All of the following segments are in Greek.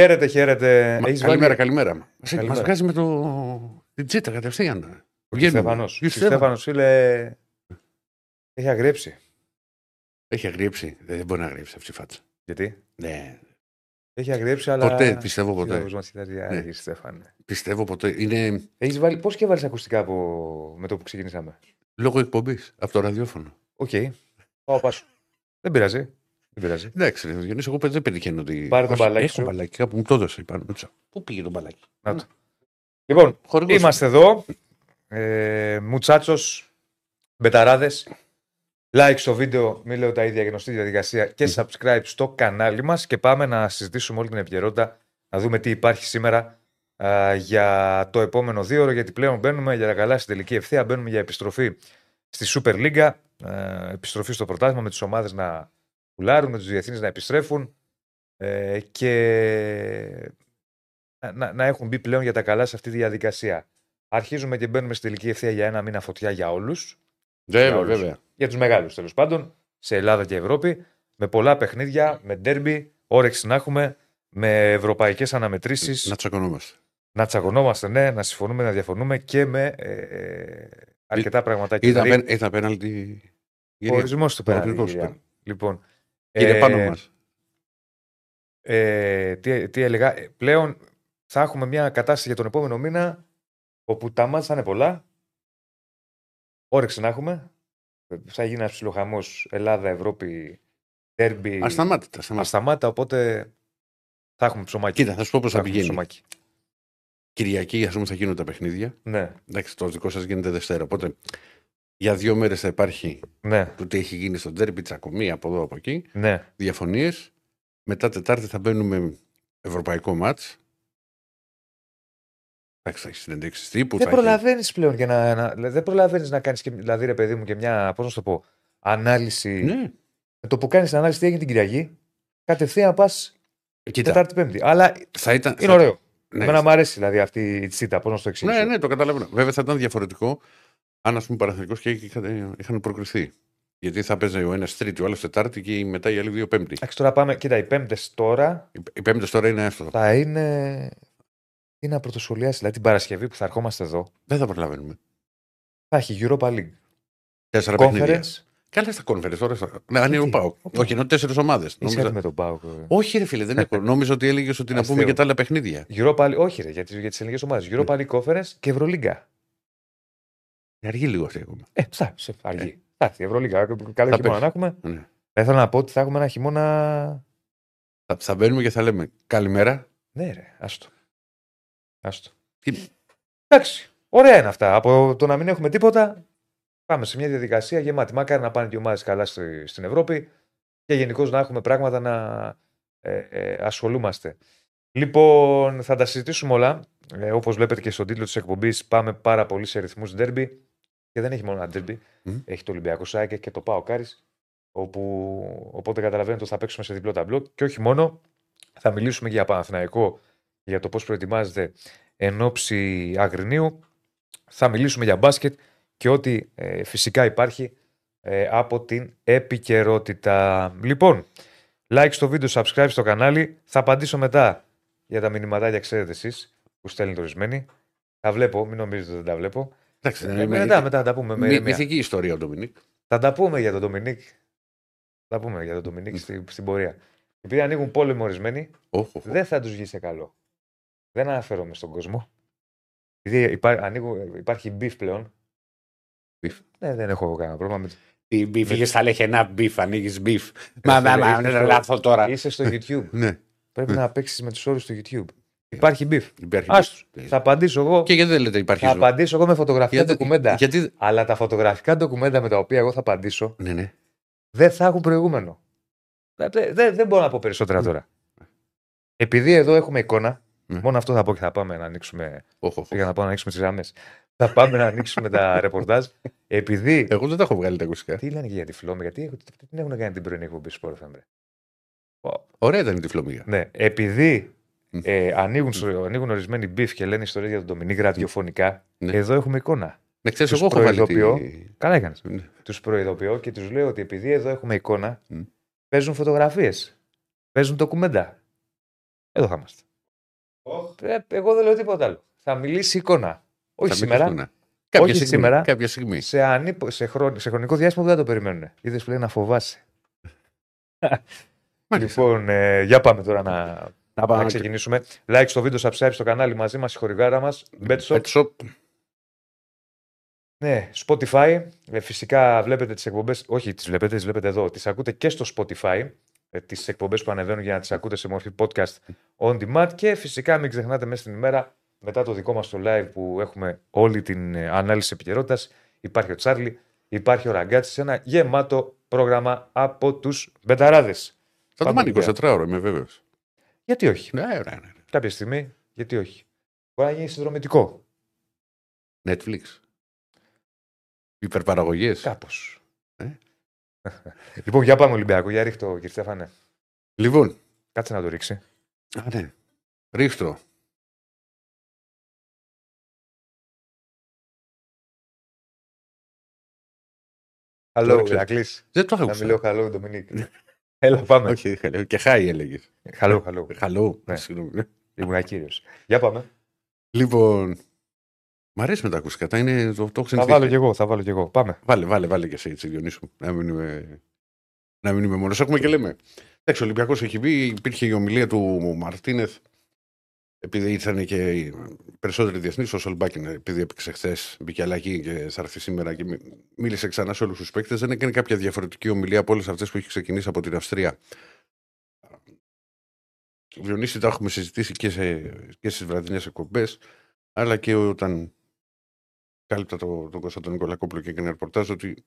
Χαίρετε, χαίρετε. Μα, Έχεις καλημέρα, βάλει... καλημέρα. Μας Καλημέρα. βγάζει με το. την τσίτα κατευθείαν. Ο Βγαίνουμε. Στέφανος. Γεια Ο σου, Στέφανος. Στέφανος, φίλε, έχει αγριέψει. Έχει αγριέψει. Δεν μπορεί να αγριέψει αυτή η φάτσα. Γιατί; Ναι. Έχει αγριέψει, αλλά... Ποτέ, πιστεύω ποτέ. Σύλλογος μας κοιτάζει, Ναι. «Άγιε, Στέφανε». Πιστεύω ποτέ. Είναι Έχεις βάλει... Πώς και βάλεις ακουστικά από... με το που ξεκινήσαμε; λόγω εκπομπής από το ραδιόφωνο. Οκ. Πάω πάσο. Δεν πειράζει. Δεν πειράζει. Εντάξει, ρε Διονύσης, εγώ δεν πετυχαίνω ότι. Πάρε το Όχι, μπαλάκι Έχω σου. μπαλάκι, κάπου μου το έδωσε πάνω. Τσα. Πού πήγε το μπαλάκι; Να το. Λοιπόν, Χορηγός. είμαστε εδώ. Ε, μουτσάτσος, μπεταράδες. Like στο βίντεο, μην λέω τα ίδια γνωστή διαδικασία και subscribe στο κανάλι μας και πάμε να συζητήσουμε όλη την επικαιρότητα, να δούμε τι υπάρχει σήμερα α, για το επόμενο δύο ώρο, γιατί πλέον μπαίνουμε για τα καλά στην τελική ευθεία, μπαίνουμε για επιστροφή στη Super League, ε, επιστροφή στο πρωτάθλημα με τις ομάδες να πουλάρουν, με τους διεθνείς να επιστρέφουν ε, και να- να, να έχουν μπει πλέον για τα καλά σε αυτή τη διαδικασία. Αρχίζουμε και μπαίνουμε στη τελική ευθεία για ένα μήνα φωτιά για όλους Βέβαια, για όλους. βέβαια. για τους μεγάλους τέλος πάντων, σε Ελλάδα και Ευρώπη, με πολλά παιχνίδια, με ντέρμπι, όρεξη να έχουμε, με ευρωπαϊκές αναμετρήσεις, Να να... τσακωνόμαστε. τσακωνόμαστε, ναι, να συμφωνούμε, να διαφωνούμε και με ε, ε, αρκετά πραγματάκια. Ήταν, Δηλαδή, πεν- ήταν πέναλτι. ο ορισμός του πέρα. ορισμός του Κυρία. πέρα. Λοιπόν, Κύριε ε, πάνω μας. ε, τι, τι έλεγα, ε, πλέον θα έχουμε μια κατάσταση για τον επόμενο μήνα όπου τα μάτια θα είναι πολλά. Όρεξη να έχουμε. Ε, Θα γίνει ένας ψιλοχαμός Ελλάδα-Ευρώπη, τέρμπι. Ασταμάτητα. ασταμάτητα. Ασταμάτα, οπότε θα έχουμε ψωμάκι. Κοίτα, θα σου πω πώς θα θα έχουμε πηγαίνει. ψωμάκι. Κυριακή, ας πούμε, θα γίνουν τα παιχνίδια. Ναι, Εντάξει, το δικό σας γίνεται Δευτέρα. Οπότε για δύο μέρες θα υπάρχει ναι, το τι έχει γίνει στο ντέρμπι, τσακωμή από εδώ από εκεί. ναι. Διαφωνίες. Μετά Τετάρτη θα μπαίνουμε ευρωπαϊκό μάτς. Εντάξει, θα έχεις συνεντέξει τύπου. Δεν θα έχει- προλαβαίνεις πλέον για να. να δηλαδή δεν προλαβαίνεις να κάνεις και. Δηλαδή, ρε παιδί μου, και μια. Πώς να σου το πω. Ανάλυση. Ναι, Με το που κάνεις ανάλυση τι έγινε την Κυριακή, κατευθείαν πας κοίτα. Τετάρτη-Πέμπτη. Αλλά Θα ήταν, είναι θα- ωραίο. Ναι, Εμένα μου αρέσει δηλαδή αυτή η τσίτα. Πώς να σου το εξηγήσω. ναι, ναι, το καταλαβαίνω. Βέβαια θα ήταν διαφορετικό αν ας πούμε παραθυρικό και είχαν, είχαν προκριθεί. Γιατί θα παίζει ο ένας Τρίτη, ο άλλος Τετάρτη και μετά οι άλλοι δύο Πέμπτη. Εντάξει, τώρα πάμε. Κοίτα, οι πέμπτες τώρα Οι, οι Πέμπτες τώρα είναι εύστοχο. θα είναι. Τι να πρωτοσχολιάσει, δηλαδή την Παρασκευή που θα ερχόμαστε εδώ, Δεν θα προλαβαίνουμε. θα έχει Europa League. Τέσσερα παιχνίδια. Conference. Καλά στα conference τώρα. στα- Ναι, αν είναι ο Γιατί; Πάοκ. Ο Όχι, ενώ τέσσερις ομάδες. Είσαι έτοιμη με τον Πάοκ. ε. Όχι, ρε φίλε, δεν έχω. Νόμιζα ότι έλεγες ότι να πούμε Αστείο. και τα άλλα παιχνίδια. Europa League, όχι ρε, για τι για τις ελληνικές ομάδες. Ναι. Europa League Conference και Ευρωλίγκα. Αργεί λίγο αυτή ακόμα. Ε, θα, σε αργεί. Θα έρθει η Ευρωλίγκα. Καλό Θα χειμώνα πέσει. να έχουμε. Ναι. Θα ήθελα να πω ότι θα έχουμε ένα χειμώνα. Θα, θα μπαίνουμε και θα λέμε καλημέρα. Ναι, ρε, άστο. Άστο. Τι- Εντάξει. Ωραία είναι αυτά. Από το να μην έχουμε τίποτα, πάμε σε μια διαδικασία γεμάτη. Μακάρι να πάνε και οι ομάδες καλά στη- στην Ευρώπη και γενικώς να έχουμε πράγματα να ε, ε, ασχολούμαστε. Λοιπόν, θα τα συζητήσουμε όλα. Ε, Όπως βλέπετε και στον τίτλο της εκπομπής, πάμε πάρα πολύ σε ρυθμούς derby. Και δεν έχει μόνο ένα derby. Μμ. Έχει το Ολυμπιακό Σάικε και το Πάο Κάρις. Όπου, οπότε καταλαβαίνετε ότι θα παίξουμε σε διπλό ταμπλό. Και όχι μόνο, θα μιλήσουμε για Παναθηναϊκό, για το πώς προετοιμάζεται εν ώψη Αγρινίου. Θα μιλήσουμε για μπάσκετ και ό,τι ε, φυσικά υπάρχει ε, από την επικαιρότητα. Λοιπόν, like στο βίντεο, subscribe στο κανάλι. Θα απαντήσω μετά για τα μηνυματάκια, ξέρετε εσείς, που στέλνετε ορισμένοι. Τα βλέπω, μην νομίζετε ότι δεν τα βλέπω. Εντάξει, δεν Ε, είναι- μετά, μετά τα πούμε. με μυ- ηρεμία. Μυθική ιστορία ο Ντομινίκ. Θα τα πούμε για τον Ντομινίκ. Θα τα πούμε για τον Ντομινίκ στη- στην πορεία. Επειδή ανοίγουν πόλεμο ορισμένοι, Όχι, όχι. δεν θα τους βγει σε καλό. Δεν αναφέρομαι στον κόσμο. Επειδή υπά, ανοίγουν- υπάρχει beef πλέον. Beef. Ναι, δεν έχω κανένα πρόβλημα. Με... Τι μπιφ, Με- είχε στα λεχενά μπιφ, ανοίγεις μπιφ. Ρε Μα, φίλε, μα, μα, είσαι είναι στο- λάθο τώρα. Είσαι στο YouTube. Ναι, Πρέπει να παίξεις με τους όρους του YouTube. Υπάρχει beef. υπάρχει. Άστο. beef. Θα απαντήσω εγώ. Και γιατί δεν λέτε υπάρχει Θα ζωή. απαντήσω εγώ με φωτογραφικά Γιατί- ντοκουμέντα. Γιατί. Αλλά τα φωτογραφικά ντοκουμέντα με τα οποία εγώ θα απαντήσω Ναι, ναι. δεν θα έχουν προηγούμενο. Δεν, δεν, δεν μπορώ να πω περισσότερα τώρα. Επειδή εδώ έχουμε εικόνα, Ναι. μόνο αυτό θα πω και θα πάμε να ανοίξουμε. Όχι, όχι. Για να πάμε να ανοίξουμε τις γραμμές. Θα πάμε να ανοίξουμε τα ρεπορτάζ. Επειδή. Εγώ δεν τα έχω βγάλει τα ακουστικά. Τι λένε και για τη φλόμη, γιατί έχουν- τι την έχουν κάνει την πρωινή εκπομπή Sport FM, ρε. Ωραία ήταν η τυφλομία. Ναι, επειδή Μμ. Ε, ανοίγουν, στο- ανοίγουν ορισμένοι μπιφ και λένε ιστορίε για τον Ντομινίκ ραδιοφωνικά, Ναι. εδώ έχουμε εικόνα. Ναι, ξέρεις, Τους εγώ έχω βάλει. προειδοποιώ. Τη... Καλά έκανες. Ναι. Τους προειδοποιώ και τους λέω ότι επειδή εδώ έχουμε εικόνα, Μμ. παίζουν φωτογραφίες. Παίζουν ντοκουμέντα. Εδώ θα είμαστε. Ε, εγώ δεν λέω τίποτα άλλο. Θα μιλήσει η εικόνα. Όχι Θα σήμερα. μιλήσουν. Κάποια Όχι στιγμή, σήμερα. Κάποια στιγμή. Σε, ανύπο- σε, χρον- σε χρονικό διάστημα δεν θα το περιμένουν. Είδες που λέει να φοβάσαι. Μάλιστα. Λοιπόν, ε, για πάμε τώρα να, Να να πάμε ξεκινήσουμε. Like στο βίντεο, subscribe στο κανάλι μαζί μας, η χορηγάρα μας. Betshop. Pet Shop. Ναι, Spotify. Ε, φυσικά βλέπετε τις εκπομπές. Όχι, τις βλέπετε, τις βλέπετε εδώ. Τις ακούτε και στο Spotify. Ε, τις εκπομπές που ανεβαίνουν για να τις ακούτε σε μορφή podcast on demand. Και φυσικά μην ξεχνάτε μέσα στην ημέρα, μετά το δικό μας το live που έχουμε όλη την ε, ανάλυση επικαιρότητας, υπάρχει ο Τσάρλι, υπάρχει ο Ραγκάτση. Ένα γεμάτο πρόγραμμα από τους Μπεταράδες. Θα το Πάμε, μάνει 24 ώρα, είμαι βέβαιος. Γιατί όχι; Ναι, ωραία, ναι. Κάποια στιγμή, γιατί όχι; Μπορεί να γίνει συνδρομητικό. Netflix. Υπερπαραγωγές. Κάπως. Ε. λοιπόν, για πάμε Ολυμπιακό. Για ρίχτω, κύριε Στέφανε. Λοιπόν, Κάτσε να το ρίξει. α, ναι. Ρίχτω. Hello, ρίξε. Ηρακλής. Δεν το Να άκουσα. μιλάω hello, Ντομινίκ. Έλα, πάμε. Όχι, hello. και χάι έλεγες. Hello, hello. Χαλό. Ναι. Συγγνώμη. Ήμουν κύριος. Για πάμε. Λοιπόν, μ' αρέσει με τα ακουστικά. Τα είναι, το, το έχω Θα συνηθίσει. βάλω κι εγώ, θα βάλω κι εγώ. Πάμε. Βάλε, βάλε, βάλε και εσύ, έτσι, Διονύσου. μου. Να μην είμαι, να μην είμαι μόνος. Έχουμε και λέμε. Εντάξει, ο Ολυμπιακός έχει μπει, υπήρχε η ομιλία του Μαρτίνεθ, επειδή ήρθαν και οι περισσότεροι διεθνείς, ο Σολμπάκιν, επειδή έπαιξε χθες, μπήκε αλλαγή και θα έρθει σήμερα και μι- μίλησε ξανά σε όλους τους παίκτες. Δεν έκανε κάποια διαφορετική ομιλία από όλες αυτές που έχει ξεκινήσει από την Αυστρία. Διονύση, τα έχουμε συζητήσει και, σε, και στις βραδινές εκπομπές, αλλά και όταν κάλυπτα το, τον Κωνσταντίνο Νικολακόπουλο και έκανε ρεπορτάζ ότι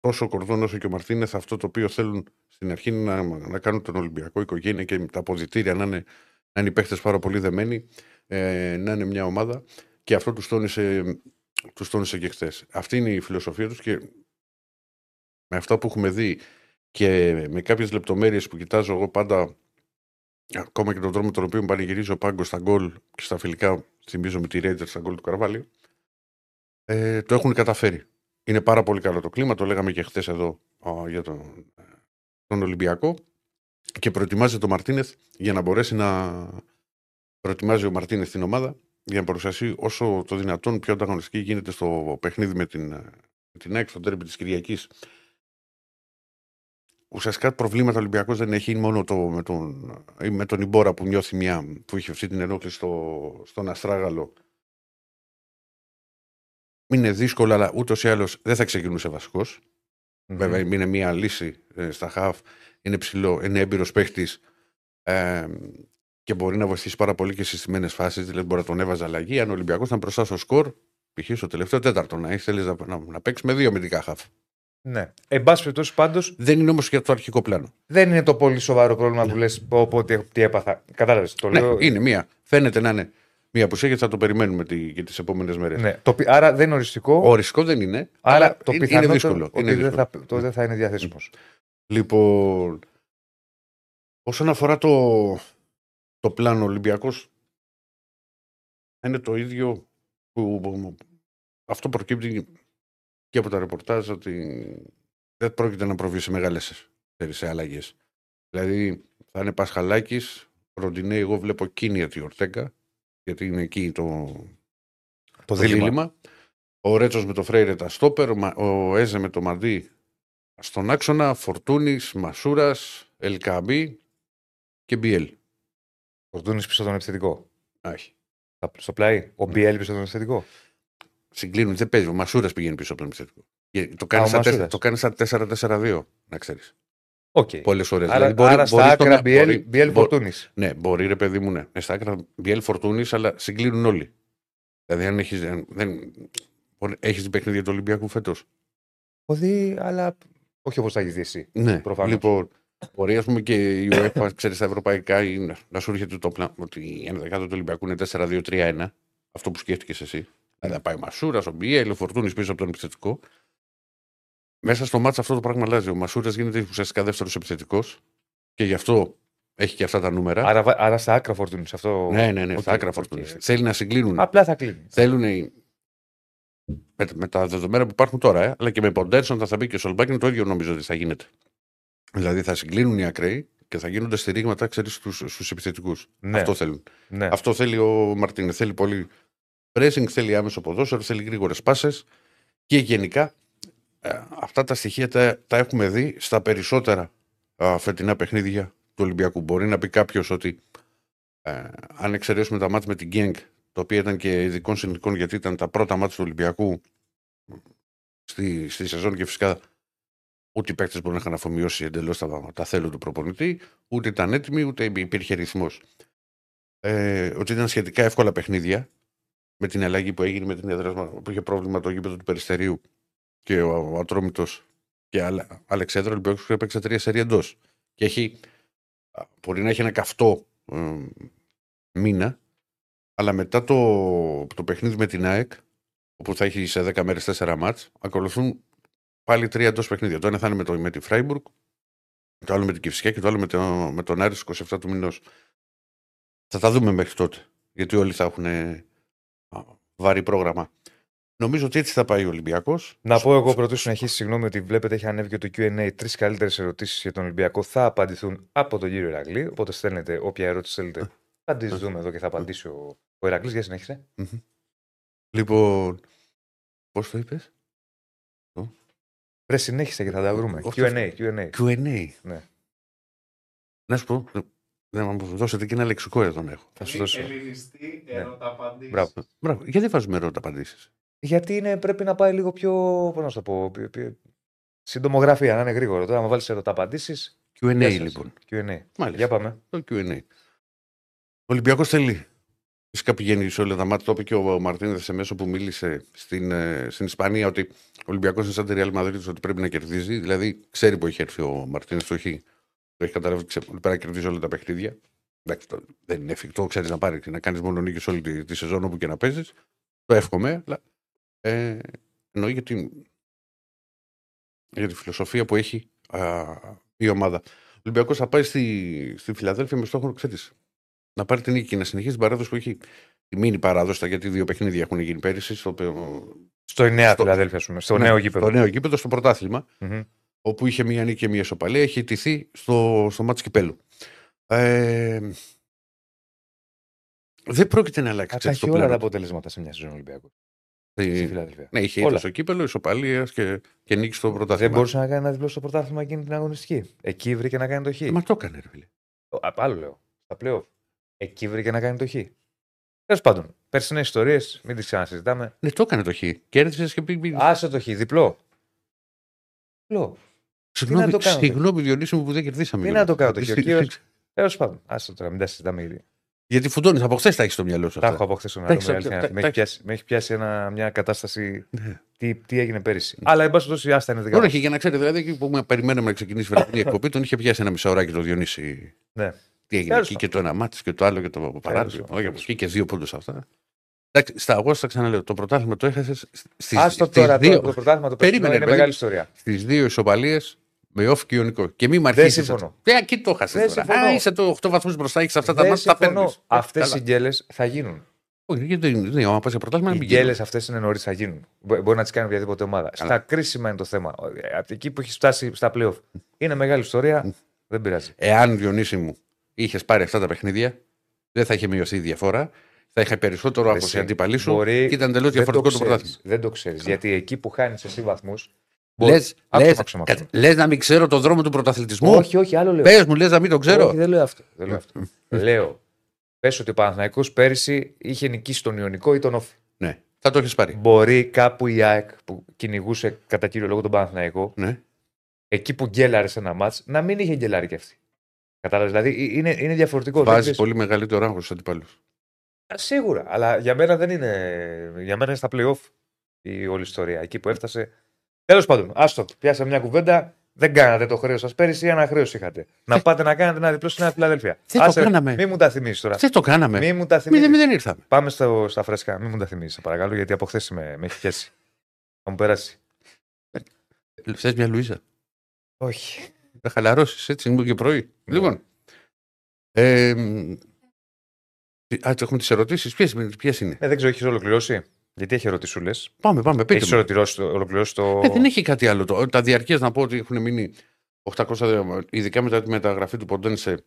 τόσο ο Κορδόν όσο και ο Μαρτίνεθ αυτό το οποίο θέλουν στην αρχή είναι να, να κάνουν τον Ολυμπιακό οικογένεια και τα αποδητήρια να είναι, να είναι οι παίχτες πάρα πολύ δεμένοι, ε, να είναι μια ομάδα και αυτό τους τόνισε, τους τόνισε και χθες. Αυτή είναι η φιλοσοφία τους και με αυτά που έχουμε δει και με κάποιες λεπτομέρειες που κοιτάζω εγώ πάντα ακόμα και τον τρόπο με τον οποίο πανηγυρίζει ο Πάγκος στα γκολ και στα φιλικά, θυμίζω με τη Ρέιντζερ στα γκολ του Καρβάλιου, ε, το έχουν καταφέρει. Είναι πάρα πολύ καλό το κλίμα, το λέγαμε και χθες εδώ α, για τον, τον Ολυμπιακό και προετοιμάζεται ο Μαρτίνεθ για να μπορέσει να προετοιμάζει ο Μαρτίνεθ την ομάδα για να παρουσιαστεί όσο το δυνατόν πιο ανταγωνιστική γίνεται στο παιχνίδι με την, με την ΑΕΚ στο τέρμι της Κυριακής. Ουσιαστικά προβλήματα ο Ολυμπιακός δεν έχει είναι μόνο το, με, τον, ή με τον Ιμπόρα που νιώθει μια που είχε αυτή την ενόχληση στο, στον Αστράγαλο είναι δύσκολο, αλλά ούτως ή άλλως δεν θα ξεκινούσε βασικός. Βέβαια, είναι μια λύση ε, στα χαφ. Είναι ψηλό, είναι έμπειρος παίχτης ε, και μπορεί να βοηθήσει πάρα πολύ και στι στιμένε φάσεις. Δηλαδή, μπορεί να τον έβαζε αλλαγή. Αν ο Ολυμπιακός ήταν μπροστά στο σκορ, π.χ. στο τελευταίο τέταρτο, να θέλει να, να, να παίξεις με δύο αμυντικά χαφ. Ναι. Εν πάση περιπτώσει, πάντω Δεν είναι όμως για το αρχικό πλάνο. δεν είναι το πολύ σοβαρό πρόβλημα που λες: Πω, πω, τι, τι έπαθα. Κατάλαβες. Το Ναι, λέω. είναι μία. Φαίνεται να είναι μία απουσία και θα το περιμένουμε τη, για τις επόμενες μέρες. Ναι. Το, πι- άρα δεν είναι οριστικό. Οριστικό δεν είναι. άρα αλλά το είναι, είναι πιθανότερο δύσκολο. ότι Είναι δεν, δύσκολο. θα, το δεν θα είναι διαθέσιμος. Λοιπόν, όσον αφορά το, το πλάνο Ολυμπιακός, είναι το ίδιο που, που- αυτό προκύπτει και από τα ρεπορτάζ ότι δεν πρόκειται να προβεί σε μεγάλες σε αλλαγές. Δηλαδή θα είναι Πασχαλάκης, Ροντινέ, εγώ βλέπω Κίνιατ η Ορτέκα, γιατί είναι εκεί το, Το το δίλημα. δίλημα. Ο Ρέτσος με το Φρέιρε τα στόπερ, ο Μα- ο Έζε με το Μαντί στον άξονα, Φορτούνης, Μασούρας, Ελκαμπή και Μπιέλ. Ο Ντούνη πίσω τον επιθετικό. Όχι. Θα- Στο πλάι. Ο Μπιέλ πίσω τον επιθετικό. Συγκλίνουν, δεν παίζει. Ο Μασούρας πηγαίνει πίσω από τον επιθετικό. Και Το κάνεις ο σαν Μασούρας. τέσσερα- το κάνεις σαν 4-4-2, να ξέρεις. Οκ. Πολλές φορές. Άρα, άρα στα άκρα Μπιέλ, Μπιέλ Φορτούνης. Ναι, μπορεί ρε παιδί μου, ναι. Ε, Στα άκρα Μπιέλ Φορτούνης, αλλά συγκλίνουν όλοι. Δηλαδή, αν έχει δεν... έχεις δει παιχνίδια του Ολυμπιακού φέτος. Έχω δει, αλλά όχι όπως θα έχεις δει εσύ. Ναι, Προφανώς. Λοιπόν, μπορεί ας πούμε και η UEFA, ξέρεις, στα ευρωπαϊκά είναι- να σου έρχεται το πλάνο ότι η ενδεκάδα του Ολυμπιακού είναι 4-2-3-1. Αυτό που σκέφτηκες εσύ. Δηλαδή, θα πάει ο Μασούρας, ο Μπιέλ, ο Φορτούνης πίσω από τον επιθετικό. Μέσα στο μάτσο αυτό το πράγμα αλλάζει. Ο Μασούρας γίνεται ουσιαστικά δεύτερος επιθετικός και γι' αυτό έχει και αυτά τα νούμερα. Άρα, βα- άρα στα άκρα Φορτούνης. Αυτό... ναι, ναι, ναι, Οκ, στα άκρα οκ. Φορτούνης. Θέλει να συγκλίνουν. Απλά θα κλείνεις. Θέλουν οι- με, με τα δεδομένα που υπάρχουν τώρα, ε, αλλά και με Ποντέρσον θα, θα μπει και ο Σολμπάκιν, το ίδιο νομίζω ότι θα γίνεται. Δηλαδή θα συγκλίνουν οι ακραίοι και θα γίνονται στηρίγματα, ξέρεις, στου επιθετικούς. Ναι. Αυτό θέλουν. Ναι. Αυτό θέλει ο Μαρτίνε. Θέλει πολύ pressing, θέλει άμεσο ποδόσφαιρο, θέλει γρήγορες πάσες και γενικά ε, αυτά τα στοιχεία τα, τα έχουμε δει στα περισσότερα α, φετινά παιχνίδια του Ολυμπιακού. Μπορεί να πει κάποιος ότι ε, αν εξαιρέσουμε τα μάτια με την Γκένγκ, το οποίο ήταν και ειδικών συνθηκών γιατί ήταν τα πρώτα μάτια του Ολυμπιακού στη, στη σεζόν και φυσικά ούτε οι παίκτες μπορούν να είχαν αφομοιώσει εντελώς τα, τα θέλω του προπονητή, ούτε ήταν έτοιμοι, ούτε υπήρχε ρυθμός. Ε, ότι ήταν σχετικά εύκολα παιχνίδια με την αλλαγή που έγινε με την έδρα που είχε πρόβλημα το γήπεδο του Περιστερίου και ο, ο Ατρόμητος και Αλε, Αλεξάνδρο Ολυμπιακός έπαιξε τρία σερή εντός. Και έχει, μπορεί να έχει ένα καυτό ε, μήνα, αλλά μετά το, το παιχνίδι με την ΑΕΚ, όπου θα έχει σε 10 μέρες 4 μάτς, ακολουθούν πάλι τρία εντός παιχνίδια. Το ένα θα είναι με, το, με τη Φράιμπουργκ, το άλλο με την Κυφσιά και το άλλο με, το, με τον Άρης 27 του μηνός. Θα τα δούμε μέχρι τότε. Γιατί όλοι θα έχουν βαρύ πρόγραμμα. Νομίζω ότι έτσι θα πάει ο Ολυμπιακός. Να πω εγώ πρωτού συνεχίσει, συγγνώμη ότι βλέπετε έχει ανέβει και το QA. Τρεις καλύτερες ερωτήσεις για τον Ολυμπιακό θα απαντηθούν από τον κύριο Ηρακλή. Οπότε στέλνετε όποια ερώτηση θέλετε. Θα τη δούμε εδώ και θα απαντήσει ο, ο Ηρακλής. Για συνέχισε. Λοιπόν, πώς το είπες; Ρε συνέχισε και θα τα βρούμε. Αυτό- QA. QA. QA. Ναι. Να σου πω, να μου δώσετε και ένα λεξικό εδώ να έχω. Θα σου δώσω. Ελληνιστή, Ναι. ερώτα απαντήσεις. Μπράβο. Μπράβο. Γιατί βάζουμε ερώτα απαντήσεις; Γιατί είναι, πρέπει να πάει λίγο πιο. Πώς να σου το πω. πιο- πιο- Συντομογραφία, να είναι γρήγορο. Τώρα, αν βάλεις ερωτά απαντήσεις. QA λοιπόν. QA. Μάλιστα. Για πάμε. Το QA. Ο Ολυμπιακός θέλει. Φυσικά πηγαίνει σε όλα τα μάτια. Το είπε και ο Μαρτίνεθ σε μέσο που μίλησε στην, ε, στην Ισπανία ότι ο Ολυμπιακός είναι σαν τη Real Madrid ότι πρέπει να κερδίζει. Δηλαδή ξέρει που έχει έρθει ο Μαρτίνεθ. Το έχει, το έχει καταλάβει ότι ξε- πρέπει να κερδίζει όλα τα παιχνίδια. Εντάξει, το, δεν είναι εφικτό, ξέρεις να πάρει να κάνεις μόνο νίκη όλη τη, τη σεζόν όπου και να παίζεις. Το εύχομαι, αλλά ε, εννοεί για την, για τη φιλοσοφία που έχει α, η ομάδα. Ο Ολυμπιακός θα πάει στη, στη Φιλαδέλφια με στόχο, ξέρεις, να πάρει την νίκη και να συνεχίσει την παράδοση που έχει. Τη μήνυ παράδοση, γιατί δύο παιχνίδια έχουν γίνει πέρυσι. Στο, Στο νέα Στο- Φιλαδέλφια, ας πούμε. Στο ναι, νέο γήπεδο. Στο νέο γήπεδο, στο πρωτάθλημα, Μμμ. όπου είχε μία νίκη και μία ισοπαλία, έχει τηθεί στο, στο μάτι κυπέλου. Ε, δεν πρόκειται να αλλάξει Θα τα ξέρεις, έχει το όλα τα πλάνο. αποτελέσματα σε μια σεζόν Ολυμπιακού. Ε, Στη Φιλαδέλφια. Ναι, είχε Όλα. ήττα στο κύπελο, ισοπαλίας και, και νίκη στο Δεν πρωτάθλημα. μπορούσε να κάνει ένα διπλό στο πρωτάθλημα εκείνη την αγωνιστική. Εκεί βρήκε να κάνει το χ. Ε, Μα το έκανε, ρε φίλε. Α, Άλλο λέω. Στα πλέον. Εκεί βρήκε να κάνει το χ. Τέλος πάντων, περσινές ιστορίες, μην τις ξανασυζητάμε. Ναι, το έκανε το χ. Κέρδισες και πήγε. Άσε το χ, διπλό. Διπλό. Συγγνώμη, το κάνω, συγγνώμη Διονύση μου που δεν κερδίσαμε. Τι να το κάνω το χ. Ο κύριος- Τέλος πάντων, άσε το τώρα, μην τα συζητάμε ήδη. Γιατί φουντώνεις, από χθες τα έχεις στο μυαλό σου. Τα αυτά. έχω από χθες στο μυαλό μου. Εντάξει, η αλήθεια είναι τα- αυτή. Με τα- έχει πιάσει, με έχει πιάσει ένα, μια κατάσταση. Ναι. Τι, τι έγινε πέρυσι. Αλλά εν πάση περιπτώσει, άστα είναι δικά Τώρα μας. έχει για να ξέρετε, δηλαδή εκεί που περιμέναμε να ξεκινήσει η φετινή εκπομπή, τον είχε πιάσει ένα μισάωράκι το Διονύση. Ναι. Τι έγινε Τέλος εκεί και το ένα μάτι και το άλλο και το παράδειγμα. πάντων. Όχι, από εκεί και δύο πόντους αυτά. Εντάξει, στα εγώ θα ξαναλέω, το πρωτάθλημα το έχασες στις Άστο τώρα δύο, το πρωτάθλημα το Περίμενε, περσινό είναι παιδί. μεγάλη ιστορία. στις δύο ισοπαλίες με off και ιονικό. Και μη μ' Δεν αρχίσεις. συμφωνώ. Ε, εκεί το έχασες. Δεν τώρα. συμφωνώ. Α, είσαι το 8 βαθμούς μπροστά, έχεις αυτά τα Δεν μάτια, τα συμφωνώ. παίρνεις. Αυτές οι γκέλε θα γίνουν. Όχι, γιατί δεν είναι. Άμα πας σε πρωτάθλημα, Οι να μην γίνει. γκέλε αυτές είναι νωρίς, θα γίνουν. Μπο- Μπορεί να τις κάνει οποιαδήποτε ομάδα. Στα κρίσιμα είναι το θέμα. Ε, Από εκεί που έχει φτάσει στα playoff. Είναι μεγάλη ιστορία. Δεν πειράζει. Εάν Διονύση μου είχες πάρει αυτά τα παιχνίδια, δεν θα είχε μειωθεί η διαφορά. Θα είχε περισσότερο από Εσύ, οι αντίπαλοι σου μπορεί- και ήταν τελείως Δεν διαφορετικό το ξέρεις. πρωτάθλημα. Δεν το ξέρεις. Γιατί εκεί που χάνεις εσύ βαθμούς. Λες, Άκου λες, να ξέρω, κάτσε, λες να μην ξέρω το δρόμο του πρωταθλητισμού; Όχι, όχι, άλλο λέω. Πες μου, λες να μην το ξέρω. Όχι, δεν λέω αυτό. Δεν λέω, αυτό. λέω. Πες ότι ο Παναθηναϊκός πέρυσι είχε νικήσει τον Ιωνικό ή τον Όφη. Ναι, θα το έχεις πάρει. Μπορεί κάπου η ΑΕΚ που κυνηγούσε κατά κύριο λόγο τον Παναθηναϊκό, Ναι. εκεί που γκέλαρε σε ένα μάτς, να μην είχε γκελάρει και αυτή. Κατάλαβες. Δηλαδή ε, είναι, είναι διαφορετικό. Δεν Βάζεις ξέρεις- πολύ μεγαλύτερο άγχος στους αντιπάλους. Α, Σίγουρα. Αλλά για μένα δεν είναι. Για μένα είναι στα playoff η όλη ιστορία. Εκεί που έφτασε. Τέλος πάντων, άστο. Πιάσα μια κουβέντα. Δεν κάνατε το χρέος σας πέρυσι, ένα χρέος είχατε. Να πάτε να κάνετε ένα διπλό στη Νέα Φιλαδέλφια. Δεν το κάναμε. Μην μου τα θυμίσεις τώρα. Δεν το κάναμε. Μην μου τα Μηδέν θυμίσεις. μηδέν ήρθαμε. Πάμε στο, στα φρέσκα. Μην μου τα θυμίσεις, παρακαλώ, γιατί από χθες με, με έχει πιάσει. Θα μου περάσει. Θε μια Λουίζα. Όχι. Θα χαλαρώσεις έτσι, είναι και πρωί. Ναι. Λοιπόν. Ε, μ, α, έχουμε τις ερωτήσεις. Ποιες είναι; Ε, δεν ξέρω, έχεις ολοκληρώσει; Γιατί έχει ερωτησούλε. Πάμε, πάμε. Πείτε Έχεις μου. ολοκληρώσει, το- ολοκληρώσει το. Ε, δεν έχει κάτι άλλο. Το, τα διαρκείας να πω ότι έχουν μείνει 800, ειδικά μετά τη μεταγραφή του Ποντένσε,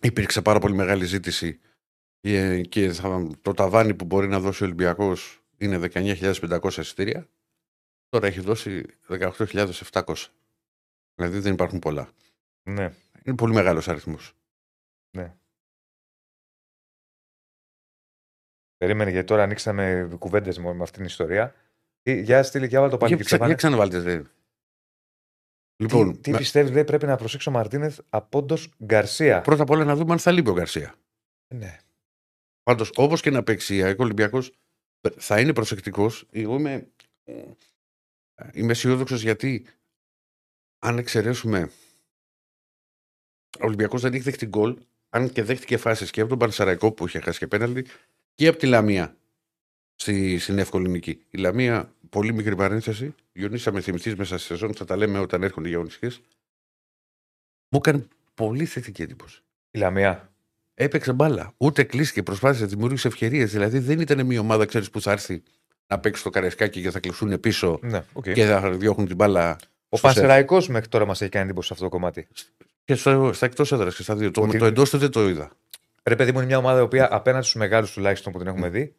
υπήρξε πάρα πολύ μεγάλη ζήτηση ε, και θα, το ταβάνι που μπορεί να δώσει ο Ολυμπιακός είναι 19.500 εισιτήρια. Τώρα έχει δώσει 18.700. Δηλαδή δεν υπάρχουν πολλά. Ναι. Είναι πολύ μεγάλος αριθμός. Ναι. Περίμενε γιατί τώρα ανοίξαμε κουβέντες με αυτήν την ιστορία. Για στείλει και το πάλι. Για, για ξαναβάλτες. Δε. Λοιπόν, τι, τι με... πιστεύεις, λέει, πρέπει να προσέξει ο Μαρτίνεθ από όντως Γκαρσία. Πρώτα απ' όλα να δούμε αν θα λείπει ο Γκαρσία. Ναι. Πάντως, όπως και να παίξει ο Ολυμπιακός, θα είναι προσεκτικός. Εγώ είμαι, είμαι αισιόδοξος γιατί αν εξαιρέσουμε. Ο Ολυμπιακός δεν έχει δεχτεί γκολ, αν και δέχτηκε φάσεις και από τον Πανσαραϊκό που είχε χάσει και πέναλτι και από τη Λαμία στη, στην εύκολη νική. Η Λαμία, πολύ μικρή παρένθεση, γιονίσαμε θυμηθείς μέσα στη σεζόν, θα τα λέμε όταν έρχονται οι αγωνιστικές. Μου έκανε πολύ θετική εντύπωση. Η Λαμία. Έπαιξε μπάλα. Ούτε κλείστηκε, προσπάθησε, δημιούργησε ευκαιρίες. Δηλαδή δεν ήταν μια ομάδα, ξέρεις, που θα έρθει να παίξει το καρεσκάκι και θα κλειστούν πίσω ναι, okay. και θα διώχνουν την μπάλα. Ο Πανσεραϊκός μέχρι τώρα μας έχει κάνει εντύπωση σε αυτό το κομμάτι. Και στο, στα εκτός έδρας και στα δύο. Ότι... Το, το εντός του δεν το είδα. Ρε παιδί μου, είναι μια ομάδα η οποία απέναντι στους μεγάλους τουλάχιστον που την έχουμε δει.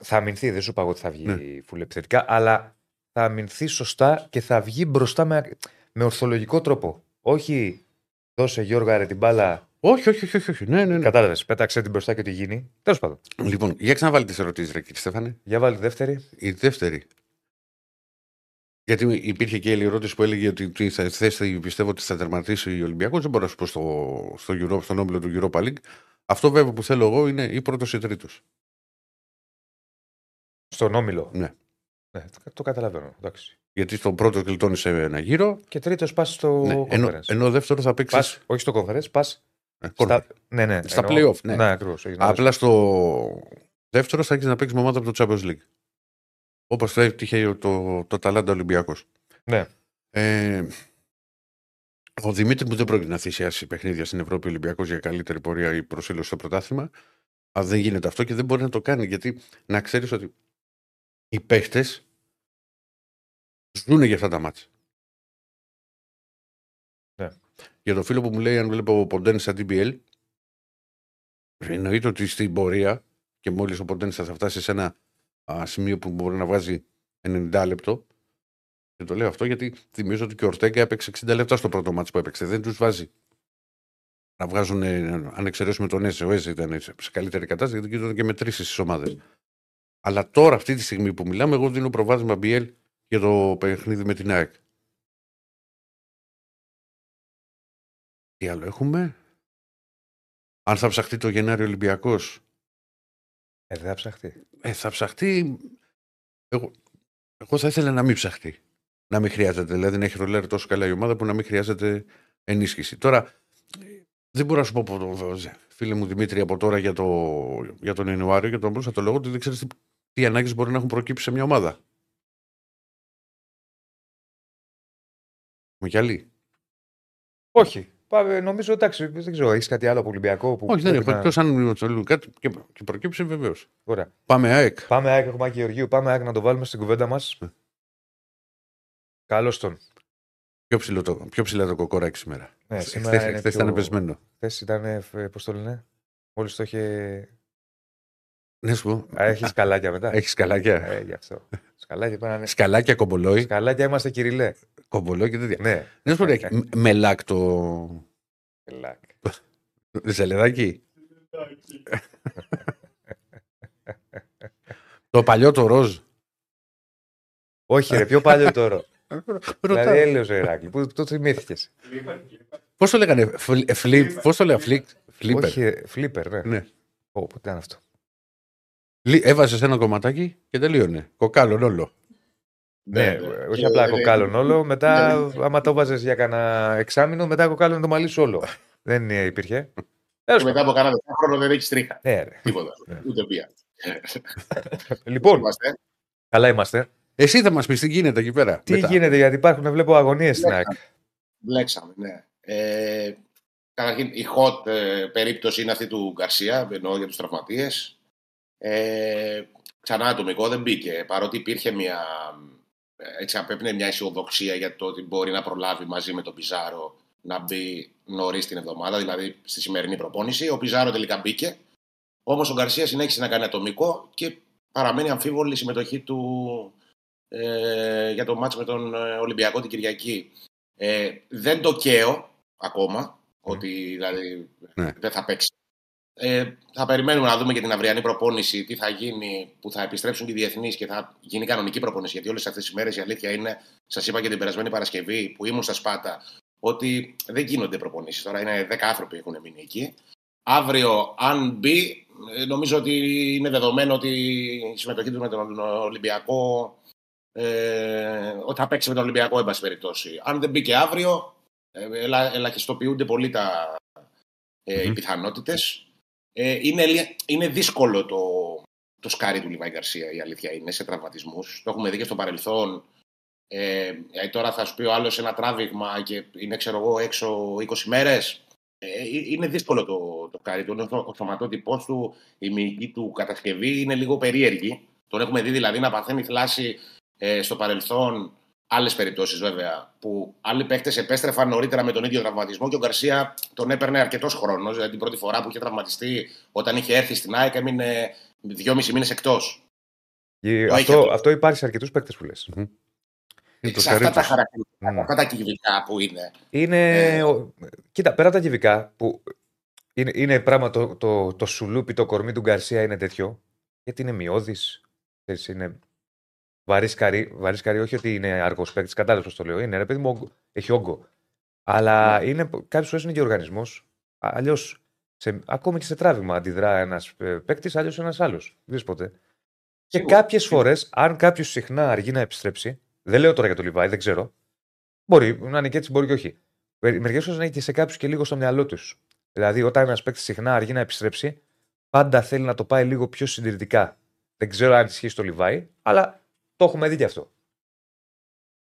Θα αμυνθεί, δεν σου είπα ότι θα βγει ναι. φουλεπιθετικά, αλλά θα αμυνθεί σωστά και θα βγει μπροστά με, με ορθολογικό τρόπο. Όχι δώσε Γιώργα ρε την μπάλα. Όχι, όχι, όχι. όχι, όχι. Ναι, ναι, ναι. Κατάλαβες. Πέταξε την μπροστά και τι γίνει. Τέλος πάντων. Λοιπόν, για ξαναβάλει τις ερωτήσεις, ρε κύριε Στέφανε. Για βάλει τη δεύτερη. Η δεύτερη. Γιατί υπήρχε και η ερώτηση που έλεγε ότι θα θέση πιστεύω ότι θα τερματίσει ο Ολυμπιακός. Δεν μπορώ να σου πω στο, στο Euro, στον όμιλο του Europa League. Αυτό βέβαια που θέλω εγώ είναι ή πρώτος ή τρίτος. Στον όμιλο. Ναι. ναι. Το καταλαβαίνω. Εντάξει. Γιατί στον πρώτο κλειτώνει σε ένα γύρο. Και τρίτος πας στο ναι. Ενώ, ενώ δεύτερο θα παίξει. Όχι στο conference, πας. Ναι, στα... ναι, ναι. Στα playoff. Ναι, ναι ακριβώς, Απλά στο δεύτερο θα έχεις να παίξεις με ομάδα από το Champions League. Όπως θα έχει το, το Ταλάντα Ολυμπιακός. Ναι. Ε, ο Δημήτρης μου δεν πρόκειται να θυσιάσει παιχνίδια στην Ευρώπη Ολυμπιακός για καλύτερη πορεία ή προσήλωση στο πρωτάθλημα. Αλλά δεν γίνεται αυτό και δεν μπορεί να το κάνει γιατί να ξέρεις ότι οι παίχτες ζουν για αυτά τα μάτια. Ναι. Για το φίλο που μου λέει, αν βλέπω ο Ποντέν σαν DBL, εννοείται ότι στην πορεία και μόλις ο Ποντέν θα φτάσει σε ένα α, σημείο που μπορεί να βάζει 90 λεπτό. Και το λέω αυτό γιατί θυμίζω ότι και ο Ορτέγκα έπαιξε 60 λεπτά στο πρώτο μάτσο που έπαιξε. Δεν τους βάζει να βγάζουν, αν εξαιρέσουμε τον Έζε, ο Έζε ήταν σε καλύτερη κατάσταση γιατί ήταν και μετρήσει στις ομάδες. Αλλά τώρα, αυτή τη στιγμή που μιλάμε, εγώ δίνω προβάδισμα BL για το παιχνίδι με την ΑΕΚ. Τι άλλο έχουμε; Αν θα ψαχτεί το Γενάρη Ολυμπιακός. Ε, δεν θα ψαχτεί. Ε, θα ψαχτεί. Εγώ, εγώ θα ήθελα να μην ψαχτεί. Να μην χρειάζεται. Δηλαδή να έχει ρολέρ τόσο καλά η ομάδα που να μην χρειάζεται ενίσχυση. Τώρα, δεν μπορώ να σου πω, φίλε μου Δημήτρη, από τώρα για, το, για τον Ιανουάριο, για τον θα το λέω ότι δεν ξέρεις τι, τι ανάγκες μπορεί να έχουν προκύψει σε μια ομάδα. Μου κι άλλη. Όχι. Πάμε, νομίζω εντάξει, δεν ξέρω, έχεις κάτι άλλο από Ολυμπιακό. Που Όχι, δεν έχω. Εκτός αν κάτι και, και προκύψει, βεβαίως. Ωραία. Πάμε ΑΕΚ. Πάμε ΑΕΚ, έχουμε Γεωργίου. Πάμε ΑΕΚ να το βάλουμε στην κουβέντα μας. Ναι. Καλώς τον. Πιο, ψηλό το, πιο ψηλά το κοκοράκι σήμερα. Ναι, σήμερα Χθε πιο... ήταν πεσμένο. Χθες ήταν, πώς το λένε, μόλις το είχε. Ναι, σου πω. Έχεις σκαλάκια μετά. Έχεις σκαλάκια. Ε, γι' αυτό. Σκαλάκια, πάνε... σκαλάκια κομπολόι. Σκαλάκια είμαστε κυριλέ. Κομπολόι και τέτοια. Ναι. Ναι, σου πω. Μελάκ το. Μελάκ. Ζελεδάκι. το παλιό το ροζ. Όχι, ρε, πιο παλιό τώρα. δηλαδή έλεος ο Ηράκλη, που το θυμήθηκες; Πώς το λέγανε, πώς το λέγανε, φλίπερ; Όχι, φλίπερ, ναι. ναι. Ω, πότε ήταν αυτό. Έβαζες ένα κομματάκι και τελείωνε. Κοκάλων όλο. Ναι, ναι, όχι απλά κοκάλων όλο. Μετά, άμα το βάζε για κανένα εξάμεινο, μετά κοκάλων το μαλλί σου όλο. Δεν υπήρχε. Και μετά από κανένα χρόνο δεν έχεις τρίχα. Ναι, Τίποτα. Ούτε πία. λοιπόν, καλά είμαστε. Εσύ θα μας πεις τι γίνεται εκεί πέρα. Τι μετά. γίνεται, γιατί υπάρχουν, βλέπω αγωνίες στην ΑΕΚ. Βλέξαμε, ναι. Ε, καταρχήν, η hot ε, περίπτωση είναι αυτή του Γκαρσία, εννοώ για τους τραυματίες. Ε, ξανά ατομικό δεν μπήκε, παρότι υπήρχε μια έτσι απέπνε μια αισιοδοξία για το ότι μπορεί να προλάβει μαζί με τον Πιζάρο να μπει νωρίς την εβδομάδα, δηλαδή στη σημερινή προπόνηση. Ο Πιζάρο τελικά μπήκε. Όμως ο Γκαρσία συνέχισε να κάνει ατομικό και παραμένει αμφίβολη η συμμετοχή του ε, για το μάτς με τον ε, Ολυμπιακό την Κυριακή. Ε, δεν το καίω ακόμα, ότι δηλαδή Ναι. δεν θα παίξει. Ε, θα περιμένουμε να δούμε και την αυριανή προπόνηση, τι θα γίνει, που θα επιστρέψουν και οι διεθνείς και θα γίνει κανονική προπόνηση. Γιατί όλες αυτές τις μέρες η αλήθεια είναι, σας είπα και την περασμένη Παρασκευή που ήμουν στα Σπάτα, ότι δεν γίνονται προπονήσεις. Τώρα είναι 10 άνθρωποι που έχουν μείνει εκεί. Αύριο, αν μπει, ε, νομίζω ότι είναι δεδομένο ότι η συμμετοχή τους με τον Ολυμπιακό. Ε, ότι θα παίξει με τον Ολυμπιακό, εν πάση περιπτώσει. Αν δεν μπήκε αύριο, ε, ελα, ελαχιστοποιούνται πολύ τα, ε, οι Μμμ. πιθανότητες. Ε, είναι, λι- είναι δύσκολο το, το σκάρι του Λιβάη Γκαρσία, η αλήθεια είναι, σε τραυματισμούς. Το έχουμε δει και στο παρελθόν. Ε, ε, τώρα θα σου πει ο άλλος ένα τράβηγμα και είναι, ξέρω εγώ, έξω 20 μέρες. Ε, είναι δύσκολο το, το σκάρι του. Ο, ο σωματότυπός του, η μυϊκή του κατασκευή είναι λίγο περίεργη. Τον έχουμε δει δηλαδή να παθαίνει θλάση ε, στο παρελθόν Άλλες περιπτώσεις βέβαια που άλλοι παίκτες επέστρεφαν νωρίτερα με τον ίδιο τραυματισμό και ο Γκαρσία τον έπαιρνε αρκετός χρόνος. Δηλαδή την πρώτη φορά που είχε τραυματιστεί, όταν είχε έρθει στην ΑΕΚ, έμεινε δυόμισι μήνες εκτός. Και Το αυτό, είχε- αυτό υπάρχει σε αρκετούς παίκτες που λες. Είναι το Σε αυτά τα καρύτος. χαρακτηριστικά, αυτά τα κυβικά που είναι. Είναι. Ε. ο- Κοίτα, πέρα από τα κυβικά που είναι, είναι πράγμα το, το, το σουλούπι, το κορμί του Γκαρσία είναι τέτοιο. Γιατί είναι μειώδης. Είναι βαρύ καρύ, βαρύς καρύ, όχι ότι είναι αργό παίκτης, κατάλαβε πώς το λέω. Είναι ρε παιδί μου, όγκο- έχει όγκο. Αλλά Ναι. είναι, κάποιες φορές είναι και οργανισμός. Αλλιώς, ακόμη και σε τράβημα αντιδρά ένας παίκτης, αλλιώς ένας άλλος. Δεν ποτέ. Και Σίγουρα, κάποιες σίγουρα. φορές, αν κάποιος συχνά αργεί να επιστρέψει, δεν λέω τώρα για το Λιβάη, δεν ξέρω. Μπορεί να είναι και έτσι, μπορεί και όχι. Μερικές φορές να έχει και σε κάποιους και λίγο στο μυαλό τους. Δηλαδή, όταν ένας παίκτης συχνά αργεί να επιστρέψει, πάντα θέλει να το πάει λίγο πιο συντηρητικά. Δεν ξέρω αν ισχύει στο Λιβάη, αλλά το έχουμε δει και αυτό.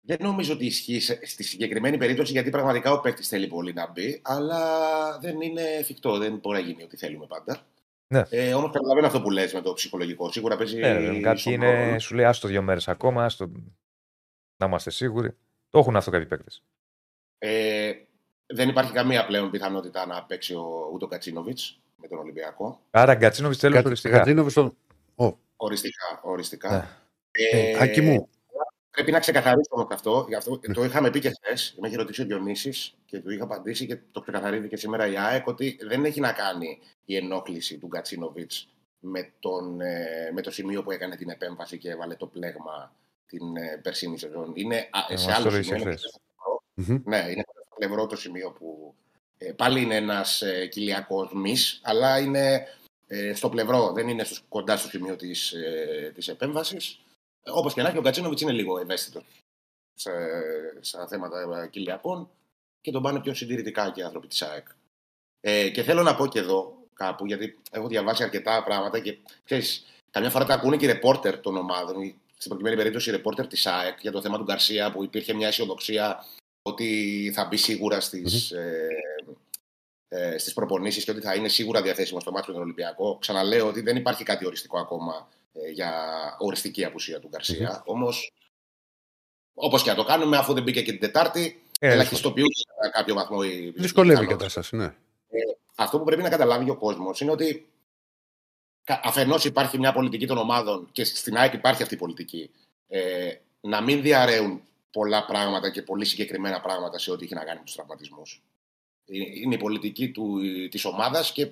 Δεν νομίζω ότι ισχύει σε- στη συγκεκριμένη περίπτωση γιατί πραγματικά ο παίκτης θέλει πολύ να μπει, αλλά δεν είναι εφικτό. Δεν μπορεί να γίνει ό,τι θέλουμε πάντα. Ναι. Ε, Όμως καταλαβαίνω αυτό που λες με το ψυχολογικό. Σίγουρα παίζει. Ε, κάποιοι στον είναι, ρόλο. σου λέει, άστο δύο μέρες ακόμα, άστο... να είμαστε σίγουροι. Το έχουν αυτό κάποιοι παίκτες. Ε, δεν υπάρχει καμία πλέον πιθανότητα να παίξει ο, ούτε ο Κατσίνοβιτς με τον Ολυμπιακό. Άρα Γκατσίνοβιτ τέλο Κα- οριστικά. Κατσίνοβιτς στον. Οριστικά. οριστικά. Ναι. Ε, Άκη μου. Πρέπει να ξεκαθαρίσω όμω αυτό. Γι' αυτό το είχαμε πει και χθες. Με είχε ρωτήσει ο Διονύσης και του είχα απαντήσει και το ξεκαθαρίζει και σήμερα η ΑΕΚ ότι δεν έχει να κάνει η ενόχληση του Γκατσίνοβιτς με, τον, ε, με το σημείο που έκανε την επέμβαση και έβαλε το πλέγμα την ε, περσίνη σεζόν. Είναι α, Ε, σε μας άλλο το σημείο. ρώτησε είναι χθες. Μμμ. Ναι, είναι στο πλευρό το σημείο που ε, πάλι είναι ένας ε, κοιλιακός μυς, αλλά είναι ε, στο πλευρό, δεν είναι στο, κοντά στο σημείο της, ε, της επέμβασης. Ε, όπως και να έχει, ο Κατσίνοβιτς είναι λίγο ευαίσθητος σε, στα θέματα ε, κοιλιακών και τον πάνε πιο συντηρητικά και οι άνθρωποι της ΑΕΚ. Ε, και θέλω να πω και εδώ κάπου, γιατί έχω διαβάσει αρκετά πράγματα και ξέρεις, καμιά φορά τα ακούνε και οι ρεπόρτερ των ομάδων, στην προκειμένη περίπτωση οι ρεπόρτερ της ΑΕΚ για το θέμα του Γκαρσία που υπήρχε μια αισιοδοξία ότι θα μπει σίγουρα στις, ε, ε, στις προπονήσεις και ότι θα είναι σίγουρα διαθέσιμο στο μάτι με τον Ολυμπιακό. Ξαναλέω ότι δεν υπάρχει κάτι οριστικό ακόμα ε, για οριστική απουσία του γκαρσια Όμως, όπως και να το κάνουμε, αφού δεν μπήκε και την Τετάρτη, Ε, ελαχιστοποιούνται σε κάποιο βαθμό οι Δυσκολεύει η πιθανότητες. κατάσταση, ναι. Αυτό που πρέπει να καταλάβει ο κόσμος είναι ότι αφενός υπάρχει μια πολιτική των ομάδων και στην ΑΕΚ υπάρχει αυτή η πολιτική ε, να μην διαρρέουν πολλά πράγματα και πολύ συγκεκριμένα πράγματα σε ό,τι έχει να κάνει με τους τραυματισμούς. Ε, Είναι η πολιτική του, της ομάδας και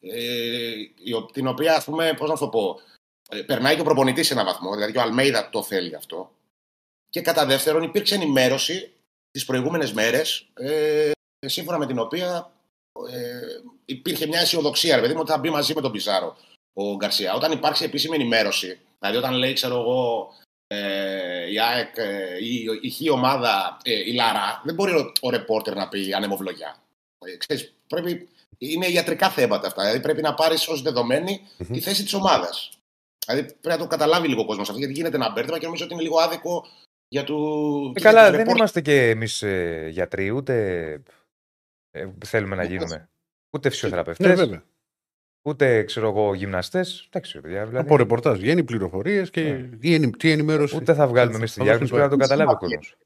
ε, η ο- την οποία, ας πούμε, πώς να σου το πω, ε, περνάει και ο προπονητής σε έναν βαθμό, δηλαδή και ο Αλμέιδα το θέλει αυτό. Και κατά δεύτερον υπήρξε ενημέρωση τις προηγούμενες μέρες ε, σύμφωνα με την οποία ε, υπήρχε μια αισιοδοξία, ρε παιδί μου, ότι θα μπει μαζί με τον Πιζάρο ο Γκαρσία. Όταν υπάρξει επίσημη ενημέρωση, δηλαδή όταν λέει, ξέρω εγώ, ε, η ΑΕΚ, ε, η, η χ ομάδα, ε, η Λαρά, δεν μπορεί ο, ο ρεπόρτερ να πει ανεμοβλογιά. Ε, ξέρεις, πρέπει, είναι ιατρικά θέματα αυτά. Δηλαδή πρέπει να πάρεις ως δεδομένη Μμμ. τη θέση της ομάδας. Δηλαδή πρέπει να το καταλάβει λίγο ο κόσμος αυτό, γιατί γίνεται ένα μπέρδεμα και νομίζω ότι είναι λίγο άδικο για του. Ε, και για καλά, τους δεν ρεπόρτερ. είμαστε και εμείς ε, γιατροί, ούτε ε, θέλουμε να Ναι, γίνουμε. Ούτε Ναι, φυσιοθεραπευτές. βέβαια. ούτε ξέρω εγώ γυμναστές. Εντάξει, παιδιά. Δηλαδή, Από ρεπορτάζ βγαίνει πληροφορίες και Ναι. τι, ενη- τι ενημέρωση. ούτε θα βγάλουμε εμείς τη Θα διάγνωση, δώσουμε πρέπει να το καταλάβει ο κόσμος.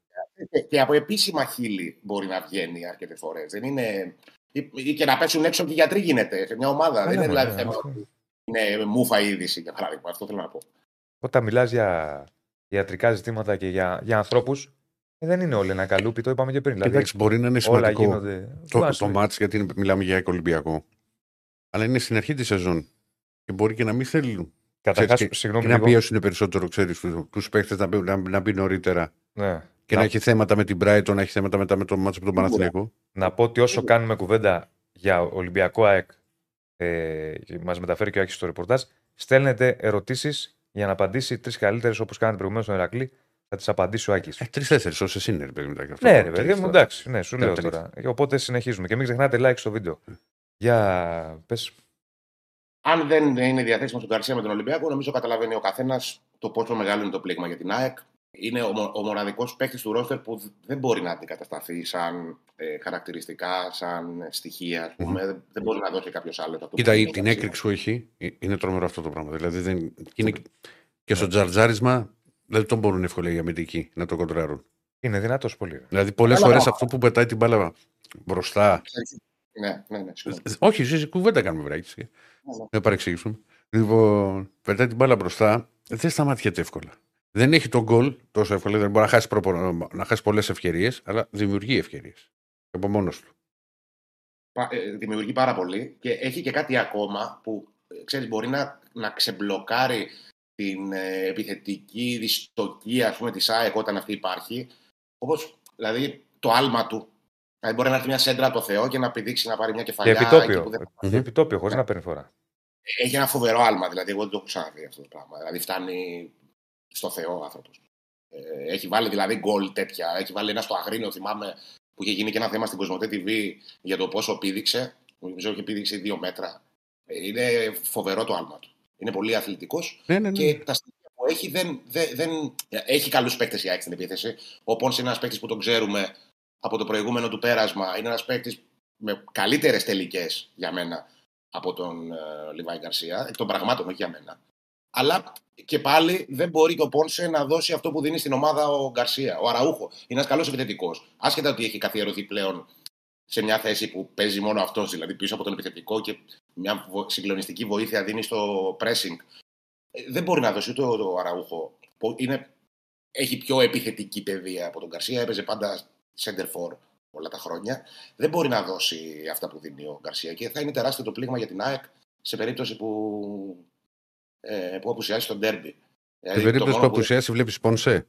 Και, και από επίσημα χείλη μπορεί να βγαίνει αρκετές φορές. Δεν είναι. ή- ή και να πέσουν έξω και οι γιατροί γίνεται σε μια ομάδα. δεν είναι ναι, δηλαδή ναι, θέμα αυτό. ότι είναι μούφα είδηση, για παράδειγμα. Αυτό θέλω να πω. Όταν μιλάς για ιατρικά ζητήματα και για, για ανθρώπους, δεν είναι όλοι ένα καλούπι, το είπαμε και πριν. Δηλαδή, Εντάξει, μπορεί να είναι όλα σημαντικό γίνονται. το, Βάσης, το μάτς, γιατί είναι- μιλάμε για Ολυμπιακό. Αλλά είναι στην αρχή της σεζόν. Και μπορεί και να μην θέλουν. Καταρχάς, ξέρεις, συγγνώμη Και να λίγο. πιέσουν περισσότερο, ξέρεις, τους παίχτες να, μπει- να, να μπει νωρίτερα. Ναι. Και να, έχει θέματα με την Brighton, να έχει θέματα μετά με το μάτσο με τον Παναθηναϊκό. Να πω ότι όσο κάνουμε κουβέντα για Ολυμπιακό ΑΕΚ, ε, μας μεταφέρει και ο Άκης στο ρεπορτάζ, στέλνετε ερωτήσεις για να απαντήσει τρεις καλύτερες όπως κάνατε προηγουμένως στον Ερακλή. Θα τις απαντήσει ο Άκης. Ε, Τρει-τέσσερι, όσες είναι, ρε παιδί μου. τα- αυτό ναι, το ρε παιδί τρεις μου, τώρα. εντάξει, ναι, σου Τα λέω τρεις. τώρα. Ε, Οπότε συνεχίζουμε. Και μην ξεχνάτε like στο βίντεο. Για πες. Αν δεν είναι διαθέσιμο στον Καρσία με τον Ολυμπιακό, νομίζω καταλαβαίνει ο καθένας το πόσο μεγάλο είναι το πλήγμα για την ΑΕΚ. Είναι ο, μο- ο μοναδικός παίκτης του ρόστερ που δ- δεν μπορεί να αντικατασταθεί σαν ε, χαρακτηριστικά, σαν στοιχεία. Ας πούμε. Δεν- Δεν μπορεί να δώσει κάποιος άλλο. αυτό που Κοίτα, δίνει η- ο την Γκαρσία. έκρηξη που έχει ε, είναι τρομερό αυτό το πράγμα. Δηλαδή δεν, είναι, και στο τζαρτζάρισμα δεν τον μπορούν εύκολα οι αμυντικοί να το κοντράρουν. Είναι δυνατός πολύ. ρε. Δηλαδή πολλές Αλλά φορές να- αυτό που πετάει την μπάλα μπροστά. Ναι, ναι, ναι. συγγνώμη. Όχι, εσύ κουβέντα κάνουμε βράκι. Ναι, ναι. Δεν παρεξηγήσουμε. Λοιπόν, πετάει την μπάλα μπροστά, δεν σταματιέται εύκολα. Δεν έχει τον γκολ τόσο εύκολα. Δεν μπορεί να χάσει, προπο... να χάσει πολλές ευκαιρίες, αλλά δημιουργεί ευκαιρίες. Από μόνος του. Πα- ε, δημιουργεί πάρα πολύ και έχει και κάτι ακόμα που ε, ξέρεις, μπορεί να, να ξεμπλοκάρει την ε, επιθετική δυστοκία ας πούμε, της ΑΕΚ όταν αυτή υπάρχει. Όπως δηλαδή το άλμα του. Δηλαδή, μπορεί να έρθει μια σέντρα από το Θεό και να πηδήξει να πάρει μια Και κεφαλιά. εκεί επιτόπιο. που δεν- Και επιτόπιο, χωρίς να παίρνει φορά. Έχει ένα φοβερό άλμα, δηλαδή εγώ δεν το έχω ξαναδεί αυτό το πράγμα. Δηλαδή φτάνει στο Θεό ο άνθρωπος. Ε, έχει βάλει δηλαδή γκολ τέτοια. Έχει βάλει ένα στο Αγρίνιο, θυμάμαι, που είχε γίνει και ένα θέμα στην Κοσμοτέ TV για το πόσο πήδηξε. Νομίζω είχε πήδηξει δύο μέτρα. Ε, είναι φοβερό το άλμα του. Είναι πολύ αθλητικός Ναι, ναι, ναι. και τα στοιχεία που έχει δεν. δεν, δεν έχει καλούς παίκτες η ΑΕΚ στην επίθεση. Ο Πόνς είναι ένας παίκτης που τον ξέρουμε από το προηγούμενο του πέρασμα. Είναι ένας παίκτης με καλύτερες τελικές για μένα από τον ε, Λιβάη Γκαρσία, εκ των πραγμάτων, όχι για μένα. Αλλά και πάλι δεν μπορεί και ο Πόνσε να δώσει αυτό που δίνει στην ομάδα ο Γκαρσία, ο Αραούχο. Είναι ένας καλός επιθετικός. Άσχετα ότι έχει καθιερωθεί πλέον σε μια θέση που παίζει μόνο αυτός, δηλαδή πίσω από τον επιθετικό και μια βο- συγκλονιστική βοήθεια δίνει στο pressing. Ε, Δεν μπορεί να δώσει ούτε ο ο Αραούχο. που Είναι, έχει πιο επιθετική παιδεία από τον Γκαρσία, έπαιζε πάντα center forward όλα τα χρόνια. Δεν μπορεί να δώσει αυτά που δίνει ο Γκαρσία και θα είναι τεράστιο το πλήγμα για την ΑΕΚ σε περίπτωση που, ε, που απουσιάσει στον ντέρμπι. Δηλαδή, Σε το περίπτωση που μόνο απουσιάσει, βλέπεις Πονσέ.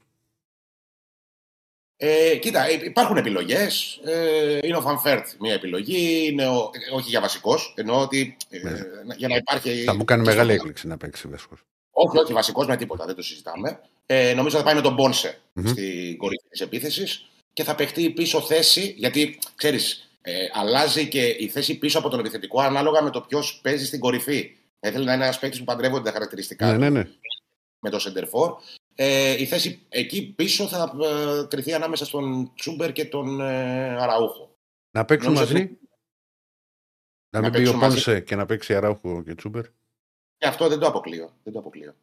Ε, κοίτα, ε, υπάρχουν επιλογές. Ε, είναι ο Φανφέρτ μια επιλογή. Είναι ο, ε, όχι για βασικός. Εννοώ ότι ε, Ναι. για να υπάρχει. Θα μου κάνει και μεγάλη στο- έκπληξη να παίξει βασικό. Όχι, όχι, βασικός με τίποτα, δεν το συζητάμε. Ε, νομίζω θα πάει με τον Μπόνσε Μμμ. στην κορυφή της επίθεσης και θα παιχτεί πίσω θέση, γιατί ξέρεις, ε, αλλάζει και η θέση πίσω από τον επιθετικό ανάλογα με το ποιος παίζει στην κορυφή. Θέλει να είναι ένας παίκτης που παντρεύονται τα χαρακτηριστικά Ναι, του ναι, ναι. με το Σεντερφόρ. Ε, η θέση εκεί πίσω θα ε, κρυθεί ανάμεσα στον Τσούμπερ και τον ε, Αραούχο. Να παίξουν Νομίζω μαζί; ότι- Να Να μην πει ο παίξουν μαζί. Πόνσε και να παίξει Αράουχο και Τσούμπερ; Και αυτό δεν το αποκλείω. Δεν το αποκλείω.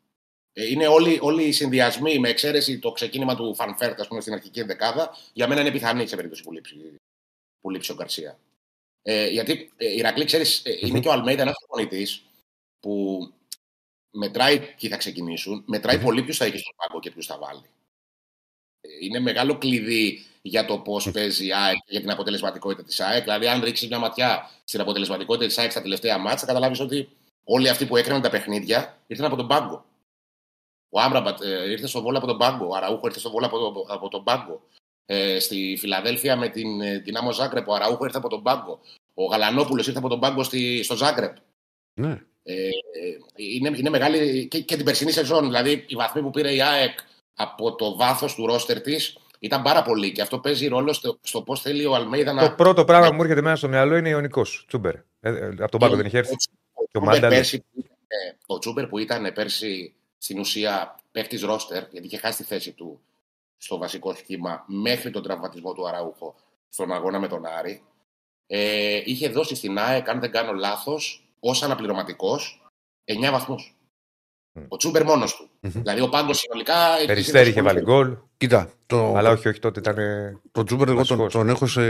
Ε, είναι όλοι, όλοι οι συνδυασμοί, με εξαίρεση το ξεκίνημα του Φανφέρτ ας πούμε, στην αρχική ενδεκάδα, για μένα είναι πιθανή σε περίπτωση που λείψει, που λείψει ο Γκαρσία. Ε, γιατί ε, η Ρακλή, ξέρεις, ε, είναι Μμμ. και ο Αλμέιδα ένας προπονητής που μετράει ποιοι θα ξεκινήσουν, μετράει Μμμ. πολύ ποιους θα έχει στον πάγκο και ποιους θα βάλει. Ε, είναι μεγάλο κλειδί για το πώς παίζει η ΑΕΚ και για την αποτελεσματικότητα της ΑΕΚ. Δηλαδή, αν ρίξεις μια ματιά στην αποτελεσματικότητα της ΑΕΚ στα τελευταία μάτσα, θα καταλάβεις ότι όλοι αυτοί που έκριναν τα παιχνίδια ήρθαν από τον πάγκο. Ο Άμπραμπατ ε, ήρθε στο βόλο από τον πάγκο. Ο Αραούχο ήρθε στο βόλο από, το, από τον πάγκο. Ε, στη Φιλαδέλφια με την ε, Δυνάμο Ζάγκρεπ, ο Αραούχο ήρθε από τον πάγκο. Ο Γαλανόπουλος ήρθε από τον πάγκο στη, στο Ζάγκρεπ. Ναι. Ε, ε, είναι, είναι μεγάλη και, και την περσινή σεζόν. Δηλαδή, οι βαθμοί που πήρε η ΑΕΚ από το βάθος του ρόστερ της ήταν πάρα πολύ. Και αυτό παίζει ρόλο στο, στο πώς θέλει ο Αλμέιδα Το να. πρώτο πράγμα που μου έρχεται εμένα στο μυαλό είναι Ιωνικό. Τσούμπερ. Ε, ε, από τον πάγκο δεν είχε έρθει. Ο Και ο Τσούμπερ Μάνταλος. πέρσι που ήταν- ε, ο Τσούμπερ που ήταν πέρσι στην ουσία παίχτη ρόστερ, γιατί είχε χάσει τη θέση του στο βασικό σχήμα μέχρι τον τραυματισμό του Αραούχο στον αγώνα με τον Άρη. Ε, είχε δώσει στην ΑΕΚ, αν δεν κάνω λάθος, ως αναπληρωματικός 9 βαθμούς. Μμ. Ο Τσούμπερ μόνος του. Μμμ. Δηλαδή ο πάγκος συνολικά. έχει Περιστέρη είχε συμμετοχή. βάλει γκολ. Κοίτα, το, Αλλά όχι, όχι τότε ήταν. ε, τον Τσούμπερ εγώ τον, βασικός. τον έχω σε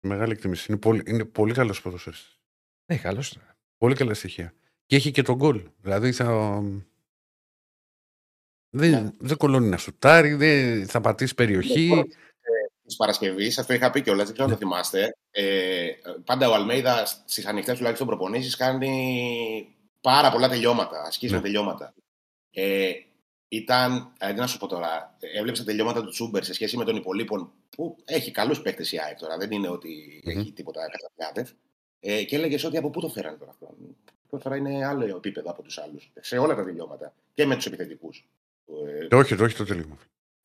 μεγάλη εκτίμηση. Είναι πολύ, είναι πολύ καλός ποδοσφαιριστής. Ναι, καλός. Πολύ καλά στοιχεία. Και έχει και τον γκολ. Δηλαδή θα. Δεν, Ναι. δεν κολώνει να σουτάρει, δεν θα πατήσει περιοχή. Της Παρασκευής, αυτό είχα πει κιόλας, δεν ξέρω αν το θυμάστε. Ε, πάντα ο Αλμέιδα στις ανοιχτές τουλάχιστον προπονήσεις κάνει πάρα πολλά τελειώματα. Ασκήσει Ναι. με τελειώματα. Ε, ήταν, ε, να σου πω τώρα, έβλεψε τα τελειώματα του Τσούμπερ σε σχέση με τον υπολείπων που έχει καλούς παίκτες η ΑΕΚ τώρα. Δεν είναι ότι Μμμ. έχει τίποτα καταπληκτικό. Ε, και έλεγες ότι από πού το φέρανε τώρα αυτό. Τώρα είναι άλλο επίπεδο από τους άλλους. Σε όλα τα τελειώματα. Και με τους επιθετικούς. Ε, Το όχι, το όχι το τελείωμα.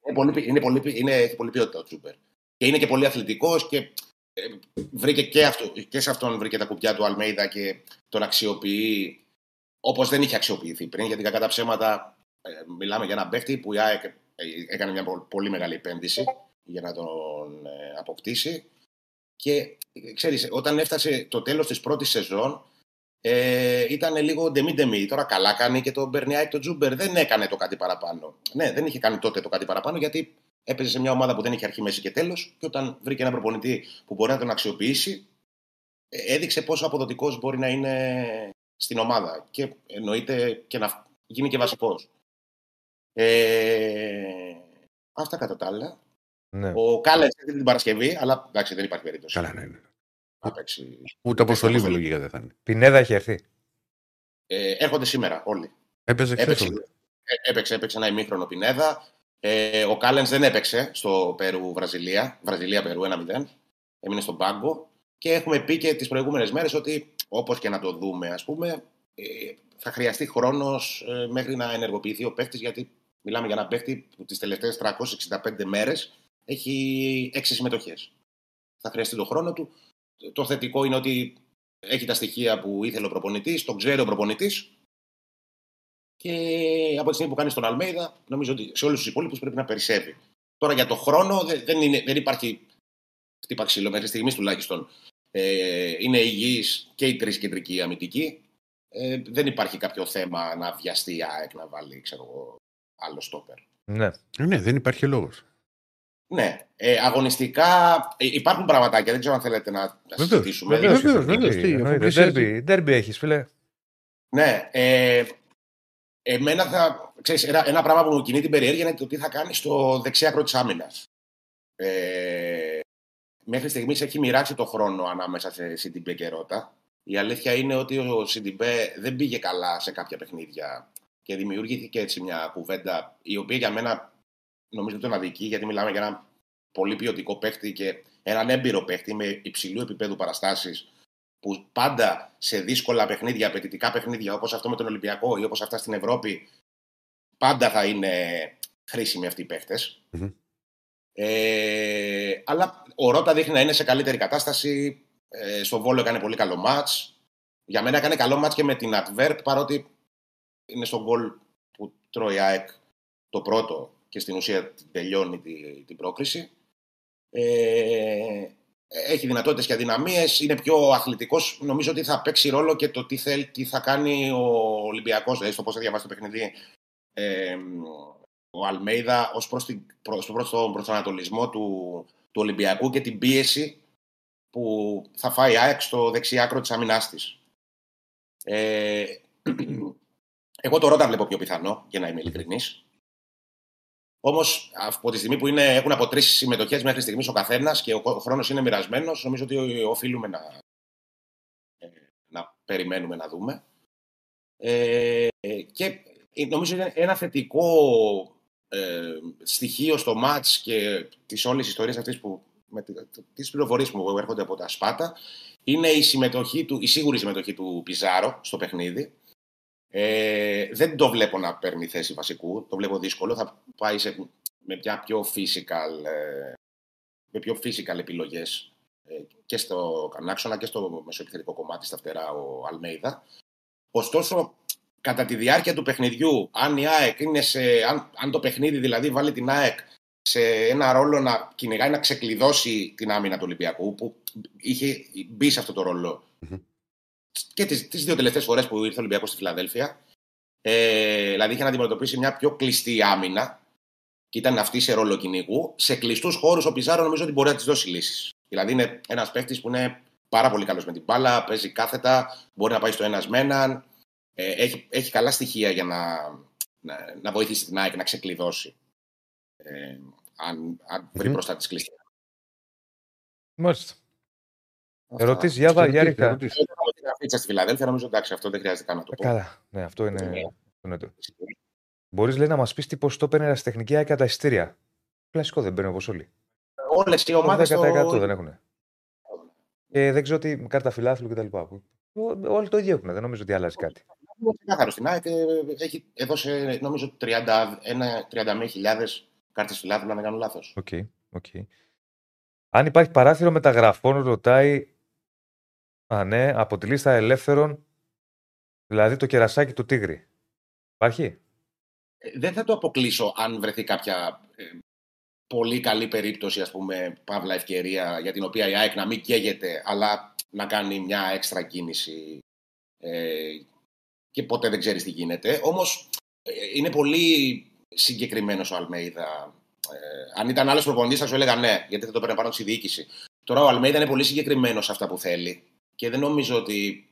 είναι πολύ, ποι- είναι πολύ, είναι, έχει πολύ ποιότητα ο Τσούπερ. Και είναι και πολύ αθλητικός και ε, βρήκε και, αυτό, και σε αυτόν βρήκε τα κουπιά του Αλμέιδα και τον αξιοποιεί όπως δεν είχε αξιοποιηθεί πριν. Γιατί κακά τα ψέματα ε, μιλάμε για έναν παίχτη που η ΑΕΚ ε, έκανε μια πο- πολύ μεγάλη επένδυση για να τον ε, αποκτήσει. Και ε, ξέρεις, όταν έφτασε το τέλος της πρώτης σεζόν, ε, ήταν λίγο ντεμή-ντεμή. Τώρα καλά κάνει και τον Μπερνιάκη τον Τζούμπερ. Δεν έκανε το κάτι παραπάνω. Ναι, δεν είχε κάνει τότε το κάτι παραπάνω γιατί έπαιζε σε μια ομάδα που δεν είχε αρχή, μέση και τέλος. Και όταν βρήκε ένα προπονητή που μπορεί να τον αξιοποιήσει, ε, έδειξε πόσο αποδοτικός μπορεί να είναι στην ομάδα. Και εννοείται και να γίνει και βασικός. Ε, αυτά κατά τα άλλα. Ναι. Ο Κάλεν έρχεται την Παρασκευή, αλλά εντάξει, δεν υπάρχει περίπτωση Καλά, ναι. ναι. να παίξει. Ούτε αποστολή με αποστολή. λογικά δεν θα είναι. Πινέδα έχει έρθει. Ε, έρχονται σήμερα όλοι. Έπαιζε χθες Έπαιξε, όλοι. ε, έπαιξε, έπαιξε ένα ημίχρονο Πινέδα. Ε, ο Κάλενς δεν έπαιξε στο Περού-Βραζιλία. Βραζιλία-Περού 1-0. Έμεινε στον πάγκο. Και έχουμε πει και τις προηγούμενες μέρες ότι όπως και να το δούμε, ας πούμε, ε, θα χρειαστεί χρόνος μέχρι να ενεργοποιηθεί ο παίκτης. Γιατί μιλάμε για ένα παίκτη που τις τελευταίες 365 μέρες έχει 6 συμμετοχές. Θα χρειαστεί τον χρόνο του. Το θετικό είναι ότι έχει τα στοιχεία που ήθελε ο προπονητής, τον ξέρει ο προπονητής και από τη στιγμή που κάνεις στον Αλμέιδα, νομίζω ότι σε όλους τους υπόλοιπους πρέπει να περισσεύει. Τώρα για το χρόνο δεν, δεν, είναι, δεν υπάρχει χτύπα ξύλο μέχρι στιγμής τουλάχιστον. Ε, είναι υγιεί και οι τρεις κεντρικοί αμυντικοί. Ε, δεν υπάρχει κάποιο θέμα να βιαστεί η ΑΕΚ να βάλει ξέρω, εγώ, άλλο στόπερ. Ναι. Ε, ναι, δεν υπάρχει λόγος. Ναι, ε, αγωνιστικά ε, υπάρχουν πραγματάκια. Δεν ξέρω αν θέλετε να τα Βεβαίως, συζητήσουμε. βεβαίως. Βεβαίως, βεβαίως, τι, τι, αφού εννοείται. πλησιάζει. Ντέρμπι- Ντέρμπι έχεις, φίλε. Ναι, ε, εμένα θα. Ξέρεις, ένα, ένα πράγμα που μου κινεί την περιέργεια είναι το τι θα κάνει στο δεξί άκρο της άμυνας. Ε, μέχρι στιγμής έχει μοιράσει το χρόνο ανάμεσα σε Σιντιμπέ και Ρώτα. Η αλήθεια είναι ότι ο Σιντιμπέ δεν πήγε καλά σε κάποια παιχνίδια και δημιουργήθηκε έτσι μια κουβέντα η οποία για μένα νομίζω τον αδικεί γιατί μιλάμε για ένα πολύ ποιοτικό παίχτη και έναν έμπειρο παίχτη με υψηλού επίπεδου παραστάσεις που πάντα σε δύσκολα παιχνίδια, απαιτητικά παιχνίδια όπως αυτό με τον Ολυμπιακό ή όπως αυτά στην Ευρώπη πάντα θα είναι χρήσιμοι αυτοί οι παίχτες. Μμμ. Ε, αλλά ο Ρότα δείχνει να είναι σε καλύτερη κατάσταση. Ε, στο Βόλο έκανε πολύ καλό μάτς. Για μένα έκανε καλό μάτς και με την Adverb παρότι είναι στον γκολ που τρώει η ΑΕΚ το πρώτο και στην ουσία τελειώνει τη- την πρόκριση. Ε, έχει δυνατότητες και αδυναμίες, είναι πιο αθλητικός. Νομίζω ότι θα παίξει ρόλο και το τι, θέλει, τι θα κάνει ο Ολυμπιακός, δηλαδή στο πώς θα διαβάσει το παιχνίδι ε, ο Αλμέιδα ως προς, την, προς, προς τον προσανατολισμό του, του Ολυμπιακού και την πίεση που θα φάει η ΑΕΚ στο δεξί άκρο της αμυνάς της. Ε, εγώ το Ρότα βλέπω πιο πιθανό, για να είμαι ειλικρινής. Όμως, από τη στιγμή που είναι, έχουν από τρεις συμμετοχές μέχρι στιγμής ο καθένας και ο χρόνος είναι μοιρασμένος, νομίζω ότι οφείλουμε να, ε, να περιμένουμε να δούμε. Ε, και νομίζω είναι ένα θετικό ε, στοιχείο στο μάτς και τις όλες ιστορίες αυτές που με τις πληροφορίες που έρχονται από τα Σπάτα είναι η, συμμετοχή του, η σίγουρη συμμετοχή του Πιζάρο στο παιχνίδι ε, δεν το βλέπω να παίρνει θέση βασικού. Το βλέπω δύσκολο. Θα πάει σε, με μια πιο physical, ε, με πιο physical επιλογές ε, και στο κανάξονα και στο μεσοεπιθετικό κομμάτι στα φτερά ο Αλμέιδα. Ωστόσο, κατά τη διάρκεια του παιχνιδιού, αν η ΑΕΚ είναι σε, αν, αν το παιχνίδι δηλαδή βάλει την ΑΕΚ σε ένα ρόλο να κυνηγάει να ξεκλειδώσει την άμυνα του Ολυμπιακού, που είχε μπει σε αυτό το ρόλο Μμμ. Και τις τις δύο τελευταίες φορές που ήρθε ο Ολυμπιακός στη Φιλαδέλφια. Ε, δηλαδή είχε να αντιμετωπίσει μια πιο κλειστή άμυνα και ήταν αυτή σε ρόλο κυνηγού. Σε κλειστούς χώρους ο Πιζάρο νομίζω ότι μπορεί να τη δώσει λύσεις. Δηλαδή είναι ένας παίχτη που είναι πάρα πολύ καλός με την μπάλα, παίζει κάθετα, μπορεί να πάει στο ένας με έναν. Ε, έχει, έχει καλά στοιχεία για να, να, να βοηθήσει την ΑΕΚ να ξεκλειδώσει. Ε, αν, αν βρει Μμμ. μπροστά της κλειστή. Μάλιστα. Αυτά. Ερωτήσεις για Ερωτήσεις, Γιάννη. Ερωτήσεις. Όταν έχω τη γραφίτσα στη Φιλαδέλφια, νομίζω εντάξει, αυτό δεν χρειάζεται καν να το πω. Καλά. Ναι, αυτό είναι. Ναι. αυτό είναι το. Μπορείς λέει να μας πεις τι ποσοστό παίρνει ερασιτεχνική ΑΕΚ τα εισιτήρια. Κλασικό δεν παίρνει όπως όλοι. Όλες οι Το ομάδες. 10% δεν έχουν. Και δεν ξέρω τι κάρτα φιλάθλου κτλ. Όλοι το ίδιο έχουν. Δεν νομίζω ότι αλλάζει κάτι. Είναι ξεκάθαρο στην ΑΕΚ. ε, Έχει έδωσε νομίζω 31 31.000 κάρτες φιλάθλου, αν δεν κάνω λάθος. OK. OK. Αν υπάρχει παράθυρο μεταγραφών, ρωτάει. Α, ναι, από τη λίστα ελεύθερων, δηλαδή το κερασάκι του Τίγρη. Υπάρχει; Δεν θα το αποκλείσω αν βρεθεί κάποια ε, πολύ καλή περίπτωση, ας πούμε, παύλα ευκαιρία για την οποία η ΑΕΚ να μην καίγεται, αλλά να κάνει μια έξτρα κίνηση ε, και ποτέ δεν ξέρεις τι γίνεται. Όμως ε, είναι πολύ συγκεκριμένος ο Αλμέιδα. Ε, αν ήταν άλλος προπονητής θα σου έλεγα ναι, γιατί θα το παίρνει πάνω στη διοίκηση. Τώρα ο Αλμέιδα είναι πολύ συγκεκριμένος σε αυτά που θέλει και δεν νομίζω ότι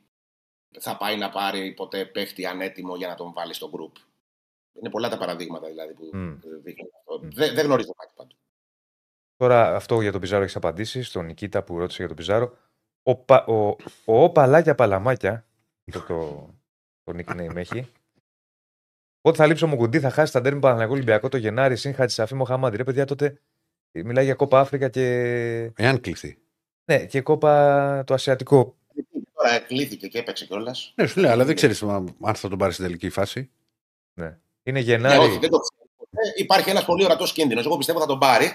θα πάει να πάρει ποτέ παίχτη ανέτοιμο για να τον βάλει στο group. Είναι πολλά τα παραδείγματα δηλαδή που Μμ. δείχνουν αυτό. Μμ. Δεν, δεν γνωρίζω κάτι πάντως. Τώρα αυτό για τον Πιζάρο έχεις απαντήσεις. Στον Νικήτα που ρώτησε για τον Πιζάρο. Ο, πα, ο, ο, ο Παλάκια Παλαμάκια, το, το, το nickname έχει. Πότε θα λείψει ο Μουκουντή, θα χάσει τα ντέρμι Παναγιακό Ολυμπιακό το Γενάρη, σύν Χατζησαφή Μοχαμάντη. Ρε παιδιά, τότε μιλάει για κόπα Αφρικα και. Εάν κληθεί. Ναι, και κόπα το Ασιατικό. Τώρα κλείθηκε και έπαιξε κιόλας. Ναι, σου λέω, αλλά δεν ξέρεις αν θα τον πάρεις στην τελική φάση. Είναι Ναι, Γενάρη. όχι, δεν το ξέρω. Ε, υπάρχει ένας πολύ ορατός κίνδυνος. Εγώ πιστεύω θα τον πάρει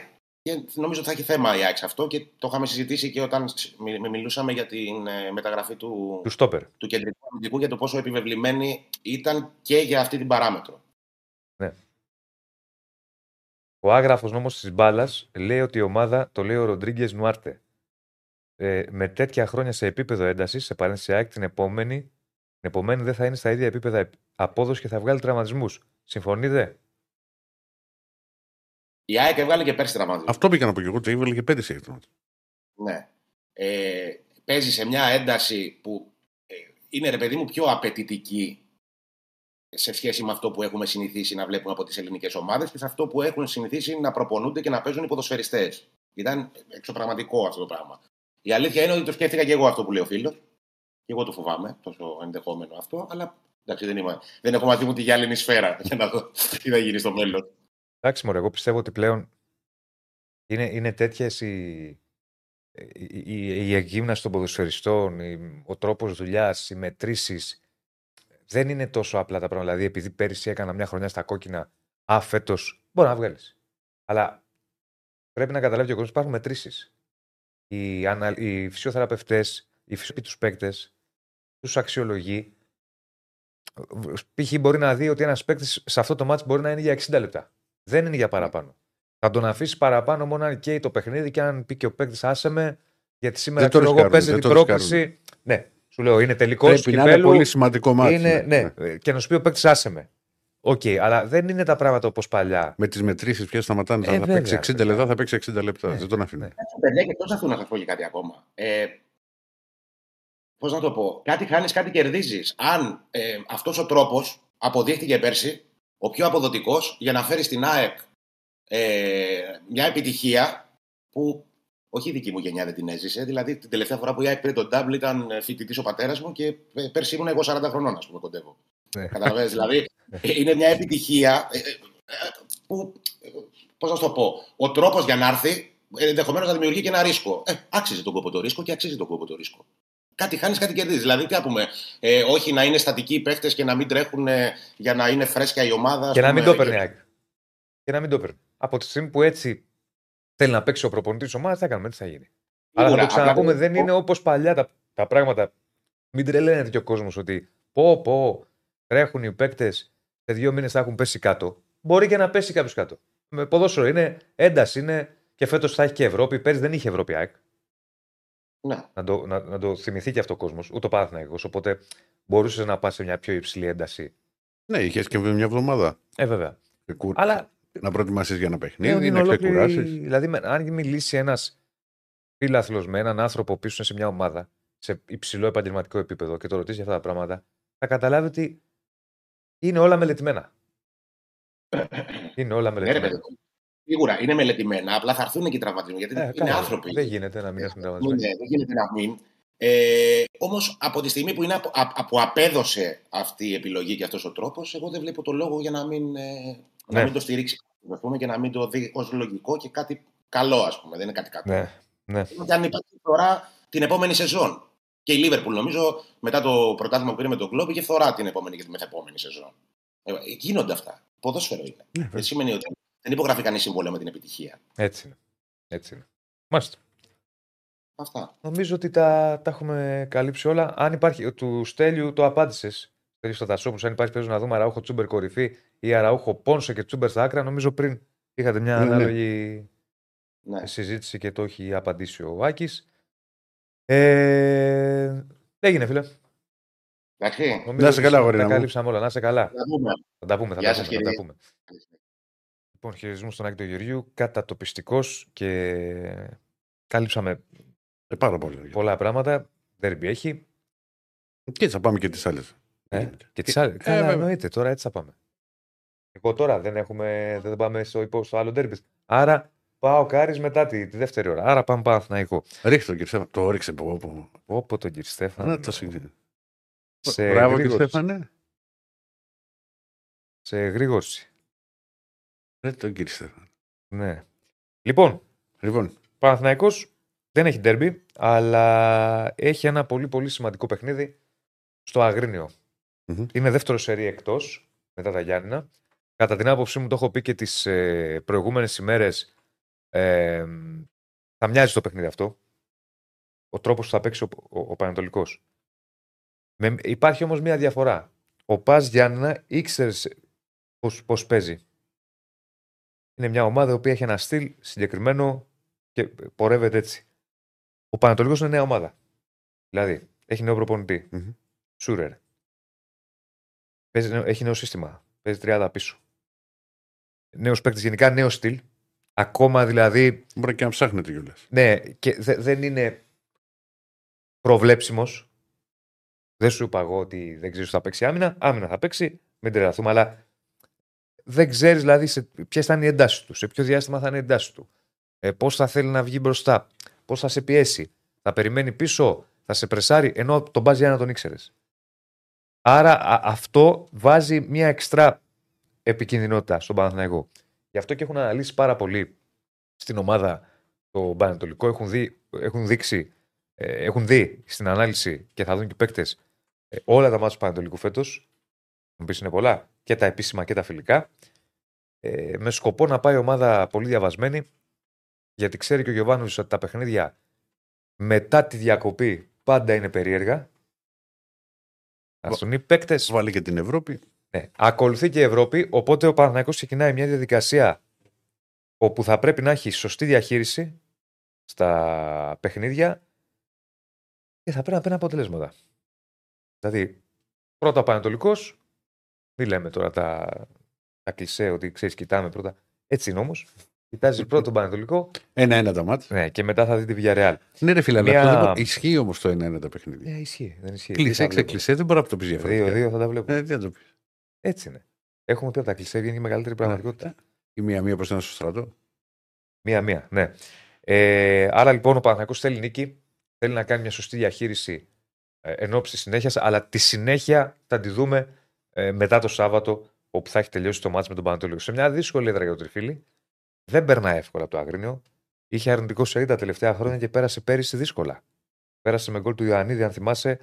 και νομίζω ότι θα έχει θέμα η ΑΕΚ σε αυτό και το είχαμε συζητήσει και όταν μι- μι- μιλούσαμε για την ε, μεταγραφή του, του Στόπερ. του κεντρικού αμυντικού για το πόσο επιβεβλημένη ήταν και για αυτή την παράμετρο. Ο άγραφος νόμος της μπάλας λέει ότι η ομάδα, το λέει ο Ροντρίγκες Νουάρτε, ε, με τέτοια χρόνια σε επίπεδο έντασης, σε παρένθεση ΑΕΚ, την επόμενη, την επόμενη δεν θα είναι στα ίδια επίπεδα απόδοσης και θα βγάλει τραυματισμούς. Συμφωνείτε; Η ΑΕΚ έβγαλε και πέρσι τραυματισμό. Αυτό πήγα να πω και εγώ. Το έβαλε και πέντε σε αυτό. Ναι. Ε, παίζει σε μια ένταση που ε, είναι ρε παιδί μου πιο απαιτητική σε σχέση με αυτό που έχουμε συνηθίσει να βλέπουμε από τις ελληνικές ομάδες και σε αυτό που έχουν συνηθίσει να προπονούνται και να παίζουν οι ποδοσφαιριστές. Ήταν εξωπραγματικό αυτό το πράγμα. Η αλήθεια είναι ότι το σκέφτηκα και εγώ αυτό που λέει ο φίλος. Και εγώ το φοβάμαι, τόσο ενδεχόμενο αυτό, αλλά εντάξει, δεν, είμαι, δεν έχω μαζί μου τη γυάλινη σφαίρα για να δω τι θα γίνει στο μέλλον. Εντάξει, μωρέ, εγώ πιστεύω ότι πλέον είναι, είναι τέτοιες οι, η, η, η εγκύμναση των ποδοσφαιριστών, η- ο τρόπος δουλειάς, οι μετρήσεις. Δεν είναι τόσο απλά τα πράγματα. Δηλαδή, επειδή πέρυσι έκανα μια χρονιά στα κόκκινα, α, φέτος μπορεί να βγάλεις. Αλλά πρέπει να καταλάβει και ο κόσμος υπάρχουν μετρήσεις. Οι, ανα, οι φυσιοθεραπευτές, οι φυσιοθεραπευτέ τους παίκτες, τους αξιολογεί. Π.χ. μπορεί να δει ότι ένας παίκτης σε αυτό το μάτι μπορεί να είναι για 60 λεπτά. Δεν είναι για παραπάνω. Θα τον αφήσει παραπάνω μόνο αν καίει το παιχνίδι και αν πει και ο παίκτης άσε με, γιατί σήμερα Δεν το ξέρω εγώ ρισκάρουν, παίζει δεν την το πρόκληση. Ναι, σου λέω είναι τελικός Πρέπει να είναι πολύ σημαντικό μάτι. είναι, ναι, και να σου πει ο παίκτης άσε με. Οκ, αλλά δεν είναι τα πράγματα όπως παλιά. Με τις μετρήσεις πια σταματάνε. Ε, θα, θα βέβαια, παίξει 60 βέβαια. λεπτά, θα παίξει 60 λεπτά. Ναι, δεν τον αφήνω. ναι. Παιδιά, και εκτός αυτού να σας πω και κάτι ακόμα. Ε, Πώς να το πω, κάτι χάνεις, κάτι κερδίζεις. Αν ε, αυτός ο τρόπος αποδείχτηκε πέρσι ο πιο αποδοτικός για να φέρεις στην ΑΕΚ ε, μια επιτυχία που όχι η δική μου γενιά δεν την έζησε. Δηλαδή, την τελευταία φορά που η ΑΕΚ πήρε τον Double ήταν φοιτητής ο πατέρας μου και ε, πέρσι ήμουν εγώ 40 χρονών, ας πούμε, κοντεύω. Ναι. Καταλαβαίνεις, δηλαδή ε, είναι μια επιτυχία ε, ε, ε, που, πώς να σου το πω, ο τρόπος για να έρθει ενδεχομένως να δημιουργεί και ένα ρίσκο. Ε, άξιζε τον κόπο το ρίσκο και αξίζει τον κόπο το ρίσκο. Κάτι χάνεις, κάτι κερδίζεις. Δηλαδή, τι να πούμε, ε, όχι να είναι στατικοί οι παίχτε και να μην τρέχουν ε, για να είναι φρέσκια η ομάδα. ας Και να πούμε, μην το παίρνει η ΑΕΚ. Και να μην το παίρνει. Από τη στιγμή που έτσι θέλει να παίξει ο προπονητής της ομάδας, θα κάνουμε τι θα γίνει. Αλλά θα Σίγουρα, το ξαναπούμε, απλά δεν είναι όπως παλιά τα, τα πράγματα. Μην τρελαίνεται και ο κόσμος ότι πω, πω, τρέχουν οι παίκτες, σε δύο μήνες θα έχουν πέσει κάτω. Μπορεί και να πέσει κάποιος κάτω. Με ποδόσφαιρο είναι ένταση, είναι και φέτος θα έχει και Ευρώπη. Πέρυσι δεν είχε Ευρώπη ΑΕΚ. Ναι. Να το, να, να το θυμηθεί και αυτό ο κόσμος, ούτε ο Παναθηναϊκός. Οπότε μπορούσες να πας σε μια πιο υψηλή ένταση. Ναι, είχες και μια εβδομάδα. Ε, βέβαια. Και κου- Αλλά Να προετοιμάσεις για ένα ε, παιχνίδι, είναι να ολόκληρη- ξεκουράσει. Δηλαδή, με- αν μιλήσει ένας φίλαθλος με έναν άνθρωπο πίσω είναι σε μια ομάδα, σε υψηλό επαγγελματικό επίπεδο και το ρωτήσεις για αυτά τα πράγματα, θα καταλάβει ότι είναι όλα μελετημένα. Είναι όλα Ναι, ρε μελετημένα. παιδί μου. Σίγουρα είναι μελετημένα, απλά θα έρθουν και οι τραυματισμοί γιατί Ε, είναι καλά, άνθρωποι. Δεν γίνεται να μην έχουν Ναι, τραυματισμένοι. δεν γίνεται να μην. Ε, Όμως από τη στιγμή που, είναι απο, α- που απέδωσε αυτή η επιλογή και αυτός ο τρόπος, εγώ δεν βλέπω το λόγο για να μην, ε, να Ναι. μην το στηρίξει ας πούμε, και να μην το δει ως λογικό και κάτι καλό, ας πούμε. Δεν είναι κάτι κακό. Ναι, ναι. Και αν υπάρχει φθορά την επόμενη σεζόν. Και η Λίβερπουλ, νομίζω, μετά το πρωτάθλημα που πήρε με τον Κλόμπ, είχε φθορά την επόμενη και τη μεθεπόμενη σεζόν. Ε, γίνονται αυτά. Ποδόσφαιρο είναι. Ναι, βέβαια. Δεν σημαίνει ότι δεν υπογράφει κανείς συμβόλαιο με την επιτυχία. Έτσι είναι. Έτσι είναι. Μάλιστα. Αυτά. Νομίζω ότι τα, τα έχουμε καλύψει όλα. Αν υπάρχει, του Στέλιου το απάντησες. Στέλιου στο Τασόπουλο, αν υπάρχει περίπτωση να δούμε Αραούχο Τσούμπερ κορυφή ή Αραούχο Πόνσε και Τσούμπερ στα άκρα, νομίζω πριν είχατε μια Ναι, ναι. ανάλογη Ναι. συζήτηση και το έχει απαντήσει ο Άκης. Ε, έγινε, φίλε. Εντάξει. Νομίζω Να είσαι ότι καλά, αγορίνα Τα μου. καλύψαμε όλα. Να είσαι καλά. Να δούμε. Θα τα πούμε, θα Γεια τα σας, πούμε. Θα τα κύριε. πούμε. Λοιπόν, χαιρετισμού στον Άκη του Γεωργίου. Κατατοπιστικός και κάλυψαμε Ε, πάρα πολύ. πολλά πράγματα. Δέρμπι έχει. Και έτσι θα πάμε και τις άλλες. Ε, και τις άλλες. Καλά, βέβαια. εννοείται, τώρα έτσι θα πάμε. Εγώ τώρα δεν, έχουμε, δεν πάμε στο, υπό, στο άλλο ντέρμπι. Άρα πάω Κάρις μετά τη, τη δεύτερη ώρα. Άρα πάμε Παναθηναϊκό. Ρίχτε τον κύριε Στέφανο. Το όριξε από όπου. Όπω τον κύριο Στέφανο. Να το συγχωρείτε. σε, Μπράβο κύριε γρήγορση, Στέφανε. σε γρήγορση. Ρε τον κύριε Στέφανε. Ναι. Λοιπόν, Λοιπόν, Παναθηναϊκός δεν έχει ντέρμπι, αλλά έχει ένα πολύ πολύ σημαντικό παιχνίδι στο Αγρίνιο. Μμμ. Είναι δεύτερο σερί εκτός μετά τα Γιάννηνα. Κατά την άποψή μου, το έχω πει και τις ε, προηγούμενες ημέρες. Ε, θα μοιάζει το παιχνίδι αυτό. Ο τρόπος που θα παίξει ο, ο, ο Πανατολικός. Με, υπάρχει όμως μια διαφορά. Ο Πας Γιάννηνα ήξερε πώς παίζει. Είναι μια ομάδα η οποία έχει ένα στυλ συγκεκριμένο και πορεύεται έτσι. Ο Πανατολικός είναι νέα ομάδα. Δηλαδή, έχει νέο προπονητή. Μμμ. Σούρερ. Παίζει, νέο- έχει νέο σύστημα. Παίζει 30 πίσω. Νέος παίκτης, γενικά νέο στυλ. Ακόμα δηλαδή. μπορεί και να ψάχνετε κιόλας. Ναι, και δε- δεν είναι προβλέψιμος. Δεν σου είπα εγώ ότι δεν ξέρει ότι θα παίξει άμυνα. Άμυνα θα παίξει. Μην τρελαθούμε, αλλά δεν ξέρεις δηλαδή σε ποιες θα είναι οι εντάσεις του, σε ποιο διάστημα θα είναι οι εντάσεις του. Ε, Πώς θα θέλει να βγει μπροστά, πώς θα σε πιέσει, θα περιμένει πίσω, θα σε πρεσάρει, ενώ τον μπάζει να τον ήξερες. Άρα α- αυτό βάζει μια εξτρά επικινδυνότητα στον Παναθηναϊκό. Γι' αυτό και έχουν αναλύσει πάρα πολύ στην ομάδα το Πανατολικό. Έχουν, δει, έχουν δείξει, ε, έχουν δει στην ανάλυση και θα δουν και οι παίκτες όλα τα μάτια του Πανατολικού φέτος. Μου πεις είναι πολλά, και τα επίσημα και τα φιλικά. Ε, με σκοπό να πάει η ομάδα πολύ διαβασμένη, γιατί ξέρει και ο Γιωβάνοβιτς ότι τα παιχνίδια μετά τη διακοπή πάντα είναι περίεργα. Α τον οι παίκτες. Βάλει και την Ευρώπη. Ναι. Ακολουθεί και η Ευρώπη, οπότε ο Παναθηναϊκός ξεκινάει μια διαδικασία όπου θα πρέπει να έχει σωστή διαχείριση στα παιχνίδια και θα πρέπει να παίρνει αποτελέσματα. Δηλαδή, πρώτα ο Πανατολικός, μην λέμε τώρα τα, τα κλισέ ότι ξέρεις, κοιτάμε πρώτα. Έτσι είναι όμως. Κοιτάζει πρώτα τον Πανατολικό Ένα-ένα τα μάτια. ναι, και μετά θα δει τη Villarreal. Ναι, ρε φίλε, αλλά Μια- αυτό δεν μπορεί- ισχύει όμως το ένα-ένα τα παιχνίδια. Ναι, ισχύει. Δεν ισχύει. Κλεισέ, Τι θα βλέπω. ξεκλεισέ, δεν μπορεί να το πεις διαφορετικά. Δύο-δύο θα τα βλέπω. Ε, τι να το πεις. Έτσι είναι. Έχουμε πει από τα κλισέ βγαίνει η μεγαλύτερη πραγματικότητα. Η μία-μία προς ένα στο στρατό. Μία-μία, ναι. Ε, άρα λοιπόν ο Παναθηναϊκός θέλει νίκη, θέλει να κάνει μια σωστή διαχείριση ε, εν ώψη της συνέχειας, αλλά τη συνέχεια θα τη δούμε ε, μετά το Σάββατο, όπου θα έχει τελειώσει το μάτς με τον Πανατολικό. Σε μια δύσκολη έδρα για τον Τριφίλη. Δεν περνάει εύκολα το Αγρίνιο. Είχε αρνητικό σερί τα τελευταία χρόνια και πέρασε πέρυσι δύσκολα. Πέρασε με γκολ του Ιωαννίδη, αν θυμάσαι,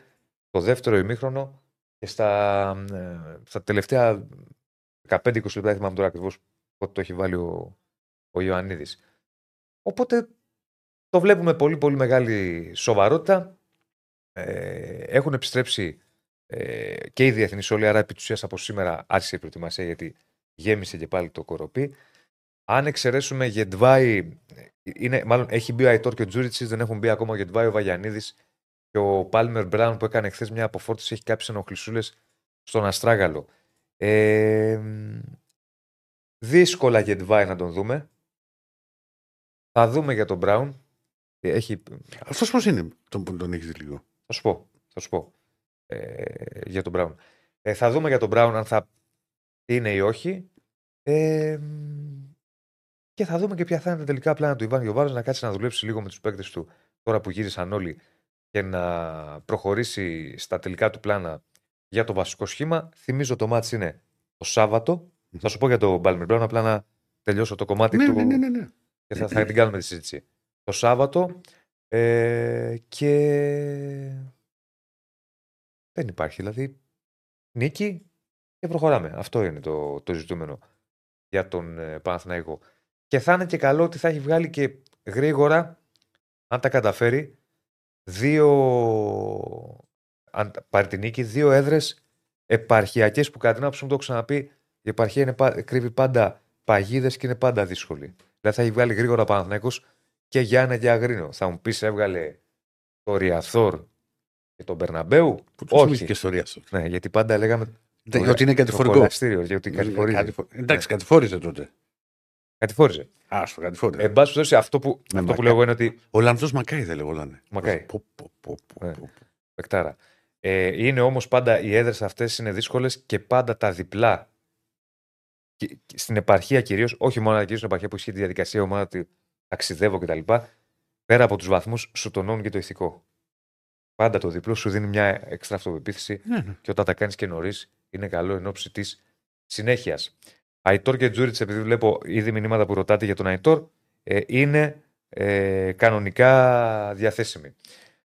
το δεύτερο ημίχρονο και στα, ε, στα τελευταία 15-20 λεπτά, δεν θυμάμαι τώρα ακριβώς πότε το έχει βάλει ο, ο Ιωαννίδης. Οπότε το βλέπουμε πολύ πολύ μεγάλη σοβαρότητα. Ε, έχουν επιστρέψει ε, και οι διεθνείς όλοι, άρα επί της ουσίας από σήμερα άρχισε η προετοιμασία γιατί γέμισε και πάλι το κοροπή. Αν εξαιρέσουμε Γετβάη, είναι, μάλλον έχει μπει ο Αϊτόρ και ο Τζούριτσις, δεν έχουν μπει ακόμα ο Γετβάη, ο Βαγιανίδη και ο Πάλμερ Μπράουν που έκανε χθες μια αποφόρτιση έχει κάποιες ενοχλησούλες στον Αστράγαλο. Ε, δύσκολα Γετβάη να τον δούμε. Θα δούμε για τον Μπράουν. Έχει... Αυτός πώς είναι τον που τον έχεις λίγο; Θα σου πω. Θα σου πω. Ε, για τον Μπράουν. Ε, θα δούμε για τον Μπράουν αν θα είναι ή όχι. Ε, και θα δούμε και ποια θα είναι τα τελικά πλάνα του Ιβάν Γιοβάρος να κάτσει να δουλέψει λίγο με τους παίκτες του τώρα που γύρισαν όλοι και να προχωρήσει στα τελικά του πλάνα για το βασικό σχήμα. Θυμίζω το μάτς είναι το Σάββατο. Θα σου πω για το Μπάλμερ Μπράουν, απλά να τελειώσω το κομμάτι Ναι, του ναι, ναι, ναι, ναι. και θα, θα την κάνουμε τη συζήτηση. Το Σάββατο ε, και δεν υπάρχει. Δηλαδή νίκη και προχωράμε. Αυτό είναι το, το ζητούμενο για τον ε, Παναθηναϊκό. Και θα είναι και καλό ότι θα έχει βγάλει και γρήγορα, αν τα καταφέρει, δύο, αν πάρει την νίκη, δύο έδρες επαρχιακές που κατά την άποψή μου το έχω ξαναπεί, η επαρχία είναι, πα- κρύβει πάντα παγίδες και είναι πάντα δύσκολη. Δηλαδή θα έχει βγάλει γρήγορα ο Παναθηναϊκός και Γιάννε και Αγρίνο. Θα μου πεις έβγαλε το Ριαθόρ και τον Μπερναμπέου; Που το Όχι. θυμήθηκε ιστορία αυτό. Ναι, γιατί πάντα λέγαμε Ναι, το- Ότι είναι το κατηφορικό. κολαστήριο, γιατί κατηφορίζει. Κατηφο- Εντάξει, Ναι. κατηφόρησε τότε. Κατηφόριζε. Άστο, κατηφόρησε. Ε, Εν πάση περιπτώσει, αυτό που, Ναι, αυτό που μακάρι. λέω εγώ είναι ότι. Ο Λανδό Μακάη δεν λέγονταν. Μακάη. Πω, πω, πω, πω, Ναι. πω, πω. Πεκτάρα. Ε, είναι όμως πάντα οι έδρες αυτές είναι δύσκολες και πάντα τα διπλά. Και- και Στην επαρχία κυρίως, όχι μόνο κυρίως στην επαρχία που ισχύει τη διαδικασία, η ομάδα ότι ταξιδεύω κτλ. Πέρα από τους βαθμούς, σου τονώνουν και το ηθικό. Πάντα το διπλό σου δίνει μια έξτρα αυτοπεποίθηση Ναι, ναι. και όταν τα κάνεις και νωρίς, είναι καλό εν ώψη της συνέχειας. Αϊτόρ και Τζούριτ, επειδή βλέπω ήδη μηνύματα που ρωτάτε για τον Αϊτόρ, ε, είναι ε, κανονικά διαθέσιμοι.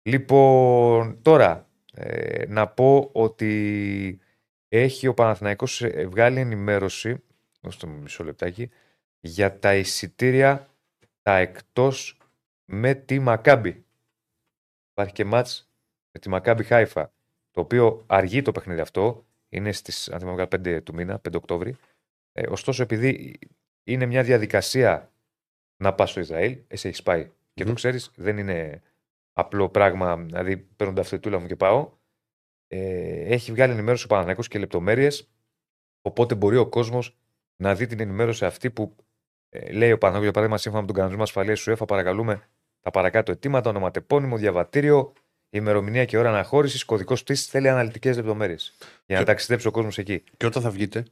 Λοιπόν, τώρα ε, να πω ότι έχει ο Παναθηναϊκός ε, βγάλει ενημέρωση, δώστε μου μισό λεπτάκι, για τα εισιτήρια τα εκτός με τη Μακάμπη. Υπάρχει και μάτς με τη Μακάμπη Χάιφα, το οποίο αργεί το παιχνίδι αυτό, είναι στις, αν θυμάμαι καλά, 5 του μήνα, 5 Οκτώβρη. Ε, ωστόσο, επειδή είναι μια διαδικασία να πας στο Ισραήλ, εσύ έχεις πάει και το Μμμ. ξέρεις, δεν είναι απλό πράγμα, δηλαδή παίρνω τα φθετούλα μου και πάω. Ε, έχει βγάλει ενημέρωση ο Παναθηναϊκός και λεπτομέρειες, οπότε μπορεί ο κόσμος να δει την ενημέρωση αυτή που ε, λέει ο Παναθηναϊκός, για παράδειγμα, σύμφωνα με τον κανονισμό ασφαλείας του ΕΦΑ, παρακαλούμε τα παρακάτω αιτήματα, ονοματεπώνυμο, διαβατήριο, ημερομηνία και ώρα αναχώρησης, κωδικός πτήση. Θέλει αναλυτικές λεπτομέρειες για να Και- ταξιδέψει ο κόσμος εκεί. Και όταν θα βγείτε,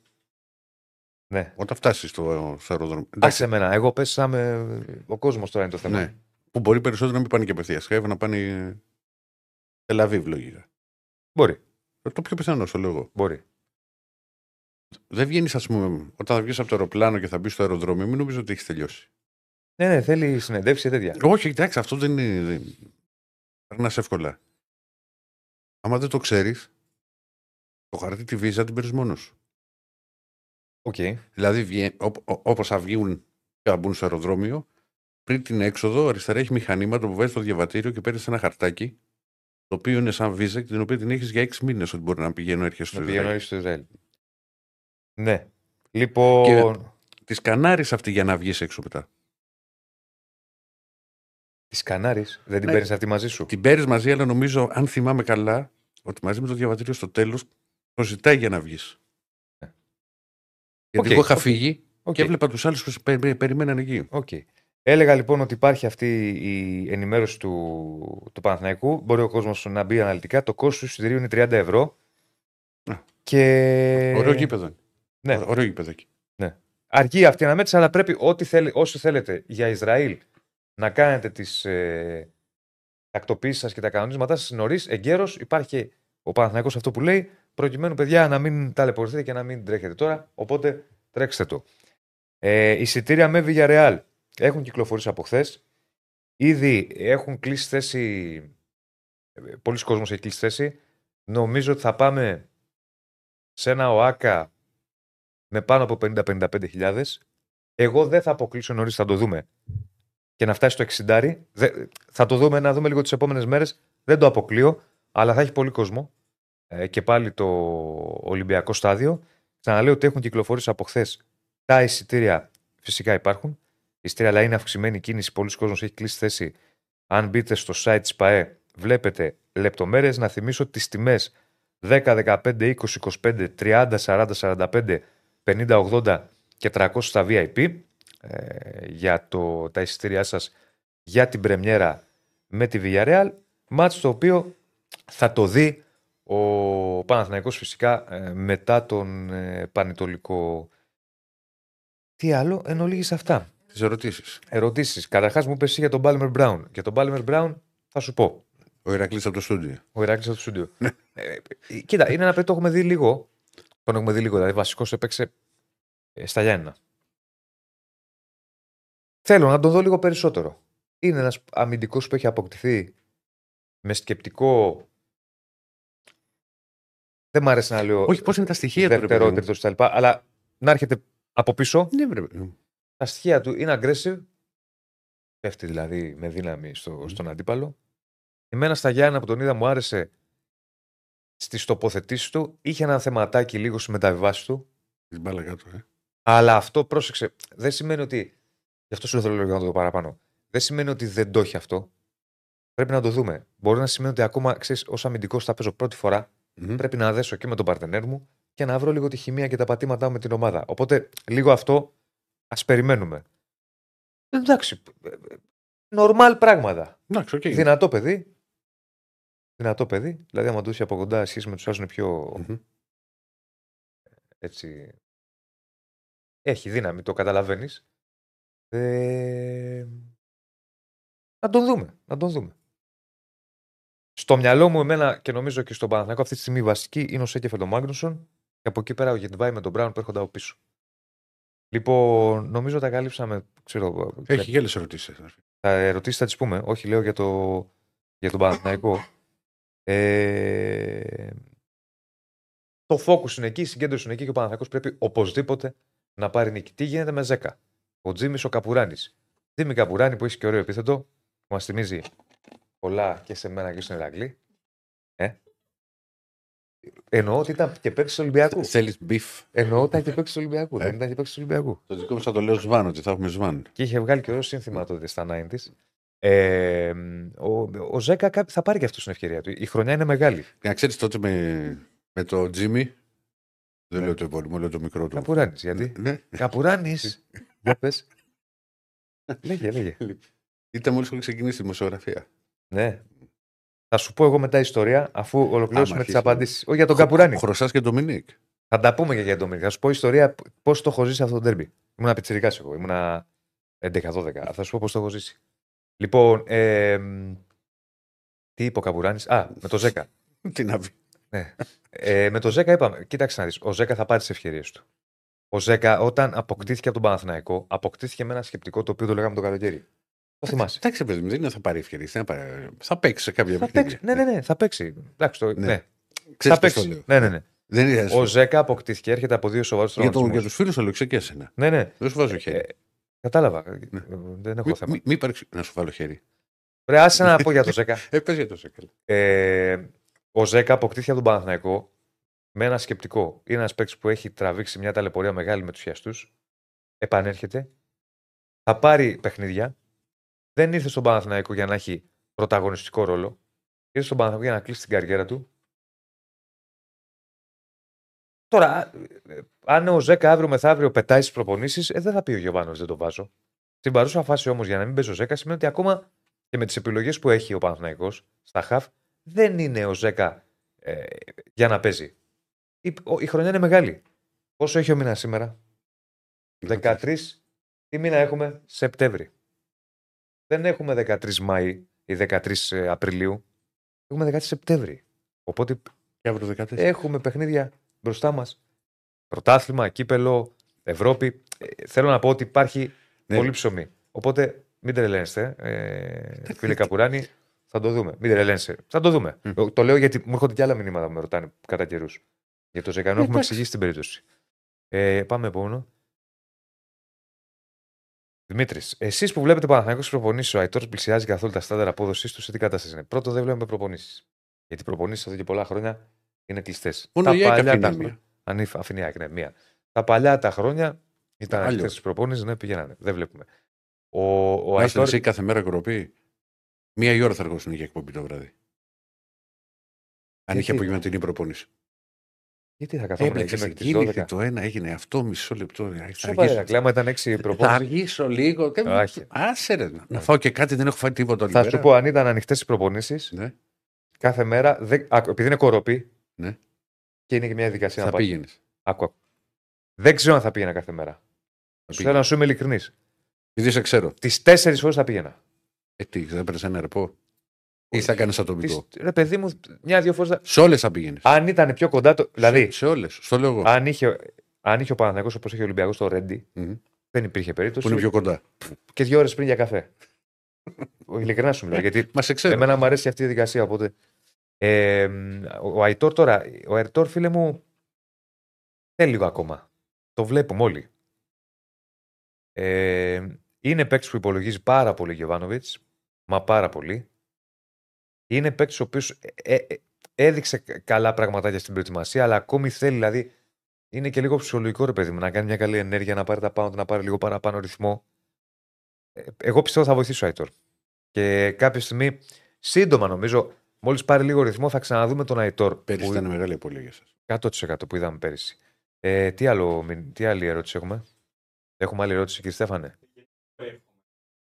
Ναι. όταν φτάσεις στο, στο αεροδρόμιο. Άσε εμένα. Εγώ πέσα με. Ο κόσμος τώρα είναι το θέμα. Ναι. Που μπορεί περισσότερο να μην πάνε και απευθείας Χάιφα, να πάνε Τελαβίβ λογικά. Μπορεί. Ε, Το πιο πιθανό, το λέω εγώ. μπορεί. Δεν βγαίνεις, ας πούμε, όταν θα βγεις από το αεροπλάνο και θα μπεις στο αεροδρόμιο, μην νομίζω ότι έχεις τελειώσει. Ναι, ναι, θέλει συνεντεύξεις και τέτοια. Όχι, εντάξει, αυτό δεν είναι. δεν- Περνάς εύκολα. Άμα δεν το ξέρεις, το χαρτί τη βίζα την παίρνεις μόνος σου. Οκ. Δηλαδή, όπως θα βγουν και θα μπουν στο αεροδρόμιο, πριν την έξοδο, αριστερά έχει μηχανήματα που βάζει το διαβατήριο και παίρνεις ένα χαρτάκι, το οποίο είναι σαν βίζα και την οποία την έχεις για έξι μήνες ότι μπορεί να πηγαινοέρχεσαι στο Να Ισραήλ. πηγαινο- στο Ισραήλ. Ναι. Λοιπόν. Τη Κανάρη αυτή για να βγεις έξω μετά. Τη Κανάρη δεν την Ναι. παίρνεις αυτή μαζί σου; Την παίρνεις μαζί, αλλά νομίζω, αν θυμάμαι καλά, ότι μαζί με το διαβατήριο στο τέλος το ζητάει για να βγεις. Ναι. Γιατί Οκ, εγώ είχα οκ. φύγει Οκ. και έβλεπα τους άλλους που σε περι- περιμέναν εκεί. Οκ. Έλεγα λοιπόν ότι υπάρχει αυτή η ενημέρωση του, του Παναθηναϊκού. Μπορεί ο κόσμος να μπει αναλυτικά. Το κόστος του εισιτηρίου είναι 30 ευρώ. Α. Και... Ωραίο γήπεδο. είναι. Ναι. Ω- Ωραίο γήπεδο εκεί. Αρκεί αυτή η αναμέτρηση, αλλά πρέπει ό,τι θέλει, όσοι θέλετε για Ισραήλ να κάνετε τις ε, τακτοποιήσει σας και τα κανονίσματά σας νωρίς, εγκαίρως. Υπάρχει και ο Παναθηναϊκός αυτό που λέει, προκειμένου παιδιά να μην ταλαιπωρηθείτε και να μην τρέχετε τώρα. Οπότε τρέξτε το. Ε, εισιτήρια με Villarreal έχουν κυκλοφορήσει από χθες. Ήδη έχουν κλείσει θέση. ε, Πολλοί κόσμος έχει κλείσει θέση. Νομίζω ότι θα πάμε σε ένα ΟΑΚΑ με πάνω από 50-55 χιλιάδες. Εγώ δεν θα αποκλείσω νωρίς, θα το δούμε. Και να φτάσει στο 60. Δε- θα το δούμε, να δούμε λίγο τις επόμενες μέρες. Δεν το αποκλείω, αλλά θα έχει πολύ κόσμο. Ε, και πάλι το Ολυμπιακό στάδιο. Ξαναλέω ότι έχουν κυκλοφορήσει από χθες τα εισιτήρια Φυσικά υπάρχουν. Ιστήρια, αλλά είναι αυξημένη κίνηση. Πολλοί κόσμοι έχει κλείσει θέση. Αν μπείτε στο site της ΠαΕ, βλέπετε λεπτομέρειες. Να θυμίσω τις τιμές 10, 15, 20, 25, 30, 40, 45, 50, 80 και 300 στα VIP ε, για το, τα εισιτήριά σας για την πρεμιέρα με τη Villarreal. Μάτς το οποίο θα το δει ο Παναθηναϊκός φυσικά ε, μετά τον ε, Πανετολικό. Τι άλλο, εν ολίγης αυτά. Τις ερωτήσεις. Ερωτήσεις. Καταρχάς μου πέσει για τον Balmer Brown. Για τον Balmer Brown θα σου πω. Ο Ηρακλής από το στούντιο. Ο Ηράκλης από το στούντιο. ε, ε, κοίτα, είναι ένα παιδί το έχουμε δει λίγο. Τον έχουμε δει λίγο. Δηλαδή, βασικός έπαιξε ε, στα Γιάννενα. Θέλω να τον δω λίγο περισσότερο. Είναι ένας αμυντικός που έχει αποκτηθεί με σκεπτικό. Δεν μ' αρέσει να λέω Όχι, πώς είναι τα στοιχεία του. ρε δεύτερο, παιδί μου; τρίτος κτλ. Αλλά να έρχεται από πίσω. Ναι, βρε, παιδί μου. Τα στοιχεία του είναι aggressive. Πέφτει δηλαδή με δύναμη στο, στον αντίπαλο. Εμένα στα Γιάννα που τον είδα μου άρεσε στις τοποθετήσεις του. Είχε ένα θεματάκι λίγο στις μεταβιβάσεις του. Την μπάλα κάτω, ε. Αλλά αυτό πρόσεξε. Δεν σημαίνει ότι. Γι' αυτό σου λέω θέλω λίγο να το δω παραπάνω. Δεν σημαίνει ότι δεν το έχει αυτό. Πρέπει να το δούμε. Μπορεί να σημαίνει ότι ακόμα ξέρεις, ως αμυντικός θα παίζω πρώτη φορά. Μμμ. Πρέπει να δέσω και με τον παρτενέρ μου και να βρω λίγο τη χημεία και τα πατήματά μου με την ομάδα. Οπότε λίγο αυτό ας περιμένουμε. Εντάξει. Νορμάλ πράγματα. Εντάξει, οκ. Δυνατό παιδί. Δυνατό παιδί. Δηλαδή, άμα το δεις από κοντά, σχέση με τους άλλους είναι πιο Μμμ. έτσι. Έχει δύναμη, το καταλαβαίνεις. Ε... Να τον δούμε. Να τον δούμε. Στο μυαλό μου, εμένα και νομίζω και στον Παναθηναϊκό αυτή τη στιγμή η βασική είναι ο Σέκεφελ ο Μάγνουσον και από εκεί πέρα ο Γετβάη με τον Μπράουν που έρχονται από πίσω. Λοιπόν, νομίζω τα κάλυψαμε. Ξέρω, Έχει και άλλε ερωτήσεις. θα ερωτήσεις θα τις πούμε. Όχι, λέω για, το, για τον Παναθηναϊκό. Ε, το focus είναι εκεί, η συγκέντρωση είναι εκεί και ο Παναθηναϊκός πρέπει οπωσδήποτε να πάρει νίκη. Τι γίνεται με 10. Ο Τζίμις ο Καπουράνης. Τζίμι Καπουράνη που έχει και ωραίο επίθετο, που μας θυμίζει πολλά και σε μένα και στον Ηρακλή. Ε. Εννοώ ότι ήταν και παίκτης του Ολυμπιακού. Θέλεις μπιφ. Εννοώ ότι ήταν και παίκτης του Ολυμπιακού. Ε. Δεν ήταν και παίκτης του Ολυμπιακού. Το δικό μου θα το λέω Σβάν, ότι θα έχουμε Σβάν. Και είχε βγάλει και ωραίο σύνθημα τότε στα 90s. Ε, ο, ο Ζέκα κά- θα πάρει και αυτός την ευκαιρία του. Η χρονιά είναι μεγάλη. Και να ξέρεις τότε με, με το Τζίμι. Δεν Ναι. λέω το επώνυμο, λέω το μικρό του. Καπουράνης. Γιατί; Ναι. Καπουράνης. Για πες. Λέγε, λέγε. Ήταν μόλις που ξεκινήσει τη δημοσιογραφία. Ναι. Θα σου πω εγώ μετά ιστορία αφού ολοκληρώσουμε Άμα τις αρχίσει. απαντήσεις. Όχι για τον Καπουράνη. Χρωσάς και Ντομινίκ. Θα τα πούμε και για τον Μίρ. Θα σου πω ιστορία πώς το έχω ζήσει αυτό το τέρμπι. Ήμουν πιτσυρικά εγώ. Ήμουν 11-12. Θα σου πω πώς το έχω ζήσει. Λοιπόν, ε, τι είπε ο Καπουράνης; Α, με το Ζέκα. Τι να πει. Ναι. Ε, με το Ζέκα είπαμε, κοίταξε να δεις. Ο Ζέκα θα πάρει τις ευκαιρίες του. Ο Ζέκα, όταν αποκτήθηκε από τον Παναθηναϊκό, αποκτήθηκε με ένα σκεπτικό το οποίο το λέγαμε το καλοκαίρι. Το θυμάσαι. Εντάξει, παιδί μου, δεν είναι θα πάρει ευκαιρία. Θα, πάρει... θα παίξει σε κάποια Θα παιχνίδια. παίξει. Ναι, ναι, ναι, θα παίξει. Εντάξει, το, Ναι. ναι. Ξέρεις Θα πώς το παίξει. λέω. Ναι, ναι, ναι. Δεν είναι Ο Ζέκα αποκτήθηκε, έρχεται από δύο σοβαρούς για, το, τραυματισμούς. για τους φίλους θα λέω και εσένα. Ναι, ναι. Δεν σου βάζω χέρι. Ε, κατάλαβα. Ε, Ναι. Δεν έχω Μη, θέμα. μη, μη υπάρξει να σου βάλω χέρι. Ρε, άσε να πω για το Ζέκα. Ε, πες για το σέκελ. Ε, ο Ζέκα αποκτήθηκε από τον Παναθηναϊκό με ένα σκεπτικό. Είναι ένας παίκτης που έχει τραβήξει μια ταλαιπωρία μεγάλη με τους χιαστού. Επανέρχεται. Θα πάρει παιχνίδια. Δεν ήρθε στον Παναθηναϊκό για να έχει πρωταγωνιστικό ρόλο. Ήρθε στον Παναθηναϊκό για να κλείσει την καριέρα του. Τώρα, ε, αν ο Ζέκα αύριο μεθαύριο πετάει στις προπονήσεις, ε, δεν θα πει ο Γιωβάνο, δεν το βάζω. Στην παρούσα φάση όμως, για να μην παίζει ο Ζέκα, σημαίνει ότι ακόμα και με τις επιλογές που έχει ο Παναθηναϊκός στα χαφ, δεν είναι ο Ζέκα ε, για να παίζει. Η, ο- η χρονιά είναι μεγάλη. Πόσο έχει ο μήνα σήμερα, 13. Τι μήνα έχουμε, Σεπτέμβρη. Δεν έχουμε 13 Μάη ή 13 ε, Απριλίου. Έχουμε 13 Σεπτέμβρη. Οπότε Και αύριο 14. έχουμε παιχνίδια μπροστά μας. Πρωτάθλημα, κύπελο, Ευρώπη. Ε, θέλω να πω ότι υπάρχει Ναι. πολύ ψωμί. Οπότε μην τρελαίνεστε. Ε, φίλε Καπουράνη, θα το δούμε. Μην τρελαίνεστε. Θα το δούμε. Μμ. Το, το λέω γιατί μου έρχονται και άλλα μηνύματα που με ρωτάνε κατά καιρούς. Για το Ζεκανό έχουμε εντάξει. εξηγήσει την περίπτωση. Ε, πάμε επόμενο. Δημήτρης, εσείς που βλέπετε Παναθανικό προπονήσεις, ο Αϊτόρ πλησιάζει καθόλου τα στάνταρ απόδοσής του, σε τι κατάσταση είναι; Πρώτο, δεν βλέπουμε προπονήσεις. Γιατί οι προπονήσεις εδώ και πολλά χρόνια είναι κλειστές. Μόνο η ΑΕΚ αφήνει τα μία. χρόνια. Αφήνει η ΑΕΚ, ναι, μία. Τα παλιά τα χρόνια Ήταν Άλλος. ανοιχτέ τι προπόνησει, ναι, πηγαίνανε. Δεν βλέπουμε. Ο, ο Βάζετε Αϊτόρ. εσύ κάθε μέρα κοροπή. Μία η ώρα θα αργόσουν για εκπομπή το βράδυ. Αν Γιατί; είχε απογευματινή προπόνηση. Γιατί θα καθόμουν εκεί Έπαιξε, μέχρι τις κίνηθηκε 12. το ένα, έγινε αυτό μισό λεπτό. Θα Σοπα, αργήσω. ρε, άμα ήταν 6 Θα προπόνησει. αργήσω λίγο. και- Όχι. Άσε ρε. Να φάω και κάτι, δεν έχω φάει τίποτα όλη Θα μέρα. σου πω, αν ήταν ανοιχτές οι προπονήσεις, Ναι, κάθε μέρα. Δεν, α, επειδή είναι κοροπή. Ναι. Και είναι και μια διαδικασία θα να πάει. πήγαινες. Άκου, άκου. Δεν ξέρω αν θα πήγαινα κάθε μέρα. Σου θέλω να σου είμαι ειλικρινής. Επειδή σε ξέρω. Τις τέσσερις φορέ θα πήγαινα. Ε, τι, θα έπαιρνες ένα ρεπό. Ή θα κάνει ατομικό. Τις, ρε παιδί μου, μια-δύο φορές. Θα... Σε όλες θα πήγαινες. Αν ήταν πιο κοντά το. Δηλαδή, σε όλες. Στο λέω εγώ. αν είχε, αν είχε ο Παναθηναϊκός όπως είχε ο Ολυμπιακός στο Ρέντι, Μμμ. δεν υπήρχε περίπτωση. Που είναι πιο κοντά. Και δύο ώρες πριν για καφέ. Ειλικρινά σου μιλάω. γιατί Μα σε ξέρω. εμένα μου αρέσει αυτή η διαδικασία. Οπότε. Ε, ο Αϊτόρ τώρα, ο Αϊτόρ φίλε μου, θέλει λίγο ακόμα. Το βλέπουμε όλοι. Ε, είναι παίκτης που υπολογίζει πάρα πολύ ο Γιωβάνοβιτς. Μα πάρα πολύ. Είναι παίκτης ο οποίος έδειξε κα- καλά πραγματάκια στην προετοιμασία, αλλά ακόμη θέλει, δηλαδή. Είναι και λίγο ψυχολογικό ρε παιδί μου να κάνει μια καλή ενέργεια, να πάρει τα πάνω, του, να πάρει λίγο παραπάνω ρυθμό. Ε, Εγώ πιστεύω θα βοηθήσει ο Αϊτόρ. Και κάποια στιγμή, σύντομα νομίζω, μόλις πάρει λίγο ρυθμό, θα ξαναδούμε τον Αϊτόρ. Πέρυσι που- ήταν μεγάλη απώλεια για σας. 100% που είδαμε πέρυσι. Ε, τι, άλλο, μιν- τι άλλη ερώτηση έχουμε; Έχουμε άλλη ερώτηση, κύριε Στέφανε;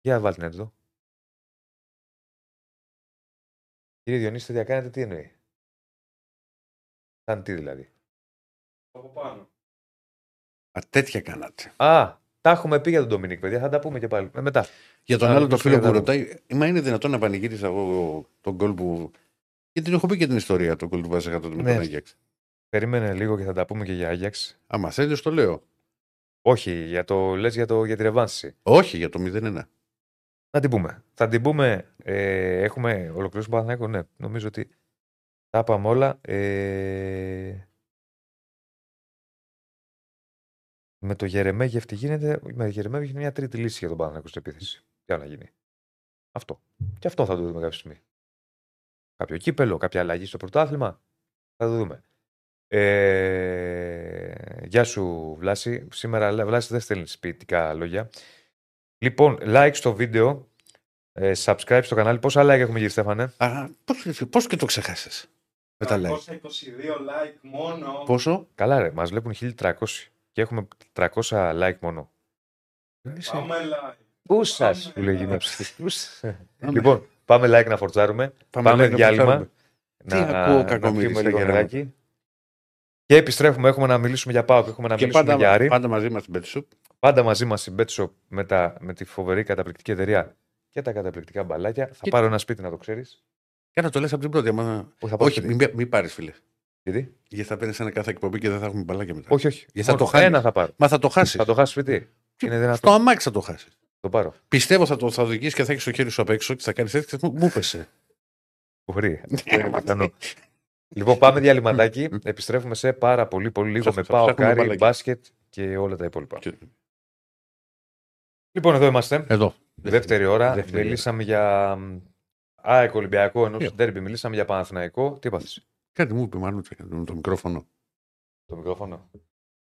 Για βάλτε την εδώ. Κύριε Διονύση, τι διακάνετε, τι εννοεί; Σαν τι δηλαδή; Α, τέτοια κάνατε. Α, τα έχουμε πει για τον Ντομινίκ, παιδιά. Θα τα πούμε και πάλι. Ε, μετά. Για τον Α, άλλο το ακούσω φίλο για που να ρωτάει, μα είναι δυνατόν να πανηγύρισα εγώ τον γκολ που. Γιατί την έχω πει και την ιστορία το γκολ του Βάζεχα τότε με Ναι. τον Άγιαξ. Περίμενε λίγο και θα τα πούμε και για Άγιαξ. Άμα θέλει, το λέω. Όχι, για το λες για, το, για τη ρευάνση. Όχι για το 0-1. Να την πούμε. Θα την πούμε. Ε, έχουμε ολοκληρώσει τον Παναθηναϊκό. Ναι, νομίζω ότι τα είπαμε όλα. Ε, με το Γερεμέγεφ τι γίνεται; Με το Γερεμέγεφ είναι μια τρίτη λύση για τον Παναθηναϊκό στην επίθεση. Τι άλλο να γίνει; Αυτό. Και αυτό θα το δούμε κάποια στιγμή. Κάποιο κύπελο, κάποια αλλαγή στο πρωτάθλημα. Θα το δούμε. Ε, γεια σου Βλάση. Σήμερα Βλάση δεν στέλνεις ποιητικά λόγια. Λοιπόν, like στο βίντεο, ε, subscribe στο κανάλι. Πόσα like έχουμε γύρει, Στέφανε; Α, πώς, πώς και το ξεχάσεις. Με τα like; 322 like μόνο. Πόσο; Καλά, ρε, μας βλέπουν 1300 και έχουμε 300 like μόνο. Πάμε live. Πού σα Πάμε που λέγει like. να ψηφίσει. Λοιπόν, πάμε like να φορτσάρουμε. Πάμε, like να διάλειμμα. φορτσάρουμε. Τι Να, ακούω, να κακομοίρης, πιούμε στα λίγο γερά. νεράκι. Και επιστρέφουμε. Έχουμε να μιλήσουμε για Πάο και έχουμε να Και μιλήσουμε πάντα, για Άρη. πάντα μαζί μας στην Betshop. Πάντα μαζί μας η BetShop με, τα, με τη φοβερή καταπληκτική εταιρεία και τα καταπληκτικά μπαλάκια. Θα Και- πάρω ένα σπίτι να το ξέρεις. Κάνα το λες από την πρώτη. Άμα... Όχι, θα πάω Όχι, σπίτι; μην, μην πάρεις φίλε. Γιατί; Γιατί θα παίρνεις ένα κάθε εκπομπή και δεν θα έχουμε μπαλάκια μετά. Όχι, όχι. Γιατί θα Μόνο το χάνεις. Ένα θα πάρω. Μα θα το χάσεις. Θα το χάσεις σπίτι. Είναι δυνατό. Στο αμάξι θα το χάσεις. Το πάρω. Πιστεύω θα το θα οδηγήσει και θα έχεις το χέρι σου απ' έξω και θα κάνεις έτσι. και θα- Μου πέσε. Κουχρή. Είναι πιθανό. Λοιπόν, πάμε διαλυματάκι. Επιστρέφουμε σε πάρα πολύ, πολύ λίγο Θα- με θα πάω ψάχνουμε κάρι, μπαλάκια. μπάσκετ και όλα τα υπόλοιπα. Και- Λοιπόν, εδώ είμαστε. Εδώ. Δεύτερη ώρα. Δεύτερη ώρα. μιλήσαμε για μ, ΑΕΚ Ολυμπιακό ενός Ποιο; ντέρμπι. Μιλήσαμε για Παναθηναϊκό. Τι έπαθες; Κάτι μου είπε μάλλον με το μικρόφωνο. Το μικρόφωνο.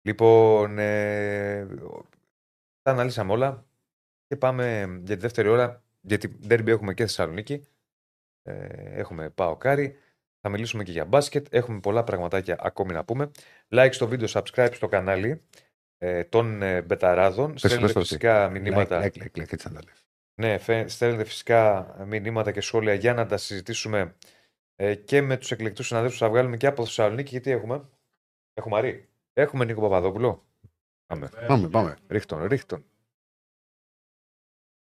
Λοιπόν, ε, τα αναλύσαμε όλα και πάμε για τη δεύτερη ώρα. Γιατί ντέρμπι έχουμε και Θεσσαλονίκη. Ε, έχουμε πάω κάρι. Θα μιλήσουμε και για μπάσκετ. Έχουμε πολλά πραγματάκια ακόμη να πούμε. Like στο βίντεο, subscribe στο κανάλι ε, των ε, Μπεταράδων. Στέλνετε πες το φυσικά μηνύματα. Like, like, like, έτσι να τα λες. Ναι, φε- στέλνετε φυσικά μηνύματα και σχόλια για να τα συζητήσουμε ε, και με τους εκλεκτούς συναδέλφους που θα βγάλουμε και από Θεσσαλονίκη. Γιατί έχουμε. Έχουμε Αρή. Έχουμε Νίκο Παπαδόπουλο. Πάμε. Πάμε, πάμε. Ρίχτον, ρίχτον.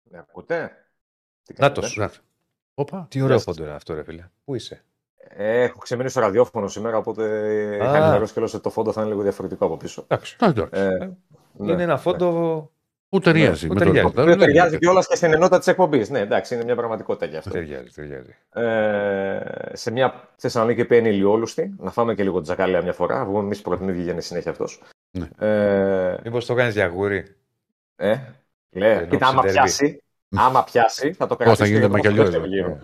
Με ακούτε; Τι Νάτος. κάνετε; Να. Όπα. Τι Γεια ωραίο σας. φόντο είναι αυτό, ρε φίλε. Πού είσαι; Ε, έχω ξεμείνει στο ραδιόφωνο σήμερα, οπότε Α. είχα ενημερώσει και λέω ότι το φόντο θα είναι λίγο διαφορετικό από πίσω. Εντάξει. Να, εντάξει. Ε, ναι, είναι ένα φόντο. Πού ταιριάζει. Πού με το ταιριάζει. ρεπορτάζ, Το οποίο δεν ταιριάζει είναι. κιόλας και στην ενότητα της εκπομπής. Ναι, εντάξει, είναι μια πραγματικότητα γι' αυτό. Ταιριάζει, ταιριάζει. Ε, σε μια Θεσσαλονίκη που είναι ηλιόλουστη, να φάμε και λίγο τζακάλια μια φορά. Βγούμε εμείς πρώτη ίδια για συνέχεια αυτός. Ναι. Ε, Μήπως το κάνεις για γούρι. ε, λέει, Ενώ κοίτα, άμα ψιντερβεί. πιάσει. Άμα πιάσει, θα το θα κρατήσει. γίνει και το για το μακελιός δεύτερο εδώ. γύρο.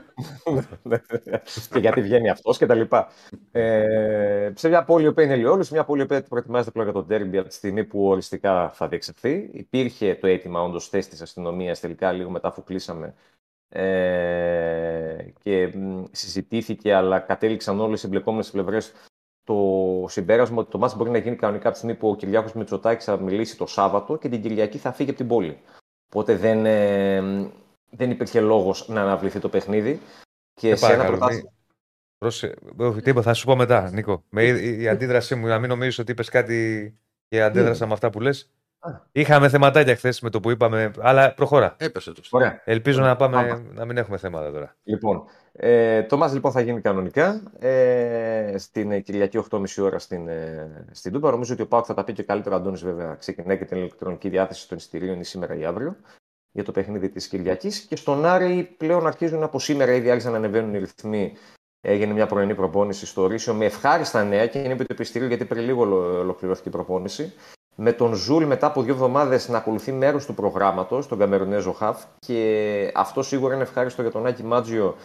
και γιατί βγαίνει αυτός και τα λοιπά. Ε, σε μια πόλη που είναι Ελαιόλου, σε μια πόλη που προετοιμάζεται πλέον για τον τέρμπι από τη στιγμή που οριστικά θα διεξαχθεί. Υπήρχε το αίτημα όντως θέση της αστυνομίας τελικά λίγο μετά αφού κλείσαμε. Ε, και μ, συζητήθηκε, αλλά κατέληξαν όλες οι εμπλεκόμενες πλευρές το συμπέρασμα ότι το μάτς μπορεί να γίνει κανονικά από τη στιγμή που ο Κυριάκος Μητσοτάκης θα μιλήσει το Σάββατο και την Κυριακή θα φύγει από την πόλη. Οπότε δεν, ε, δεν υπήρχε λόγος να αναβληθεί το παιχνίδι. Και Σε σε ένα παρακαλώ, πρωτάθλημα. μη- Πρόσε... όχι, τίποτα, θα σου πω μετά, Νίκο. Με η, η αντίδρασή μου, να μην νομίζεις ότι είπες κάτι και αντέδρασα με αυτά που λες. Α. Είχαμε θεματάκια χθες με το που είπαμε, αλλά προχώρα. Έπεσε το Ωραία. Ελπίζω να, πάμε, Άμα. να μην έχουμε θέματα τώρα. Λοιπόν, ε, το μάτς λοιπόν θα γίνει κανονικά ε, στην ε, Κυριακή 8.30 ώρα στην, ε, στην Τούμπα. Νομίζω ότι ο Πάουκ θα τα πει και καλύτερα. Ο Αντώνης βέβαια ξεκινάει και την ηλεκτρονική διάθεση των εισιτηρίων ή σήμερα ή αύριο για το παιχνίδι της Κυριακής. Και στον Άρη πλέον αρχίζουν από σήμερα ήδη άρχισαν να ανεβαίνουν οι ρυθμοί. Έγινε μια πρωινή προπόνηση στο Ρήσιο με ευχάριστα νέα και είναι επί του επιστηρίου γιατί πριν λίγο ολο- ολοκληρώθηκε η προπόνηση. Με τον Ζουλ μετά από δύο εβδομάδες να ακολουθεί μέρος του προγράμματος, τον Καμερονέζο Χαφ. Και αυτό σίγουρα είναι ευχάριστο για τον Άκη Μάτζιο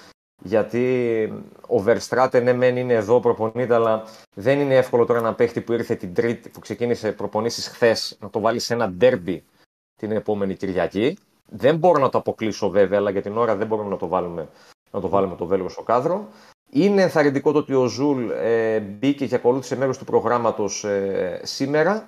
γιατί ο Verstraeten ναι, μεν είναι εδώ, προπονείται, αλλά δεν είναι εύκολο τώρα ένα παίχτη που ήρθε την Τρίτη, που ξεκίνησε προπονήσεις χθες, να το βάλει σε ένα ντέρμπι την επόμενη Κυριακή. Δεν μπορώ να το αποκλείσω βέβαια, αλλά για την ώρα δεν μπορούμε να το βάλουμε, να το, βάλουμε το Βέλγο στο κάδρο. Είναι ενθαρρυντικό το ότι ο Ζουλ ε, μπήκε και ακολούθησε μέρος του προγράμματος ε, σήμερα.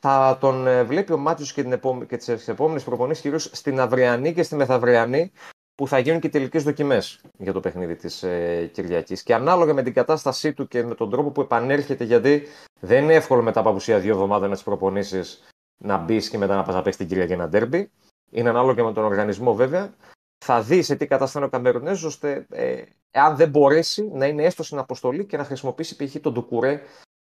Θα τον ε, βλέπει ο Μάτσιος και, την επόμε- και τις επόμενες προπονήσεις κυρίως στην αυριανή και στη μεθαυριανή που θα γίνουν και οι τελικές δοκιμές για το παιχνίδι της ε, Κυριακής. Και ανάλογα με την κατάστασή του και με τον τρόπο που επανέρχεται, γιατί δεν είναι εύκολο μετά από απουσία δύο εβδομάδων να τις προπονήσεις να μπεις και μετά να πας να παίξεις την Κυριακή ένα ντέρμπι. Είναι ανάλογα και με τον οργανισμό βέβαια. Θα δεις σε τι κατάσταση είναι ο Καμερονέζο, ώστε ε, εάν δεν μπορέσει να είναι έστω στην αποστολή και να χρησιμοποιήσει π.χ. τον Ντουκουρέ